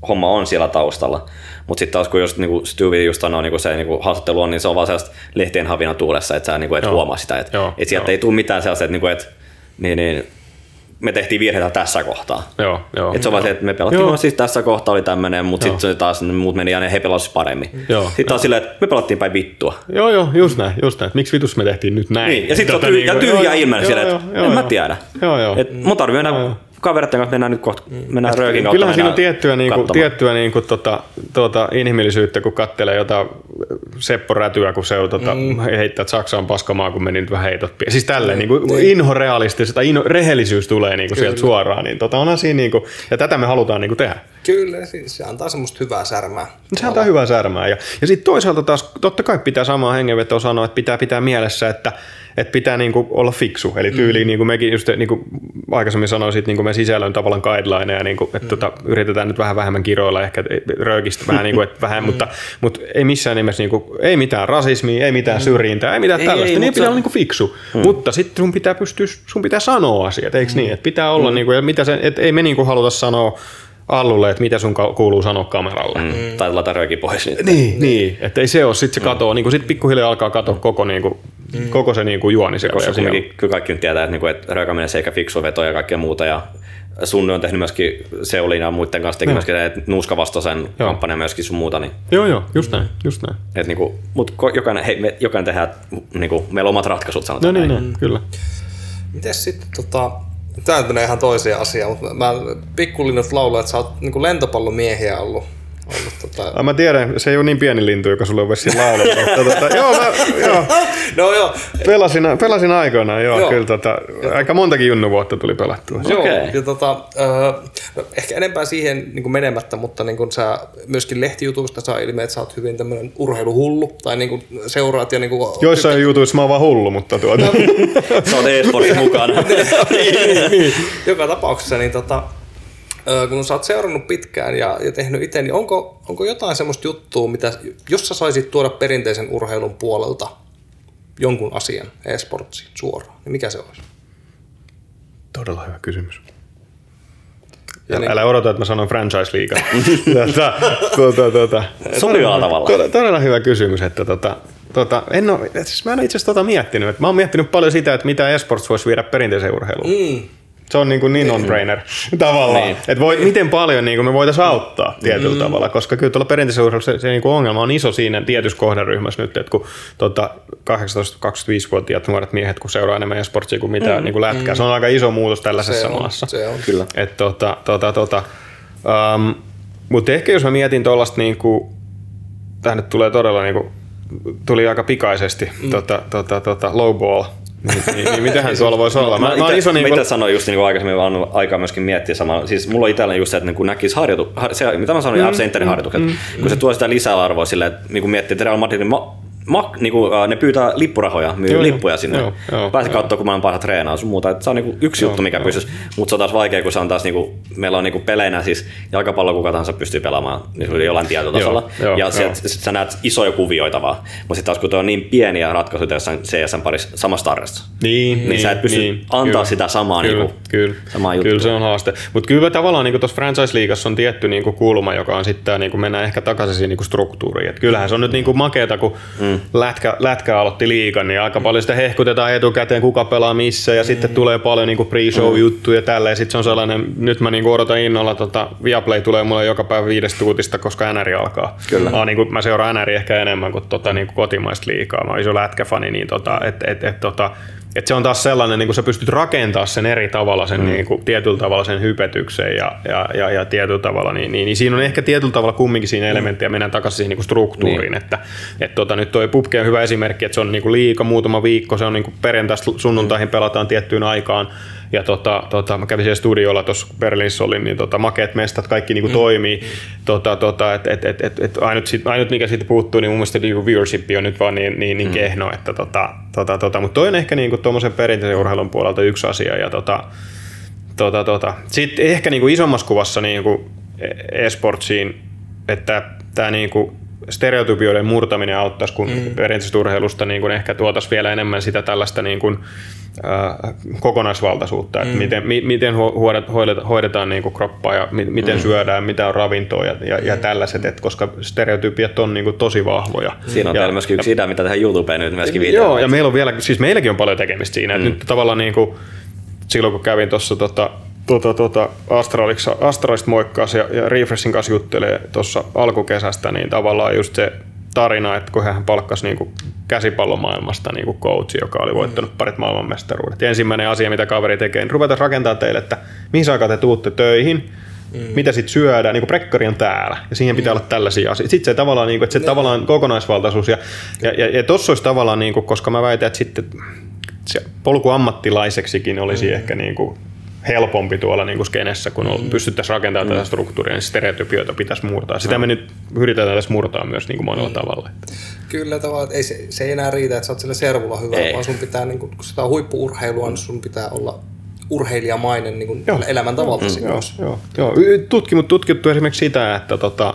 homma on siellä taustalla. Mutta sitten taas kun just niinku Stewie just sanoo, niinku se niinku haastattelu on, niin se on vaan sellaista lehtien havina tuulessa, että sä niinku et Joo. huomaa sitä. Että et sieltä joo. ei tule mitään sellaista, että niinku, et, niin, niin, me tehtiin virheitä tässä kohtaa. Joo, joo. Et se on se, että me pelattiin Joo. siis tässä kohtaa oli tämmöinen, mutta sitten taas ne muut meni ja ne he pelasivat paremmin. Joo, Sitten taas silleen, että me pelattiin päin vittua. Joo, joo, just näin, just näin. Miksi vitus me tehtiin nyt näin? Niin, ja sitten Tota on tyy- ja niinku- tyhjä joo, ilmeen joo, silleen, että joo, en mä joo. tiedä. Joo, joo. Et mun tarvii. Kavereiden kanssa mennään nyt kohta, mennään röökin kautta. Kyllähän siinä on tiettyä, niinku, tiettyä niinku, tota, tota, inhimillisyyttä, kun kattelee jotain Seppo Rätyä, kun se on, tota, mm. heittää, että Saksa on paskamaa, kun meni nyt vähän heitot Siis tälleen, niinku, inho realistisesti, tai inho, rehellisyys tulee niinku, sieltä suoraan. Niin, tota, onhan siinä, niinku, ja tätä me halutaan niinku, tehdä. Kyllä, siis se antaa semmoista hyvää särmää. Se antaa hyvää särmää. Ja, ja sitten toisaalta taas, totta kai pitää samaa hengenvetoa sanoa, että pitää pitää mielessä, että, että pitää niinku olla fiksu. Eli tyyliin, mm. niin kuin mekin just niin kuin aikaisemmin sanoin, sit, niin kuin me sisällön tavallaan guidelineja, niin kuin, että mm. tota, yritetään nyt vähän vähemmän kiroilla, ehkä röökistä vähän, niin kuin, että vähän, mutta, mutta ei missään nimessä, niin kuin, ei mitään rasismia, ei mitään syrjintää, ei mitään Ei, tällaista. ei, niin pitää se- olla niin kuin fiksu. Mm. Mutta sitten sun pitää pystyä, sun pitää sanoa asiat, eikö niin? Että pitää olla, niin kuin, ja mitä se, että ei me niin kuin haluta sanoa Allulle, että mitä sun kuuluu sanoa kameralle. Mm. Tai laita rööki pois nyt. Niin, niin. että ei se ole, sitten se katoo, niin sitten pikkuhiljaa alkaa katoa koko, niin kuin, koko se niin kuin juoni siellä. Koska kumminkin kyllä kaikki nyt tietää, että, niinku, että röökäminen se eikä fiksu veto ja kaikkea muuta. Ja Sunni on tehnyt myöskin Seulin ja muiden kanssa teki myöskin näitä nuuskavastaisen kampanjan myöskin sun muuta. Niin, Joo, joo, just näin, just näin. et niinku, mut jokainen, hei, me, jokainen tehdään, niinku, meillä on omat ratkaisut No sanotaan niin, näin. niin, kyllä. Mites sitten tota, Tämä menee ihan toiseen asiaan, mutta mä pikkulinnut laulaa, että sä oot niin lentopallomiehiä ollut, ollut tota... Ah, mä tiedän, se ei ole niin pieni lintu, joka sulle on laulaa. mutta tota, joo, mä, joo, no joo, pelasin, pelasin aikoinaan, joo, Joo. kyllä tota, aika montakin junnuvuotta tuli pelattua. Joo, Okei. ja tota, ö, no, ehkä enempää siihen niin kuin menemättä, mutta niin kuin sä myöskin lehtijutuista saa ilmi, että sä oot hyvin tämmöinen urheiluhullu, tai niin kuin seuraat ja niin kuin, Joissain jutuissa mä oon vaan hullu, mutta tuota, Sä oot e-sportin mukana. joka tapauksessa, niin tota, kun sä oot seurannut pitkään ja, ja tehnyt itse, niin onko, onko jotain semmoista juttua, mitä, jos sä saisit tuoda perinteisen urheilun puolelta jonkun asian e-sportsiin suoraan, niin mikä se olisi? todella hyvä kysymys. Ja niin- älä odota, että mä sanon franchise-liiga. tota, tota, tota. Sopivalla tavalla. Todella, todella hyvä kysymys, että tota, tota, en ole, siis mä en ole itse asiassa tota miettinyt. Että mä oon miettinyt paljon sitä, että mitä esports voisi viedä perinteiseen urheiluun. Mm. Se on niin, kuin niin on-brainer tavallaan. Niin. Että voi, miten paljon niin kuin me voitaisiin auttaa tietyllä mm. tavalla, koska kyllä tuolla perinteisessä urheilussa se, se niin kuin ongelma on iso siinä tietyssä kohderyhmässä nyt, että kun tota, 18-25-vuotiaat nuoret miehet, kun seuraa enemmän esportsia kuin mitä mm. niin kuin lätkää, se on aika iso muutos tällaisessa Se on, maassa. se on. Kyllä. Et tota, tota, tota, um, mutta ehkä jos mä mietin tuollaista, niinku, tämä nyt tulee todella niinku, tuli aika pikaisesti, mm. tota, tota, tota, low ball, niin, niin, niin mitähän tuolla voisi olla? Mä, mä, oon iso Mä niinku, itse sanoin just niin kuin aikaisemmin, vaan aikaa myöskin miettiä samaa. Siis mulla on itsellä just se, että niin kun näkisi harjoitu, har, se, mitä mä sanoin, mm, Absenterin harjoitukset, mm, kun se tuo sitä lisäarvoa silleen, että niin kun miettii, että Real Madridin ma, ma, niin kuin, äh, ne pyytää lippurahoja, myy Joo, lippuja sinne. joo, joo, Pääsee joo. katsoa, kun mä oon parha treenaa sun muuta. Että se on niin kuin yksi juttu, mikä pystyisi. Mutta se on taas vaikea, kun se on taas, niin kuin, meillä on niin kuin peleinä, siis jalkapallo kuka tahansa pystyy pelaamaan niin jollain tietyllä Joo, joo, ja joo. sieltä sit sä näet isoja kuvioita vaan. Mutta sitten taas kun on niin pieniä ratkaisuja jossain CSN parissa samassa tarjassa. niin, niin sä et pysty antaa sitä samaa kyllä, niinku- kyllä, samaa juttua. Kyllä se on haaste. Mutta kyllä tavallaan niin tuossa franchise-liigassa on tietty niin kulma, joka on sitten, niin mennään ehkä takaisin siihen niin struktuuriin. Et kyllähän se on nyt niin makeata, kun mm. Lätkä, lätkä aloitti liigan, niin aika paljon sitä hehkutetaan etukäteen, kuka pelaa missä, ja mm. sitten tulee paljon niin pre-show-juttuja ja tälleen. Sitten se on sellainen, nyt mä niin odotan innolla, tota, Viaplay tulee mulle joka päivä viidestä uutista, koska NR alkaa. Kyllä. Mä, oon, niin kuin, mä seuraan NR ehkä enemmän kuin tota, niin kotimaista liikaa. Mä oon iso lätkäfani, niin tota, et, et, et, tota, et se on taas sellainen, niin kun sä pystyt rakentamaan sen eri tavalla, sen mm. niin kuin, tietyllä tavalla sen hypetyksen ja, ja, ja, ja tietyllä tavalla, niin, niin, niin, siinä on ehkä tietyllä tavalla kumminkin siinä elementtejä, mennään takaisin siihen niin struktuuriin, niin. että et, tota, nyt toi PUBG on hyvä esimerkki, että se on niin liika muutama viikko, se on niin perjantaista sunnuntaihin pelataan tiettyyn aikaan, ja tota, tota, mä kävin siellä studiolla tuossa Berliinissä olin, niin tota, makeat mestat, kaikki niinku toimii. Tota, tota, et, et, et, et, et ainut, sit, ainut, mikä siitä puuttuu, niin mun mielestä niinku viewership on nyt vaan niin, niin, niin mm. kehno. Että, tota, tota, tota, mutta toi on ehkä niinku tuommoisen perinteisen urheilun puolelta yksi asia. Ja, tota, tota, tota. Sitten ehkä niinku isommassa kuvassa niinku e-sportsiin, että tämä niinku stereotypioiden murtaminen auttaisi, kun mm. perinteisestä urheilusta niin kun ehkä tuotaisiin vielä enemmän sitä tällaista niin kun, äh, kokonaisvaltaisuutta, mm. että miten, mi, miten hoidetaan, hoidetaan, niin kuin kroppaa ja mi, miten mm. syödään, mitä on ravintoa ja, ja, ja tällaiset, että koska stereotypiat on niin kuin tosi vahvoja. Siinä on ja, teillä myöskin yksi idea, mitä tehdään YouTubeen nyt myöskin video. Joo, ja meillä on vielä, siis meilläkin on paljon tekemistä siinä, mm. että nyt tavallaan niin kuin, silloin kun kävin tuossa tota, tota, tota Astralista, Astralista moikkaasi ja, ja Refreshin kanssa juttelee tuossa alkukesästä, niin tavallaan just se tarina, että kun hän palkkasi niin käsipallomaailmasta niin coachi, joka oli voittanut parit maailmanmestaruudet. Ja ensimmäinen asia, mitä kaveri tekee, niin ruvetaan rakentaa teille, että mihin aikaan te tuutte töihin, Mm. mitä sitten syödään, niin prekkari on täällä, ja siihen pitää mm. olla tällaisia asioita. Sitten se tavallaan, niin kuin, että se tavallaan kokonaisvaltaisuus, ja, ja, ja, ja tuossa olisi tavallaan, niin kuin, koska mä väitän, että sitten se polku ammattilaiseksikin olisi mm. ehkä niin kuin helpompi tuolla niin kuin skenessä, kun mm. pystyttäisiin rakentamaan mm. tätä struktuuria, niin stereotypioita pitäisi murtaa. Sitä mm. me nyt yritetään tässä murtaa myös niin kuin monella mm. tavalla. Kyllä tavallaan, että ei se, se ei enää riitä, että sä oot sillä servulla hyvä, Ei. vaan sun pitää, niin kun, kun sitä on huippuurheilua, niin sun pitää olla urheilijamainen niin kuin Joo. elämäntavaltasi Joo, myös. joo, joo. Y- Tutkimut, tutkittu esimerkiksi sitä, että tota,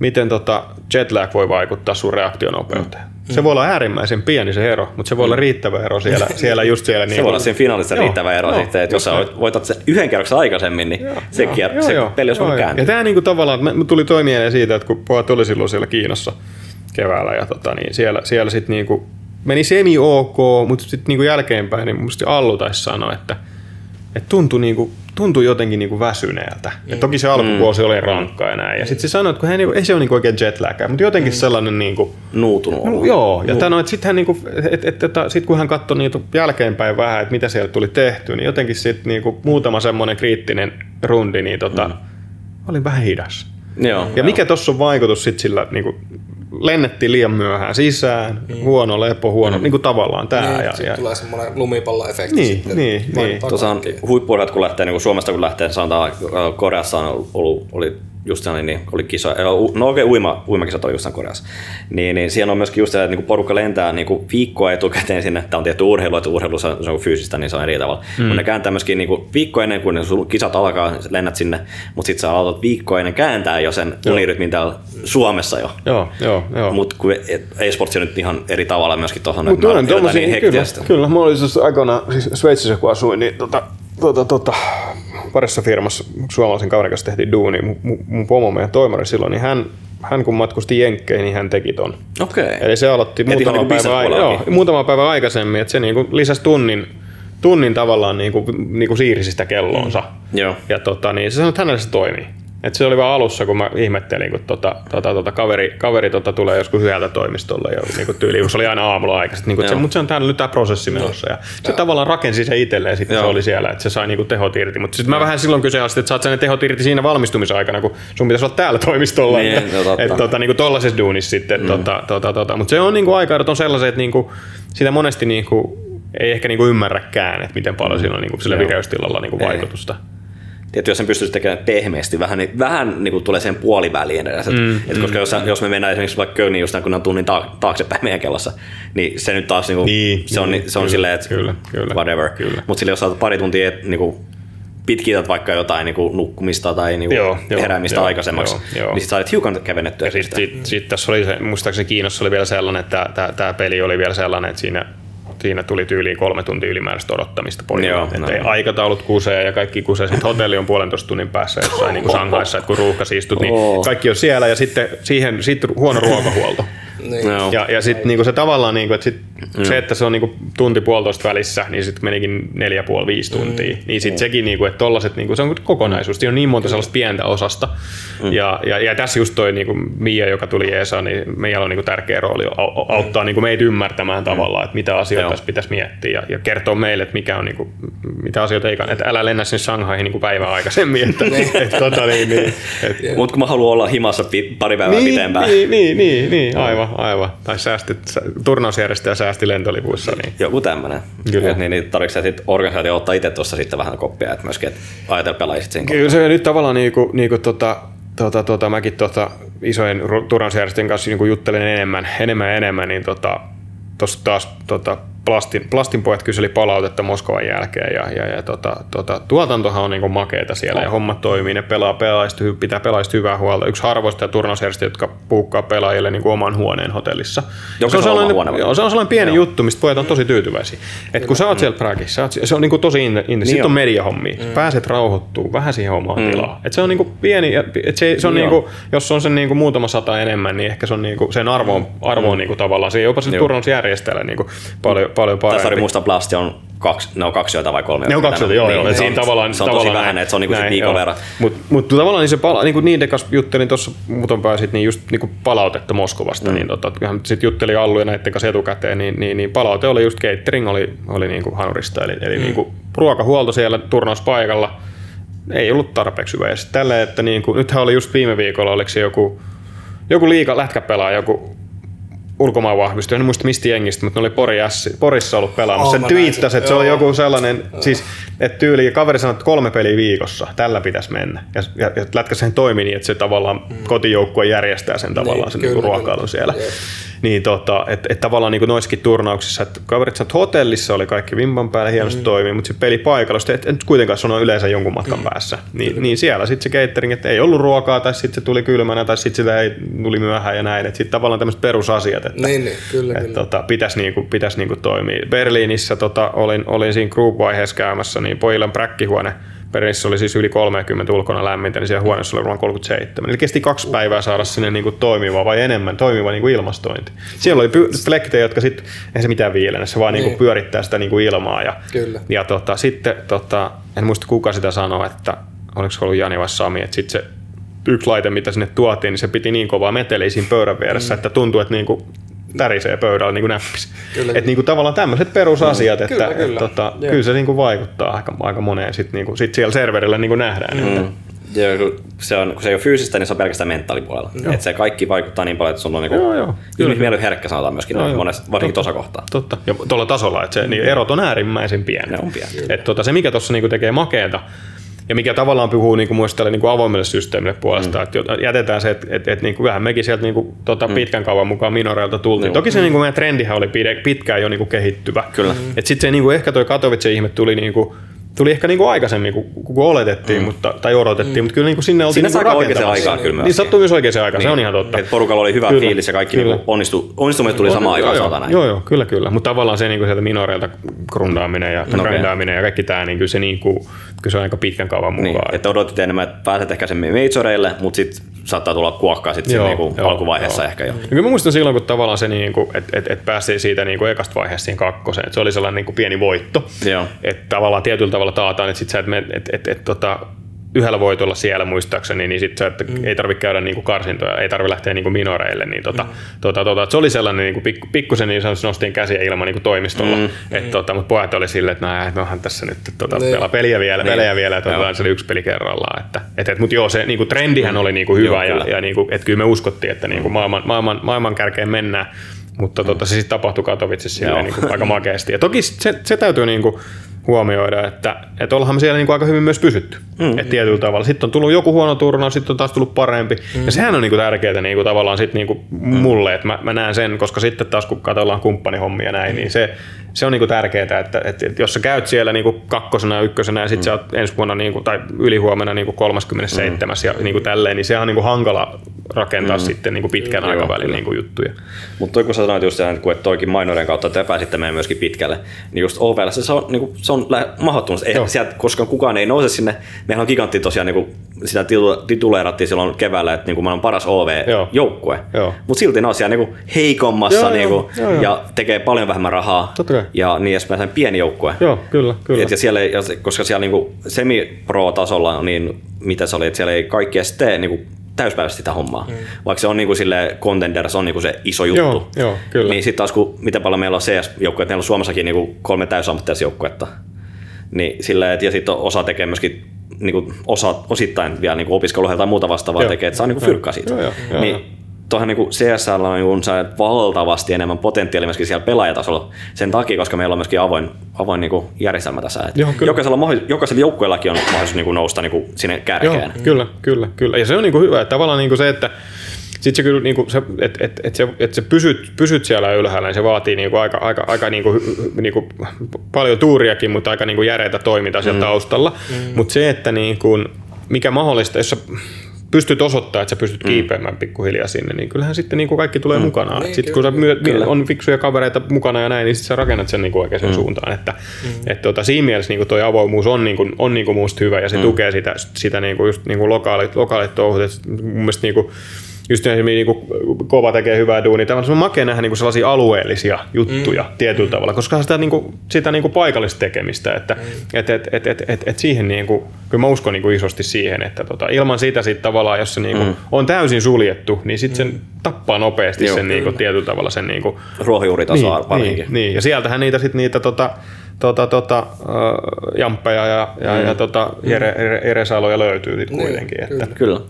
miten tota jetlag voi vaikuttaa sun reaktionopeuteen. Mm. Se voi olla äärimmäisen pieni se ero, mutta se voi olla riittävä ero siellä, siellä just siellä. Se voi olla siinä finaalissa Joo, riittävä ero joo, sitten, että jos sä voitat sen yhden kierroksen aikaisemmin, niin se, Joo, kier- joo, se joo, peli olisi joo, voinut joo. Ja tämä niinku tavallaan, me tuli toi mieleen siitä, että kun pojat oli silloin siellä Kiinassa keväällä ja tota, niin siellä, siellä sitten niinku meni semi ok, mutta sitten niinku jälkeenpäin niin musta Allu taisi sanoa, että, että tuntui, niinku, tuntui jotenkin niinku väsyneeltä. Ja toki se alkuvuosi oli rankka ja näin. Ja sitten se sanoi, että kun hän, niinku- ei se ole niinku oikein jetlagia, mutta jotenkin sellainen niinku, Nuutunut No, joo, ja no. sitten hän niinku, et, et, et, sit kun hän katsoi niitä jälkeenpäin vähän, että mitä siellä tuli tehty, niin jotenkin sitten niinku muutama semmoinen kriittinen rundi, niin tota, mm. olin vähän hidas. Joo, Ja mikä tuossa on vaikutus sitten sillä, niin kuin, lennettiin liian myöhään sisään, huono lepo, huono, niin kuin tavallaan tämä. Niin, ja, sit ja, tulee semmoinen lumipalloefekti Niin, sitten. niin, Vaikuttaa Tuossa on huippuurat, kun lähtee, niin kuin Suomesta kun lähtee, sanotaan äh, Koreassa on ollut, oli just sellainen, niin oli kisa, u- no okei, uima, uimakisat oli just siinä Koreassa. Niin, niin siellä on myöskin just se, että niin porukka lentää niin kuin viikkoa etukäteen sinne, tämä on tietty urheilu, että urheilussa se on fyysistä, niin se on eri tavalla. Mm. Mutta ne kääntää myöskin niin kuin viikko ennen kuin ne sun kisat alkaa, lennät sinne, mutta sitten sä aloitat viikko ennen kääntää jo sen unirytmin täällä Suomessa jo. joo, joo, joo. Mutta kun e-sportsi on nyt ihan eri tavalla myöskin tuohon, että on on tommosia, niin kyllä, kyllä. Mulla oli siis aikoinaan, siis Sveitsissä kun asuin, niin tota, tota, tota, parissa firmassa suomalaisen kaverin kanssa tehtiin duuni. Mun, mun, pomo, meidän toimari silloin, niin hän, hän kun matkusti Jenkkeihin, niin hän teki ton. Okei. Eli se aloitti muutama ihan päivä, ai- joo, muutama päivä aikaisemmin, että se niinku lisäsi tunnin, tunnin tavallaan niinku, niinku siirsi sitä kelloonsa. Joo. Ja tota, niin se sanoi, että hänelle se toimii. Et se oli vaan alussa, kun mä ihmettelin, kun tota, tota, tota, kaveri, kaveri tota, tulee joskus yhdeltä toimistolle jo niin tyyli, kun se oli aina aamulla aikaisin. Niin se, Joo. mutta se on täällä nyt tämä prosessi menossa. Ja se tavallaan rakensi se itselleen, sitten se Joo. oli siellä, että se sai niinku tehot irti. Mutta sitten mä vähän silloin kyseenalaistin, että saat sen tehot irti siinä valmistumisaikana, kun sun pitäisi olla täällä toimistolla. Niin, että, joo, totta. että tota, niinku tollaisessa duunissa sitten. Mm. Tota, tota, tota. Mutta se on niinku aika on sellaiset, että niinku, sitä monesti niinku, ei ehkä niinku ymmärräkään, että miten paljon siinä on niinku sillä Joo. vireystilalla niinku Ei. vaikutusta. Tietysti jos sen pystyisi tekemään pehmeästi, vähän, niin, vähän niin kuin tulee sen puoliväliin edes. Mm, et koska jos, jos, me mennään esimerkiksi vaikka Kölniin just näin, kun ne on tunnin ta- taaksepäin meidän kellossa, niin se nyt taas niin kuin, Niin, se on, niin, se on kyllä, silleen, että kyllä, kyllä, whatever. kyllä. Mutta sille jos saat pari tuntia et, niin kuin, pitkität vaikka jotain niin kuin nukkumista tai niin kuin Joo, heräämistä joo, aikaisemmaksi, joo, joo. niin sit sait hiukan kevennettyä. Ja sitten sit, sit tässä oli se, muistaakseni Kiinassa oli vielä sellainen, että tämä peli oli vielä sellainen, että siinä, siinä tuli tyyliin kolme tuntia ylimääräistä odottamista pojille. Joo, Että ei aikataulut kusee ja kaikki kusee. Sitten hotelli on puolentoista tunnin päässä jossain niin kuin että kun ruuhkas istut, niin kaikki on siellä ja sitten siihen sit huono ruokahuolto. Niin. Joo. Ja, ja sitten niinku se tavallaan, niinku, että sit se, että se on niinku tunti puolitoista välissä, niin sitten menikin neljä puoli viisi tuntia. Mm. Niin sitten sekin, niinku, että tollaset, niinku, se on kokonaisuus. Siinä on niin monta sellaista pientä osasta. Mm. Ja, ja, ja, tässä just toi niinku, Mia, joka tuli ESA, niin meillä on niinku, tärkeä rooli au- auttaa niinku, meitä ymmärtämään tavallaan, että mitä asioita Joo. tässä pitäisi miettiä ja, ja kertoa meille, että mikä on, niinku, mitä asioita ei kannata. Että älä lennä sinne Shanghaihin niinku, päivän aikaisemmin. Että, et, tota, niin, niin, et, Mutta kun mä haluan olla himassa pi- pari päivää niin, pitempään. Niin, niin, niin, niin, aivan, aivan. Tai säästit, sä- turnausjärjestäjä säästi lentolipuissa. Niin. Joku tämmöinen. Kyllä. Et niin, niin tarvitsetko sä sitten organisaatio ottaa itse tuossa sitten vähän koppia, että myöskin, että ajatella pelaisit sen Kyllä se nyt tavallaan niinku, niinku tota, tota, tota, mäkin tota, isojen turnausjärjestöjen kanssa niinku juttelen enemmän, enemmän ja enemmän, niin tota, tuossa taas tota, Plastin, Plastin pojat kyseli palautetta Moskovan jälkeen ja, ja, ja tota, tota, tuotantohan on niinku makeeta siellä ja hommat toimii, ne pelaa pelaajista, hy- pitää pelaajista hyvää huolta. Yksi harvoista turnausjärjestöjä, jotka puukkaa pelaajille niinku oman huoneen hotellissa. Se on sellainen, huone joo, se on sellainen pieni juttu, mistä pojat on tosi tyytyväisiä. Et kun sä oot siellä Pragissa, sä oot, se on niinku tosi in, in, niin sitten on. mediahommia, mm. pääset rauhoittuu vähän siihen omaan mm. tilaan. Et se on niinku pieni, ja- et se, se on Niin niinku, jos on sen niinku muutama sata enemmän, niin ehkä se on niinku, sen arvo on, arvo on niinku tavallaan, se jopa se Joo. turnausjärjestäjällä niinku paljon, paljon Tässä oli parempi. musta Plasti on kaksi, ne on kaksi joita vai kolme. Ne on kaksi, Mitä joo, joo. niin, se siinä on, tavallaan, se on tavallaan tosi vähän, että se on niinku näin, viikon verran. Mut, mut tavallaan niin se pala, niin kuin niiden kanssa juttelin tuossa muutaman päivän sitten, niin just niin kuin palautetta Moskovasta, mm. niin tota, kyllähän sitten juttelin Allu ja näiden kanssa etukäteen, niin, niin, niin palaute oli just catering oli, oli niin kuin hanurista, eli, eli mm. niin kuin ruokahuolto siellä turnauspaikalla ei ollut tarpeeksi hyvä. Ja sitten tällä, että niin kuin, nythän oli just viime viikolla, oliko se joku, joku liika lätkäpelaaja, joku ulkomaan vahvistu, en muista mistä jengistä, mutta ne oli Pori S, Porissa ollut pelaamassa. Oh, Se twiittasi, että se oli Joo. joku sellainen, siis, että tyyli, ja kaveri sanoi, että kolme peliä viikossa, tällä pitäisi mennä. Ja, ja, ja lätkä sen toimi niin, että se tavallaan mm. kotijoukkue järjestää sen tavallaan Niin, sen kyllä, niinku kyllä. ruokailun siellä. Jep. Niin tota, että et tavallaan niinku noissakin turnauksissa, että kaverit että hotellissa oli kaikki vimpan päällä hienosti mm. toimii, mutta se peli paikalla, et, et kuitenkaan on yleensä jonkun matkan mm. päässä. Niin, niin siellä sitten se catering, että ei ollut ruokaa, tai sitten se tuli kylmänä, tai sitten sitä ei tuli myöhään ja näin. Että sitten tavallaan tämmöiset perusasiat, että Niin, niin, kyllä, et, kyllä. tota, pitäisi, niinku, pitäisi niinku toimia. Berliinissä tota, olin, olin siinä group-vaiheessa käymässä, niin pojilla on präkkihuone. Berliinissä oli siis yli 30 ulkona lämmintä, niin siellä huoneessa oli varmaan 37. Eli kesti kaksi päivää saada sinne niinku toimiva vai enemmän toimiva niinku ilmastointi. Siellä oli py- flekteja, jotka sitten, eihän se mitään viilennä, se vaan niinku Niin. pyörittää sitä niinku ilmaa. Ja, Kyllä. ja tota, sitten, tota, en muista kuka sitä sanoi, että oliko se ollut Jani vai Sami, että sitten se yksi laite, mitä sinne tuotiin, niin se piti niin kovaa meteliä siinä pöydän vieressä, mm. että tuntui, että niinku tärisee pöydällä niin kuin näppis. Kyllä. Että niinku tavallaan tämmöiset perusasiat, että Kyllä, et, kyllä. tota, Joo. kyllä se niinku vaikuttaa aika, aika moneen sit, niinku, sit siellä serverillä niinku nähdään. Mm. Että, Ja kun se, on, kun se ei ole fyysistä, niin se on pelkästään mentaalipuolella. Että se kaikki vaikuttaa niin paljon, että sun on niinku, Joo, joo. herkkä sanotaan myöskin Joo, joo, joo. monessa, varsinkin tuossa kohtaa. Totta. Ja tuolla tasolla, että se, niin erot on äärimmäisen pienet. Ne on pieniä. Et tota, se, mikä tuossa niinku tekee makeeta, ja mikä tavallaan puhuu niinku myös tälle niinku avoimelle systeemille puolesta, mm. että jätetään se, että et, et, niinku, vähän mekin sieltä niinku, tota, mm. pitkän kauan mukaan minoreilta tultiin. Joo. Toki se niinku, meidän trendihän oli pitkään jo niinku, kehittyvä. Kyllä. Et sitten se niinku, ehkä toi Katowice ihme tuli niinku, tuli ehkä niinku aikaisemmin kuin, kuin oletettiin, mm. mutta, tai odotettiin, mm. mutta kyllä niinku sinne oltiin Siinä niinku oikeaan aikaan kyllä Niin sattui myös oikeaan aikaan, niin. se on ihan totta. Et porukalla oli hyvä Kyllä. fiilis ja kaikki Kyllä. niinku onnistu, onnistumiset tuli samaan aikaan, joo, näin. joo, joo, kyllä, kyllä. Mutta tavallaan se niin sieltä minoreilta grundaaminen ja No, grindaaminen ja kaikki tämä, niin kyllä se, niin kuin, kyllä se on aika pitkän kauan Niin, mukaan. että odotit enemmän, että pääset ehkä sen majoreille, mutta sitten saattaa tulla kuokkaa sitten Joo, niinku joo, alkuvaiheessa joo. ehkä jo. Ja kyllä mä muistan silloin, kun tavallaan se, niin kuin, että et, et päästiin siitä niin kuin ekasta vaiheesta siihen kakkoseen, että se oli sellainen niin kuin pieni voitto. Joo. Että tavallaan tietyllä tavalla taataan, että sit sä et, mene- et, et, et, tota, yhdellä voitolla siellä muistaakseni, niin sit sä et, mm. ei tarvitse käydä niinku karsintoja, ei tarvitse lähteä niinku minoreille. Niin tota, mm. tota, tota, se oli sellainen niinku pikku, pikkusen niin sanotusti nostin käsiä ilman niinku toimistolla. Mm. Et, tota, mutta pojat oli silleen, että no, me onhan tässä nyt tota, Niin. pelaa peliä vielä, Niin. pelejä vielä, että otetaan se yksi peli kerrallaan. Että, et, et, mutta joo, se niinku, trendihän oli niinku hyvä Joo, ja, kyllä. ja niinku, et kyllä me uskottiin, että niinku, maailman, maailman, maailman kärkeen mennään. Mutta tota, se sitten tapahtui Katowicessa niin aika makeasti. Ja toki se, se täytyy niin kuin huomioida, että, että ollaan me siellä niin kuin aika hyvin myös pysytty. Mm. Et tietyllä tavalla. Sitten on tullut joku huono turnaus, sitten on taas tullut parempi. Mm. Ja sehän on niin kuin tärkeää niin kuin tavallaan sit niin kuin mulle, että mä, mä, näen sen, koska sitten taas kun katsellaan kumppanihommia ja näin, niin se, se on niin kuin tärkeää, että, että, että, jos sä käyt siellä niin kuin kakkosena ja ykkösenä ja sitten mm. sä oot ensi vuonna niin kuin, tai ylihuomenna niin kuin 37 mm. ja niin kuin tälleen, niin se on niin kuin hankala rakentaa mm. sitten niin kuin pitkän Joo, aikavälin kyllä. niin kuin juttuja. Mutta toi kun sä sanoit just sen, että toikin mainoiden kautta, että te pääsitte menemään myöskin pitkälle, niin just OVL se on, niin kuin, se on mahdottomuus. Ei, Joo. sieltä, koska kukaan ei nouse sinne. Meillä on gigantti tosiaan, niin kuin, sitä titu- tituleerattiin silloin keväällä, että niin kuin, on paras Joo. OV-joukkue. Joo. Mutta silti ne on siellä niin kuin, heikommassa Joo, niin joo, kuin, joo, joo. ja tekee paljon vähemmän rahaa. Totta. Ja niin edespäin, pieni joukkue. Joo, kyllä, kyllä. Et ja siellä, ja koska siellä niinku semi-pro-tasolla niin, mitä se oli, että siellä ei kaikki edes tee niinku täyspäiväisesti sitä hommaa. Mm. Vaikka se on niinku sille contender, se on niinku se iso juttu. Joo, joo, kyllä. Niin sitten taas kun, miten paljon meillä on CS-joukkueet, meillä on Suomessakin niinku kolme täysammattilaisjoukkuetta. Niin silleen, et, ja sitten osa tekee myöskin niinku osa, osittain vielä niinku opiskeluja tai muuta vastaavaa Joo. tekee, että saa niinku fyrkkaa siitä. Joo, joo, joo, niin, joo. Tuohon niin CSL on niin valtavasti enemmän potentiaalia myöskin siellä pelaajatasolla sen takia, koska meillä on myöskin avoin, avoin niin järjestelmä tässä. Et Joo, kyllä. jokaisella, jokaisella joukkueellakin on mahdollisuus niin nousta niin sinne Joo, kärkeen. kyllä, kyllä, kyllä. Ja se on niinku hyvä, että tavallaan niinku se, että sitten se kyllä, niinku se, että et, et se, et se pysyt, pysyt siellä ylhäällä, niin se vaatii niinku aika, aika, aika niinku, hy- niinku paljon tuuriakin, mutta aika niinku järeitä toimintaa siellä mm. taustalla. Mm. Mutta se, että niinku, mikä mahdollista, jos sä pystyt osoittamaan, että sä pystyt mm. kiipeämään pikkuhiljaa sinne, niin kyllähän sitten niinku kaikki tulee mm. mukanaan. Niin, sitten kun sä kyllä, myö, on fiksuja kavereita mukana ja näin, niin sitten sä rakennat sen niinku oikeaan mm. suuntaan. Että, mm. et tota, siinä mielessä niinku toi avoimuus on, niinku, on niinku musta hyvä ja se mm. tukee sitä, sitä niinku just niinku lokaalit, lokaalit touhut. Et mun mielestä niinku, just esimerkiksi niinku kova tekee hyvää duunia. Tämä on makea nähdä niinku sellaisia alueellisia juttuja mm. tietyllä tavalla, koska sitä, niinku, sitä niinku paikallista tekemistä, että mm. et, et, et, et, et, et siihen niinku, kyllä mä uskon niinku isosti siihen, että tota, ilman sitä sit tavallaan, jos se niinku mm. on täysin suljettu, niin sitten sen tappaa nopeasti Joo, sen niinku, tietyllä tavalla sen niinku, Ruohonjuuritasoa niin, varsinkin. niin, niin, ja sieltähän niitä sitten niitä tota, tota, tota, äh, jamppeja ja, ja, mm. ja tota, Jere, Jere, Jere Saloja löytyy sit Niin, kuitenkin. Että, Kyllä.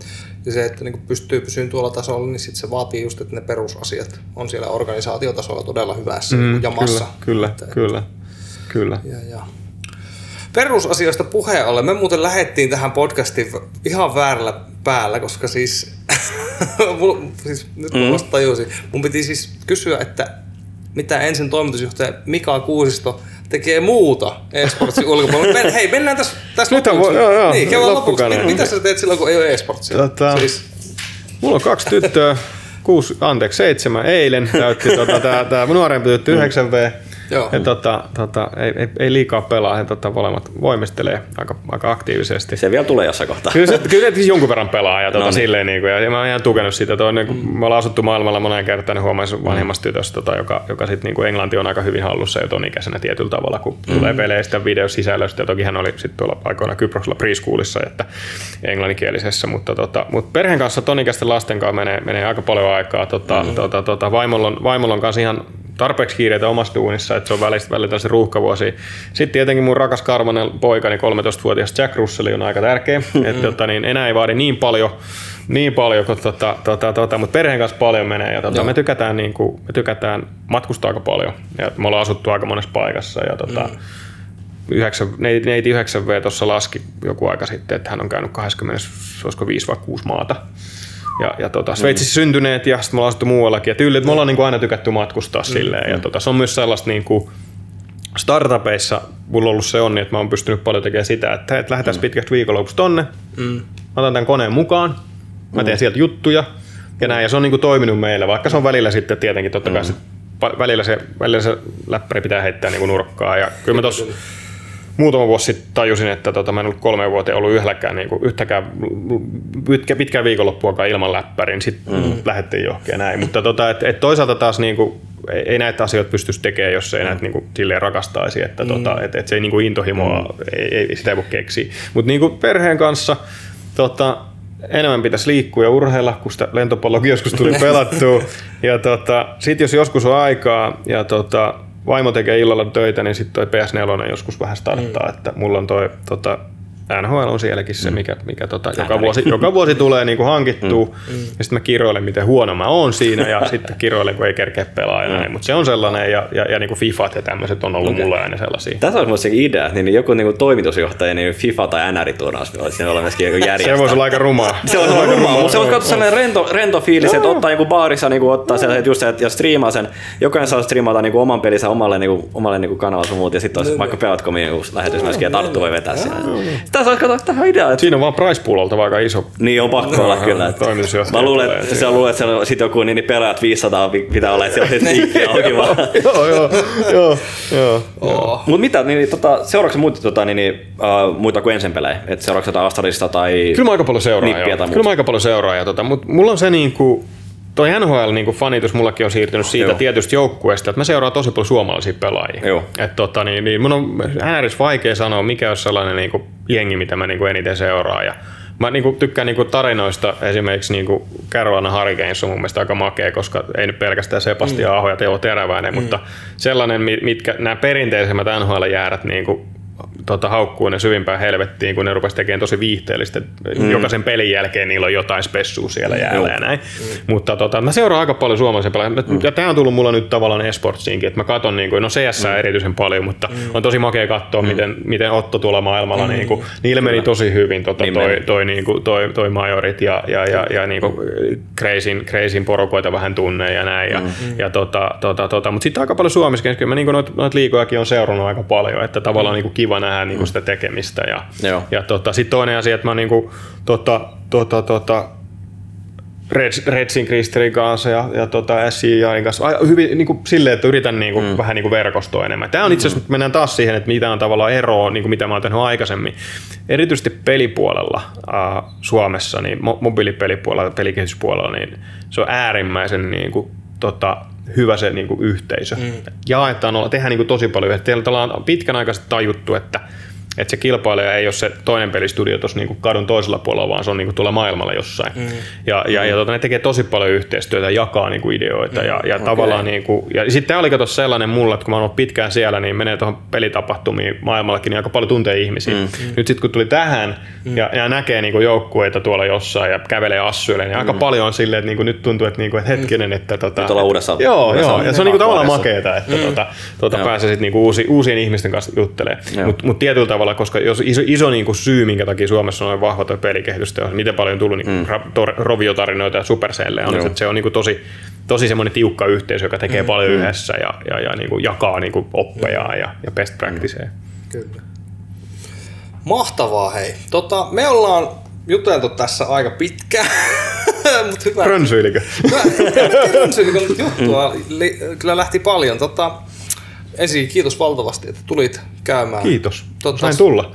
Ja se, että niin pystyy pysymään tuolla tasolla, niin sit se vaatii just, että ne perusasiat on siellä organisaatiotasolla todella hyvässä mm, jamassa. Kyllä, Että- kyllä, kyllä. Ja, ja. Perusasioista puheen ollen, me muuten lähettiin tähän podcastiin ihan väärällä päällä, koska siis, siis nyt mm. vasta tajusin, mun piti siis kysyä, että mitä ensin toimitusjohtaja Mika Kuusisto tekee muuta eSportsin ulkopuolella. Men, hei, mennään tässä täs Nyt lopuksi. vo- joo, joo, niin, käydään lopuksi. Mit- Mitä sä teet silloin, kun ei ole eSportsia? Tota- Siis, Mulla on kaksi tyttöä, kuusi, anteeksi, seitsemän eilen täytti tota, tää, tää nuorempi tyttö 9 V. Joo. Ja tota, tota, ei, ei, ei, liikaa pelaa, he tota, molemmat voimistelee aika, aika aktiivisesti. Se vielä tulee jossain kohtaa. Kyllä se, kyllä se jonkun verran pelaa ja, tota, No niin. silleen, niin kuin, ja mä oon ihan tukenut sitä. Toinen, kun me ollaan asuttu maailmalla monen kertaan, niin huomasin vanhemmasta tytöstä, tota, joka, joka sit, niin kuin Englanti on aika hyvin hallussa jo ton ikäisenä tietyllä tavalla, kun mm. tulee peleistä, videosisällöstä. Ja toki hän oli sitten tuolla aikoina Kyproksella preschoolissa, että englanninkielisessä. Mutta, tota, mutta perheen kanssa ton ikäisten lasten kanssa menee, menee aika paljon aikaa. Tota, mm. tota, tota, vaimolla, on, vaimolla on kanssa ihan tarpeeksi kiireitä omassa duunissa, että se on välillä, välillä tällaisia ruuhkavuosia. Sitten tietenkin mun rakas karmanen poikani, 13-vuotias Jack Russell on aika tärkeä, että tota, niin enää ei vaadi niin paljon, niin paljon kuin tota, tota, tota, mutta perheen kanssa paljon menee ja tota, me, tykätään, niin kuin, me tykätään matkustaa aika paljon ja me ollaan asuttu aika monessa paikassa ja tota, mm. 9, neiti 9V tuossa laski joku aika sitten, että hän on käynyt 20, olisiko 5 vai 6 maata. Ja, ja tota, Sveitsissä mm. syntyneet ja sitten me ollaan asuttu muuallakin. Ja tyyli, että me ollaan niin kuin aina tykätty matkustaa mm. silleen. Ja tota, se on myös sellaista niin kuin, startupeissa mulla on ollut se onni, että mä oon pystynyt paljon tekemään sitä, että, että lähdetään mm. pitkästä viikonlopusta tonne, mm. mä otan tämän koneen mukaan, mä teen mm. sieltä juttuja ja näin, ja se on niin kuin toiminut meille, vaikka se on välillä sitten tietenkin totta kai mm. välillä, se, välillä se läppäri pitää heittää niin kuin nurkkaa, ja kyllä mä tossa muutama vuosi sitten tajusin, että tota, mä en ollut kolme vuoteen ollut yhdelläkään niin kuin, yhtäkään pitkä, pitkää viikonloppuakaan ilman läppärin, sitten mm. lähdettiin johonkin näin. Mutta tota, et, et toisaalta taas niin kuin, ei näitä asioita pystyisi tekemään, jos ei mm. näitä niin kuin, silleen rakastaisi, että tota, mm. tota, et, et se ei niin kuin intohimoa, mm. ei, ei, sitä ei voi keksiä. Mutta niin kuin perheen kanssa tota, enemmän pitäisi liikkua ja urheilla, kun sitä lentopallokin joskus tuli pelattua. ja tota, sitten jos joskus on aikaa ja tota, vaimo tekee illalla töitä, niin sitten toi PS4 joskus vähän starttaa, mm. että mulla on toi tota, NHL on sielläkin se, mm. mikä, mikä tota, joka, vuosi, joka vuosi tulee niin kuin hankittua. Mm. Mm. Ja sitten mä kiroilen, miten huono mä oon siinä ja sitten kiroilen, kun ei kerkeä pelaa ja mm. näin. Mutta se on sellainen ja, ja, ja niin kuin FIFAt ja tämmöiset on ollut okay. mulle aina sellaisia. Tässä olisi myös idea, niin joku niin kuin toimitusjohtaja, niin FIFA tai NR turnaus olisi olla myöskin joku järjestää. Se voisi olla aika rumaa. Se voisi olla rumaa, mutta se voisi katsoa sellainen rento, rento fiilis, että ottaa joku baarissa niin kuin ottaa se, että just se, että jos striimaa sen, jokainen saa striimata niin kuin oman pelinsä omalle, niin kuin, omalle niin kuin kanavalle sun muut, ja sitten olisi vaikka pelatko niin lähetys myöskin, ja Tarttu voi vetää siinä. Olisi katsoa tähän idea idea. Että... Siinä on vaan price pool oltava aika iso. Niin on pakko olla kyllä. Että... Mä luulen, että se luulen, että se on sit joku niin, niin pelaajat 500 pitää olla, että se on sitten auki vaan. joo, joo, joo, joo. Oh. Mut mitä, niin, tota, seuraavaksi muita, tota, niin, niin, uh, muita kuin ensin pelejä? Että seuraavaksi jotain Astarista tai Kyllä mä aika paljon seuraa, joo. Kyllä mä aika paljon seuraa, ja, tota, mutta mulla on se niin kuin, toi NHL-fanitus niin mullakin on siirtynyt siitä Joo. tietystä joukkueesta, että mä seuraan tosi paljon suomalaisia pelaajia. Joo. Et, tota, niin, niin mun on ääris vaikea sanoa, mikä on sellainen niin kuin, jengi, mitä mä niin kuin eniten seuraan. Ja mä niin kuin, tykkään niin kuin, tarinoista, esimerkiksi niin kuin Carolina Hurricanes on mun mielestä aika makea, koska ei nyt pelkästään Sebastian mm. Aho ja Teo Teräväinen, mm. mutta sellainen, mitkä nämä perinteisemmät NHL-jäärät niin kuin, tota, haukkuu ne syvimpään helvettiin, kun ne rupesi tekemään tosi viihteellistä. Mm. Jokaisen pelin jälkeen niillä on jotain spessua siellä mm. jäällä ja näin. Mm. Mutta tota, mä seuraan aika paljon suomalaisia pelaajia. Mm. Ja tämä on tullut mulla nyt tavallaan esportsiinkin, että mä katson, niin kuin, no CS mm. erityisen paljon, mutta mm. on tosi makea katsoa, mm. miten, miten Otto tuolla maailmalla, mm. niin kuin, niillä meni tosi hyvin tota, niin toi, toi, niin kuin, toi, toi majorit ja, ja, ja, ja niin kuin, crazyn, crazyn porukoita vähän tunne ja näin. Ja, mm. ja tota, tota, tota, mutta sitten aika paljon Suomessa, mä niin noita noit liikojakin on seurannut aika paljon, että tavallaan mm. niin kuin kiva nähdä nähdään niin sitä tekemistä. Ja, Joo. ja tota, sitten toinen asia, että mä niin kuin, tota, tota, tota, Reds, Redsin Kristerin kanssa ja, ja tota SCIAin kanssa hyvin niin kuin silleen, että yritän niin kuin, mm. vähän niin kuin verkostoa enemmän. Tämä on itse asiassa, mm. mennään taas siihen, että mitä on tavallaan eroa, niin kuin mitä mä oon tehnyt aikaisemmin. Erityisesti pelipuolella äh, Suomessa, niin mo- mobiilipelipuolella, pelikehityspuolella, niin se on äärimmäisen niin kuin, tota, hyvä se niin kuin yhteisö. Mm. Jaetaan, tehdään niin kuin tosi paljon. Teillä on pitkän aikaisesti tajuttu, että että se kilpailija ei ole se toinen pelistudio tuossa niinku kadun toisella puolella, vaan se on niinku tuolla maailmalla jossain. Mm. Ja, ja, ja tota, ne tekee tosi paljon yhteistyötä, jakaa niinku ideoita. Mm. Ja, ja okay. tavallaan niinku, ja sitten tämä oli kato sellainen mulla, että kun mä oon ollut pitkään siellä, niin menee tuohon pelitapahtumiin maailmallakin, niin aika paljon tuntee ihmisiä. Mm. Nyt sitten kun tuli tähän mm. ja, ja näkee niinku joukkueita tuolla jossain ja kävelee assuille, niin mm. aika paljon on silleen, että niinku nyt tuntuu, että, niinku, että hetkinen, että tota, nyt ollaan uudessa. Joo, uudessa joo ja se on niinku tavallaan makeeta, että mm. tota, tota pääsee sitten niinku uusi, uusien ihmisten kanssa juttelemaan. Mutta mut tietyllä tavalla koska jos iso, iso niin kuin syy, minkä takia Suomessa on vahva tuo pelikehitys, on miten paljon on tullut niin mm. roviotarinoita ja supercellejä, on, että se on niin kuin tosi, tosi semmoinen tiukka yhteisö, joka tekee mm. paljon mm. yhdessä ja, ja, ja niin kuin jakaa niin kuin oppeja mm. ja, ja best practiceja. Mm. Kyllä. Mahtavaa hei. Tota, me ollaan juteltu tässä aika pitkään, mutta hyvä. Rönsyilikö? Rönsyilikö, mutta juttua li, kyllä lähti paljon. Tota, ensin kiitos valtavasti, että tulit käymään. Kiitos. Tota, Sain tulla.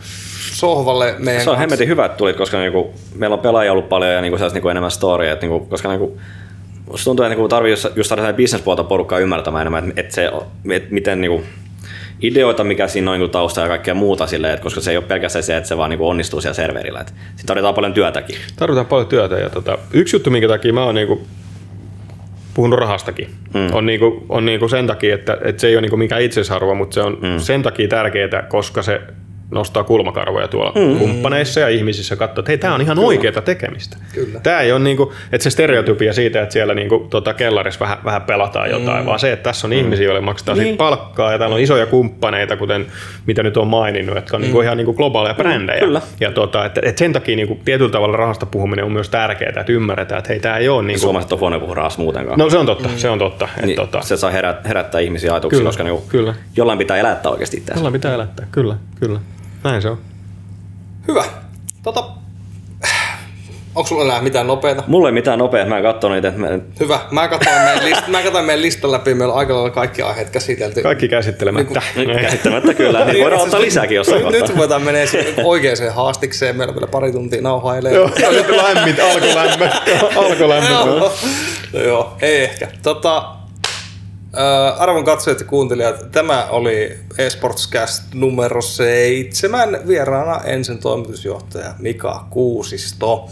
Sohvalle meidän Se on hemmetin hyvä, että tulit, koska niinku, meillä on pelaajia ollut paljon ja niinku, niinku enemmän storia, että niinku, koska niinku, Musta tuntuu, että niinku tarvii just, just saada bisnespuolta porukkaa ymmärtämään enemmän, että, että se, että miten niinku, ideoita, mikä siinä on niin tausta ja kaikkea muuta silleen, että koska se ei ole pelkästään se, että se vaan niin onnistuu siellä serverillä. Että siinä tarvitaan paljon työtäkin. Tarvitaan paljon työtä ja tota, yksi juttu, minkä takia mä oon niin kuin puhunut rahastakin. Mm. On, niinku, on niinku sen takia, että, että se ei ole niinku mikään itsesarvo, mutta se on mm. sen takia tärkeää, koska se nostaa kulmakarvoja tuolla mm. kumppaneissa ja ihmisissä katsoa, että hei, tämä on ihan Kyllä. oikeaa tekemistä. Kyllä. Tämä ei ole niinku, että se stereotypia siitä, että siellä niinku, tota, kellarissa vähän, vähän pelataan jotain, mm. vaan se, että tässä on mm. ihmisiä, joille maksetaan niin. palkkaa ja täällä on isoja kumppaneita, kuten mitä nyt on maininnut, jotka on niinku mm. niinku ihan niinku globaaleja mm. brändejä. Kyllä. Ja tota, että, että sen takia niinku, tietyllä tavalla rahasta puhuminen on myös tärkeää, että ymmärretään, että hei, tämä ei ole... Niinku... Suomalaiset on huono puhua rahasta muutenkaan. No se on totta, mm. se on totta. Että, niin, tota... Se saa herättää ihmisiä ajatuksia, koska niinku, kyllä. jollain pitää elättää oikeasti itseänsä. Jollain pitää elättää, kyllä, kyllä. Näin se on. Hyvä. Tota, Onko sulla enää mitään nopeita? Mulla ei mitään nopeita, mä en katso niitä. Mä... Hyvä. Mä katsoin meidän, list, mä katsoin meidän listan läpi, meillä on aika lailla kaikki aiheet käsitelty. Kaikki käsittelemättä. Niin, käsittelemättä kyllä, niin voidaan ottaa lisääkin jossain Nyt, nyt voidaan mennä oikeaan haastikseen, meillä on vielä pari tuntia nauhailee. Joo, lämmit, alkulämmö. alkulämmö. joo, joo, ei ehkä. Tota, arvon katsojat ja kuuntelijat, tämä oli eSportscast numero seitsemän. Vieraana ensin toimitusjohtaja Mika Kuusisto.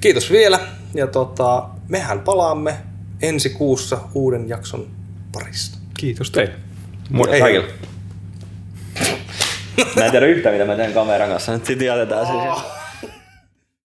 Kiitos vielä ja tota, mehän palaamme ensi kuussa uuden jakson parista. Kiitos teille. Moi kaikille. Mä en tiedä yhtään mitä mä teen kameran kanssa. Nyt sitten jätetään oh. siis.